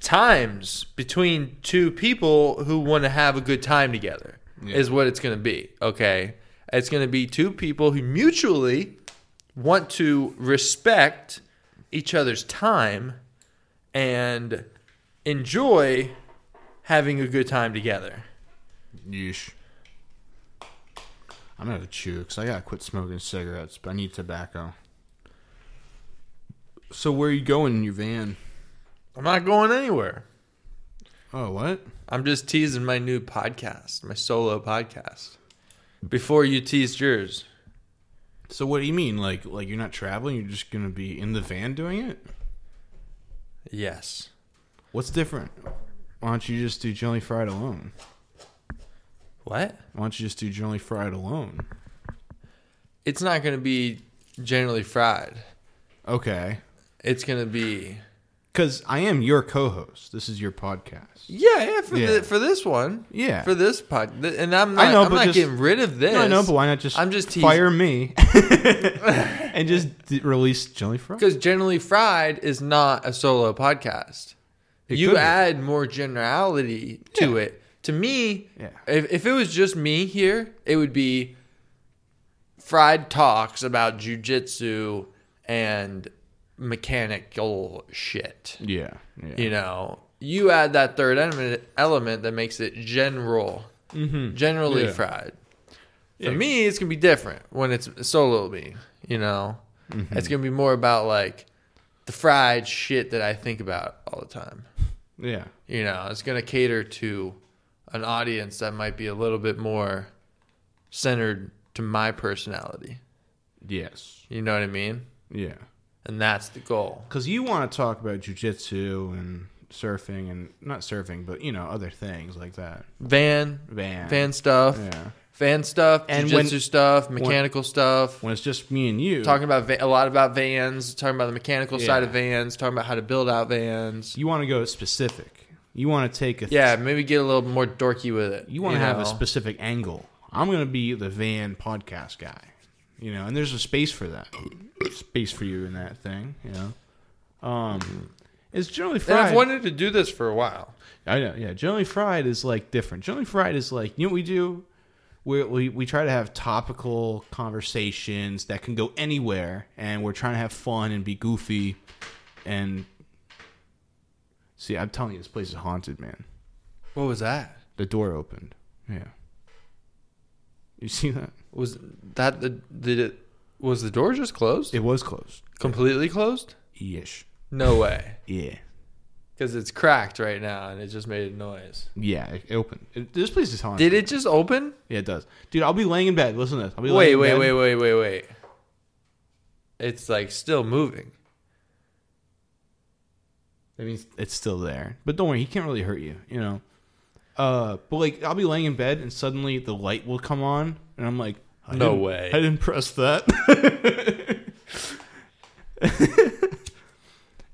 times between two people who want to have a good time together, Yeah. is what it's going to be. Okay. It's going to be two people who mutually want to respect each other's time and enjoy having a good time together. Yeesh. I'm gonna have to chew because I gotta quit smoking cigarettes, but I need tobacco. So where are you going in your van? I'm not going anywhere. Oh, what? I'm just teasing my new podcast, my solo podcast. Before you teased yours. So what do you mean? Like, like you're not traveling? You're just gonna be in the van doing it? Yes. What's different? Why don't you just do Jelly Fried alone? What? Why don't you just do Jelly Fried alone? It's not going to be generally fried. Okay. It's going to be Because I am your co-host. This is your podcast. Yeah, yeah, for Yeah. The, for this one. Yeah. For this pod. th- And I'm not I know, I'm not just- getting rid of this. No, I know, but why not just I'm just teasing. fire me and just d- release Jelly Fried? Because generally fried is not a solo podcast. It you be. add more generality to Yeah. it. To me, Yeah. if, if it was just me here, it would be fried talks about jujitsu and mechanical shit. Yeah. Yeah. You know, you add that third element, element that makes it general, Mm-hmm. generally Yeah. fried. For Yeah. me, it's gonna be different when it's solo me. You know, Mm-hmm. it's gonna be more about like the fried shit that I think about all the time. Yeah. You know, it's gonna cater to an audience that might be a little bit more centered to my personality. Yes. You know what I mean? Yeah. And that's the goal. Because you want to talk about jujitsu and surfing and not surfing, but you know other things like that. Van, Van, van stuff, yeah. van stuff, And jiu-jitsu when- stuff, mechanical stuff. When it's just me and you, Talking about va- a lot about vans, talking about the mechanical Yeah. side of vans, talking about how to build out vans. you want to go specific. You want to take a Yeah, maybe get a little more dorky with it. you want to have know? a specific angle. I'm going to be the van podcast guy, you know, and there's a space for that, space for you in that thing, you know. Um, it's generally And I've wanted to do this for a while. I know, yeah. Generally fried is like different. Generally fried is like you know what we do. We, we we try to have topical conversations that can go anywhere, and we're trying to have fun and be goofy, and see. I'm telling you, this place is haunted, man. What was that? The door opened. Yeah. You see that? Was that the did it was the door just closed? It was closed. Completely closed? Ish. No way. Yeah. Because it's cracked right now and it just made a noise. Yeah, it it opened. It, this place is haunted. Did it just open? Yeah, it does. Dude, I'll be laying in bed. Listen to this. I'll be Wait, laying in wait, bed. wait, wait, wait, wait. It's like still moving. That means it's still there. But don't worry, he can't really hurt you, you know. Uh, but like I'll be laying in bed and suddenly the light will come on, and I'm like, I No way. I didn't press that.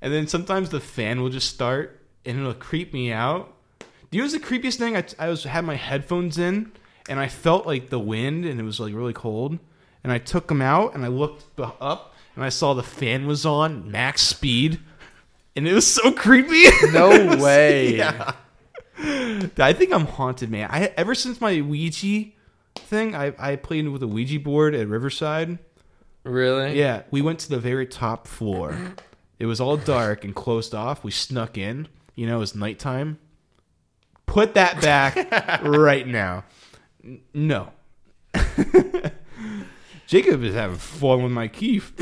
and then sometimes the fan will just start, and it'll creep me out. Do you know what's the creepiest thing? I, I was had my headphones in, and I felt like the wind, and it was like really cold. And I took them out, and I looked up, and I saw the fan was on max speed, and it was so creepy. No way. yeah. I think I'm haunted, man. I ever since my Ouija thing, I I played with a Ouija board at Riverside. Really? Yeah, we went to the very top floor. It was all dark and closed off. We snuck in. You know, it was nighttime. Put that back right now. N- No. Jacob is having fun with my Keef.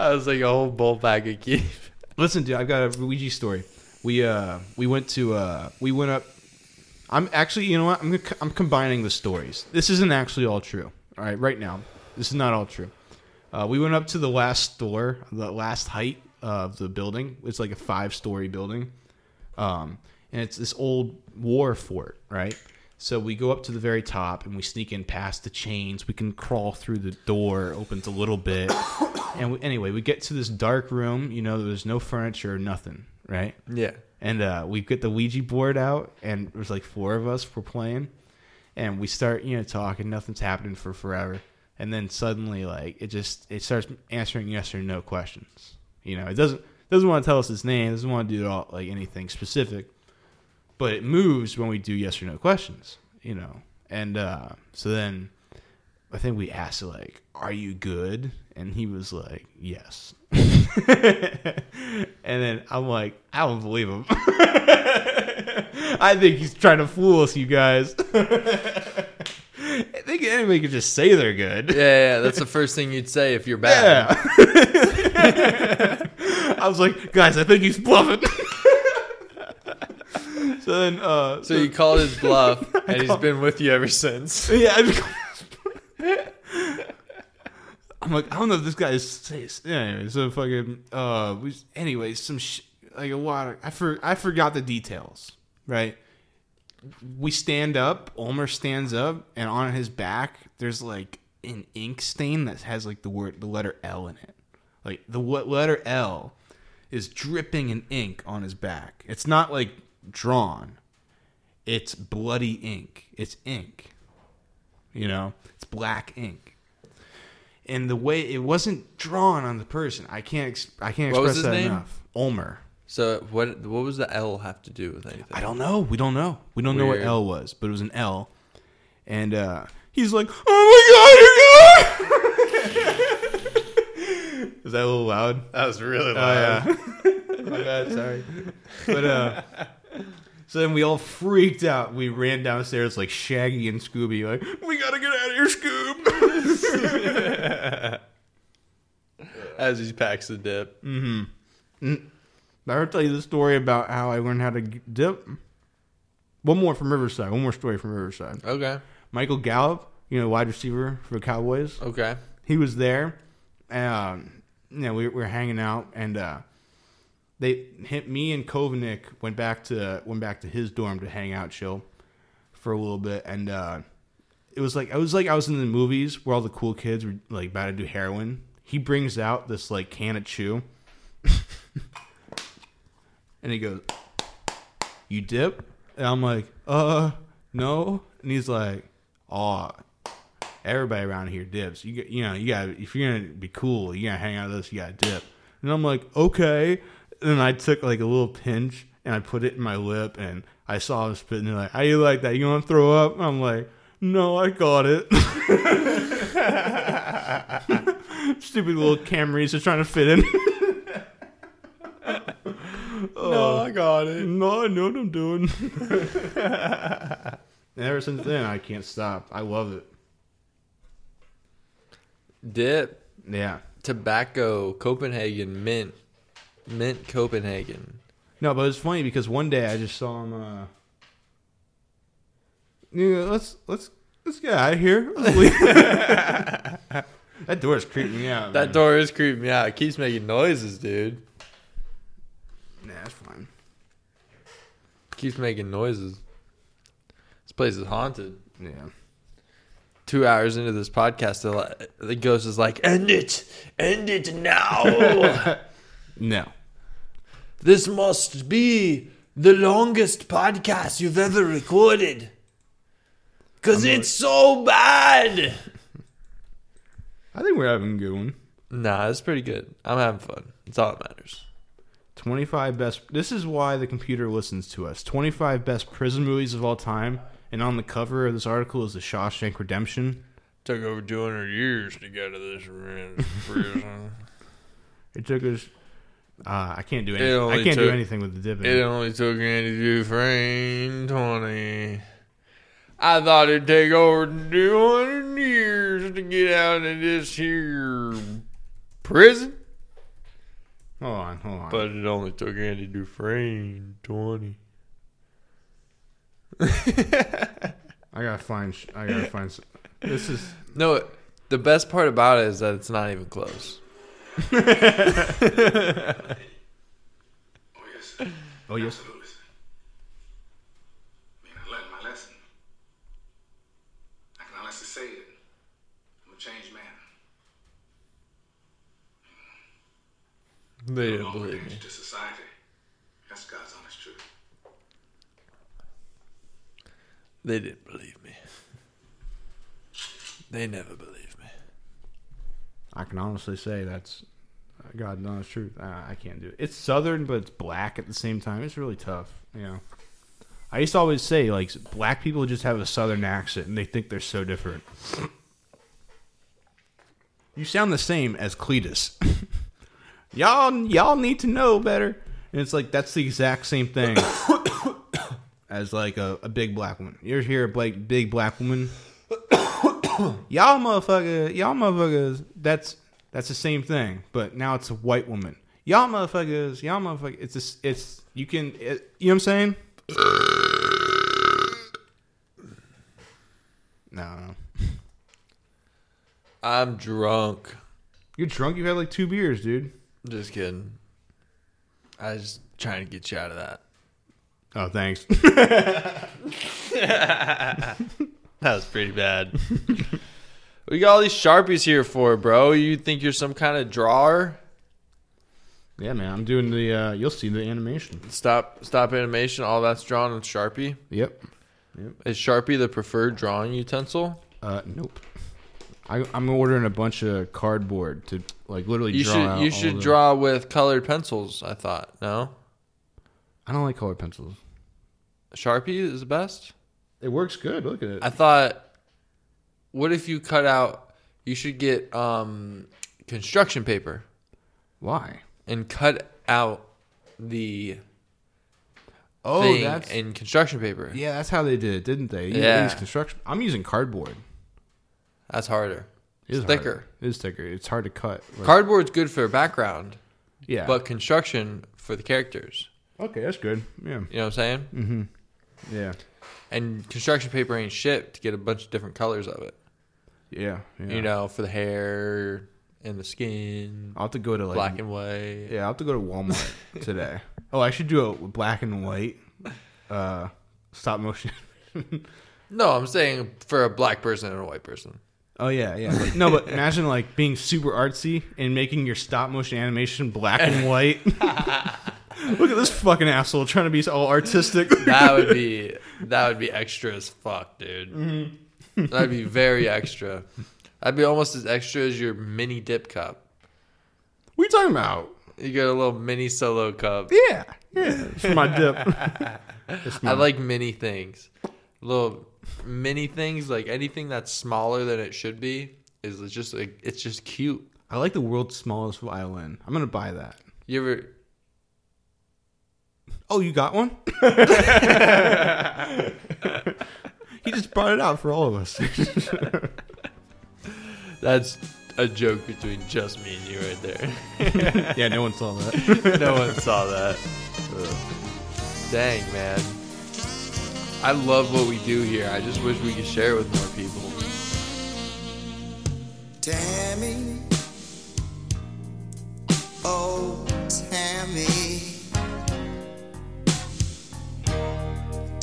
I was like a whole bowl bag of Keef. Listen, dude, I've got a Ouija story. We uh we went to uh we went up. I'm actually, you know what? I'm I'm combining the stories. This isn't actually all true. All right, right now, this is not all true. Uh, we went up to the last store, the last height of the building. It's like a five story building, um, and it's this old war fort, right? So we go up to the very top and we sneak in past the chains. We can crawl through the door, opens a little bit, and we, anyway, we get to this dark room. You know, there's no furniture, or nothing, right? Yeah. And uh, we get the Ouija board out, and there's like four of us. We're playing, and we start, you know, talking. Nothing's happening for forever, and then suddenly, like, it just it starts answering yes or no questions. You know, it doesn't doesn't want to tell us its name. Doesn't want to do all like anything specific, but it moves when we do yes or no questions. You know, and uh, so then I think we asked like, "Are you good?" And he was like, "Yes." and then I'm like, "I don't believe him. I think he's trying to fool us, you guys." I think anybody could just say they're good. Yeah, yeah, that's the first thing you'd say if you're bad. Yeah. I was like, guys, I think he's bluffing. so then, uh, So you called his bluff, and he's been with you ever since. Yeah, I'm like, I don't know if this guy is. anyway, so fucking. Uh, we, anyway, some sh- like a lot of. I for I forgot the details. Right. We stand up. Ulmer stands up, and on his back, there's like an ink stain that has like the word, the letter L in it. Like the what letter L is dripping in ink on his back. It's not like drawn. It's bloody ink. It's ink. You know, it's black ink. And the way it wasn't drawn on the person, I can't. Ex- I can't What was express his that name? enough. Ulmer. So what? What was the L have to do with anything? I don't know. We don't know. We don't know what L was, but it was an L. And uh, he's like, "Oh my god, you're good!" Is that a little loud? That was really Oh yeah. my bad. Sorry. But uh, so then we all freaked out. We ran downstairs like Shaggy and Scooby, like, "We gotta get out of here, Scoob!" As he packs the dip. Mm hmm. I ever tell you the story about how I learned how to dip? One more from Riverside. One more story from Riverside. Okay. Michael Gallup, you know, wide receiver for the Cowboys. Okay. He was there. Um, you know, we we were hanging out, and uh, they hit me and Kovanik went back to went back to his dorm to hang out, chill for a little bit, and uh, it was like I was like I was in the movies where all the cool kids were like about to do heroin. He brings out this like can of chew, and he goes, "You dip?" And I'm like, "Uh, no." And he's like, "Oh, everybody around here dips. You you know you got if you're gonna be cool, you gotta hang out with us. You gotta dip." And I'm like, "Okay." And then I took like a little pinch and I put it in my lip, and I saw him spitting. They're like, "How you like that? You want to throw up?" I'm like, "No, I got it." Stupid little Camrys just trying to fit in. No, oh. I got it. No, I know what I'm doing. and ever since then, I can't stop. I love it. Dip, Yeah. tobacco, Copenhagen, mint, mint Copenhagen. No, but it's funny because one day I just saw him. Uh, yeah, let's let's let's get out of here. that door is creeping me out. That man. door is creeping me out. It keeps making noises, dude. Nah, that's fine. keeps making noises. This place is haunted. Yeah. Two hours into this podcast, the, the ghost is like, "End it, end it now." No. this must be the longest podcast you've ever recorded, cause it's so bad. I think we're having a good one. Nah, it's pretty good. I'm having fun. It's all that matters. 25 best. This is why the computer listens to us. 25 best prison movies of all time. And on the cover of this article is The Shawshank Redemption. Took over 200 years to get to this prison. It took us. Uh, I can't do anything. I can't do anything with the dipping. It only took Andy Dufresne 20. I thought it'd take over 200 years to get out of this here prison, hold on, hold on. but it only took Andy Dufresne 20. I gotta find. I gotta find. This is. No, the best part about it is that it's not even close. Oh, yes. Oh yes. Absolutely. I mean, I learned my lesson. I can honestly say it. I'm a changed man. They didn't believe me. to society. That's God's honest truth. They didn't believe me. They never believed me. I can honestly say that's. God knows truth. Uh, I can't do it. It's southern, but it's black at the same time. It's really tough. You know. I used to always say like black people just have a southern accent and they think they're so different. You sound the same as Cletus. y'all y'all need to know better. And it's like that's the exact same thing as like a, a big black woman. You ever hear a big big black woman? y'all motherfucker, y'all motherfuckers. That's that's the same thing, but now it's a white woman. Y'all motherfuckers, y'all motherfuckers. It's just, it's you can it, you know what I'm saying? No, no. I'm drunk. You're drunk. You've had like two beers, dude. Just kidding. I was trying to get you out of that. Oh, thanks. That was pretty bad. we got all these sharpies here for, bro. You think you're some kind of drawer? yeah, man. I'm doing the. uh You'll see the animation. Stop, stop animation. All that's drawn with Sharpie. Yep. yep. Is Sharpie the preferred drawing utensil? Uh, nope. I, I'm ordering a bunch of cardboard to like literally You draw should you should draw with colored pencils. I thought no. I don't like colored pencils. Sharpie is the best. It works good. Look at it. I thought, what if you cut out? You should get um, construction paper Why? and cut out the Oh, thing that's in construction paper. yeah. That's how they did it, didn't they? Yeah. They used construction. I'm using cardboard. That's harder. It is It's thicker. harder. It is thicker. It's hard to cut. Like- Cardboard's good for a background, yeah. but construction for the characters. okay, that's good. Yeah. You know what I'm saying? Mm-hmm. Yeah. And construction paper ain't shit to get a bunch of different colors of it. Yeah. yeah. You know, for the hair and the skin, I'll have to go to like black and white. Yeah, I'll have to go to Walmart today. Oh, I should do a black and white uh stop motion. No, I'm saying for a black person and a white person. Oh yeah, yeah. But, no, but imagine like being super artsy and making your stop motion animation black and white. Look at this fucking asshole trying to be all artistic. That would be that would be extra as fuck, dude. Mm-hmm. That'd be very extra. That'd be almost as extra as your mini dip cup. what are you talking about? You got a little mini solo cup. Yeah, yeah. It's for my dip. It's I like mini things. Little mini things, like anything that's smaller than it should be, is just like it's just cute. I like the world's smallest violin. I'm gonna buy that. You ever? Oh, you got one? he just brought it out for all of us. That's a joke between just me and you right there. yeah, no one saw that. no one saw that. Dang, man. I love what we do here. I just wish we could share it with more people. Tammy, oh Tammy,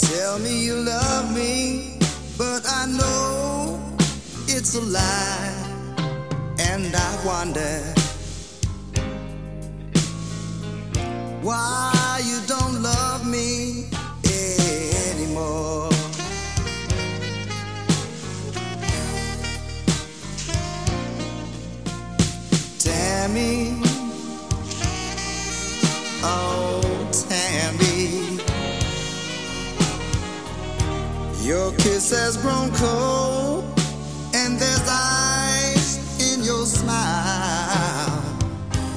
tell me you love me, but I know it's a lie, and I wonder why you don't love me anymore. Tammy, oh your kiss has grown cold, and there's ice in your smile,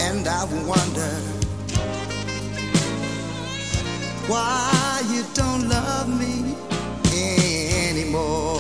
and I wonder why you don't love me anymore.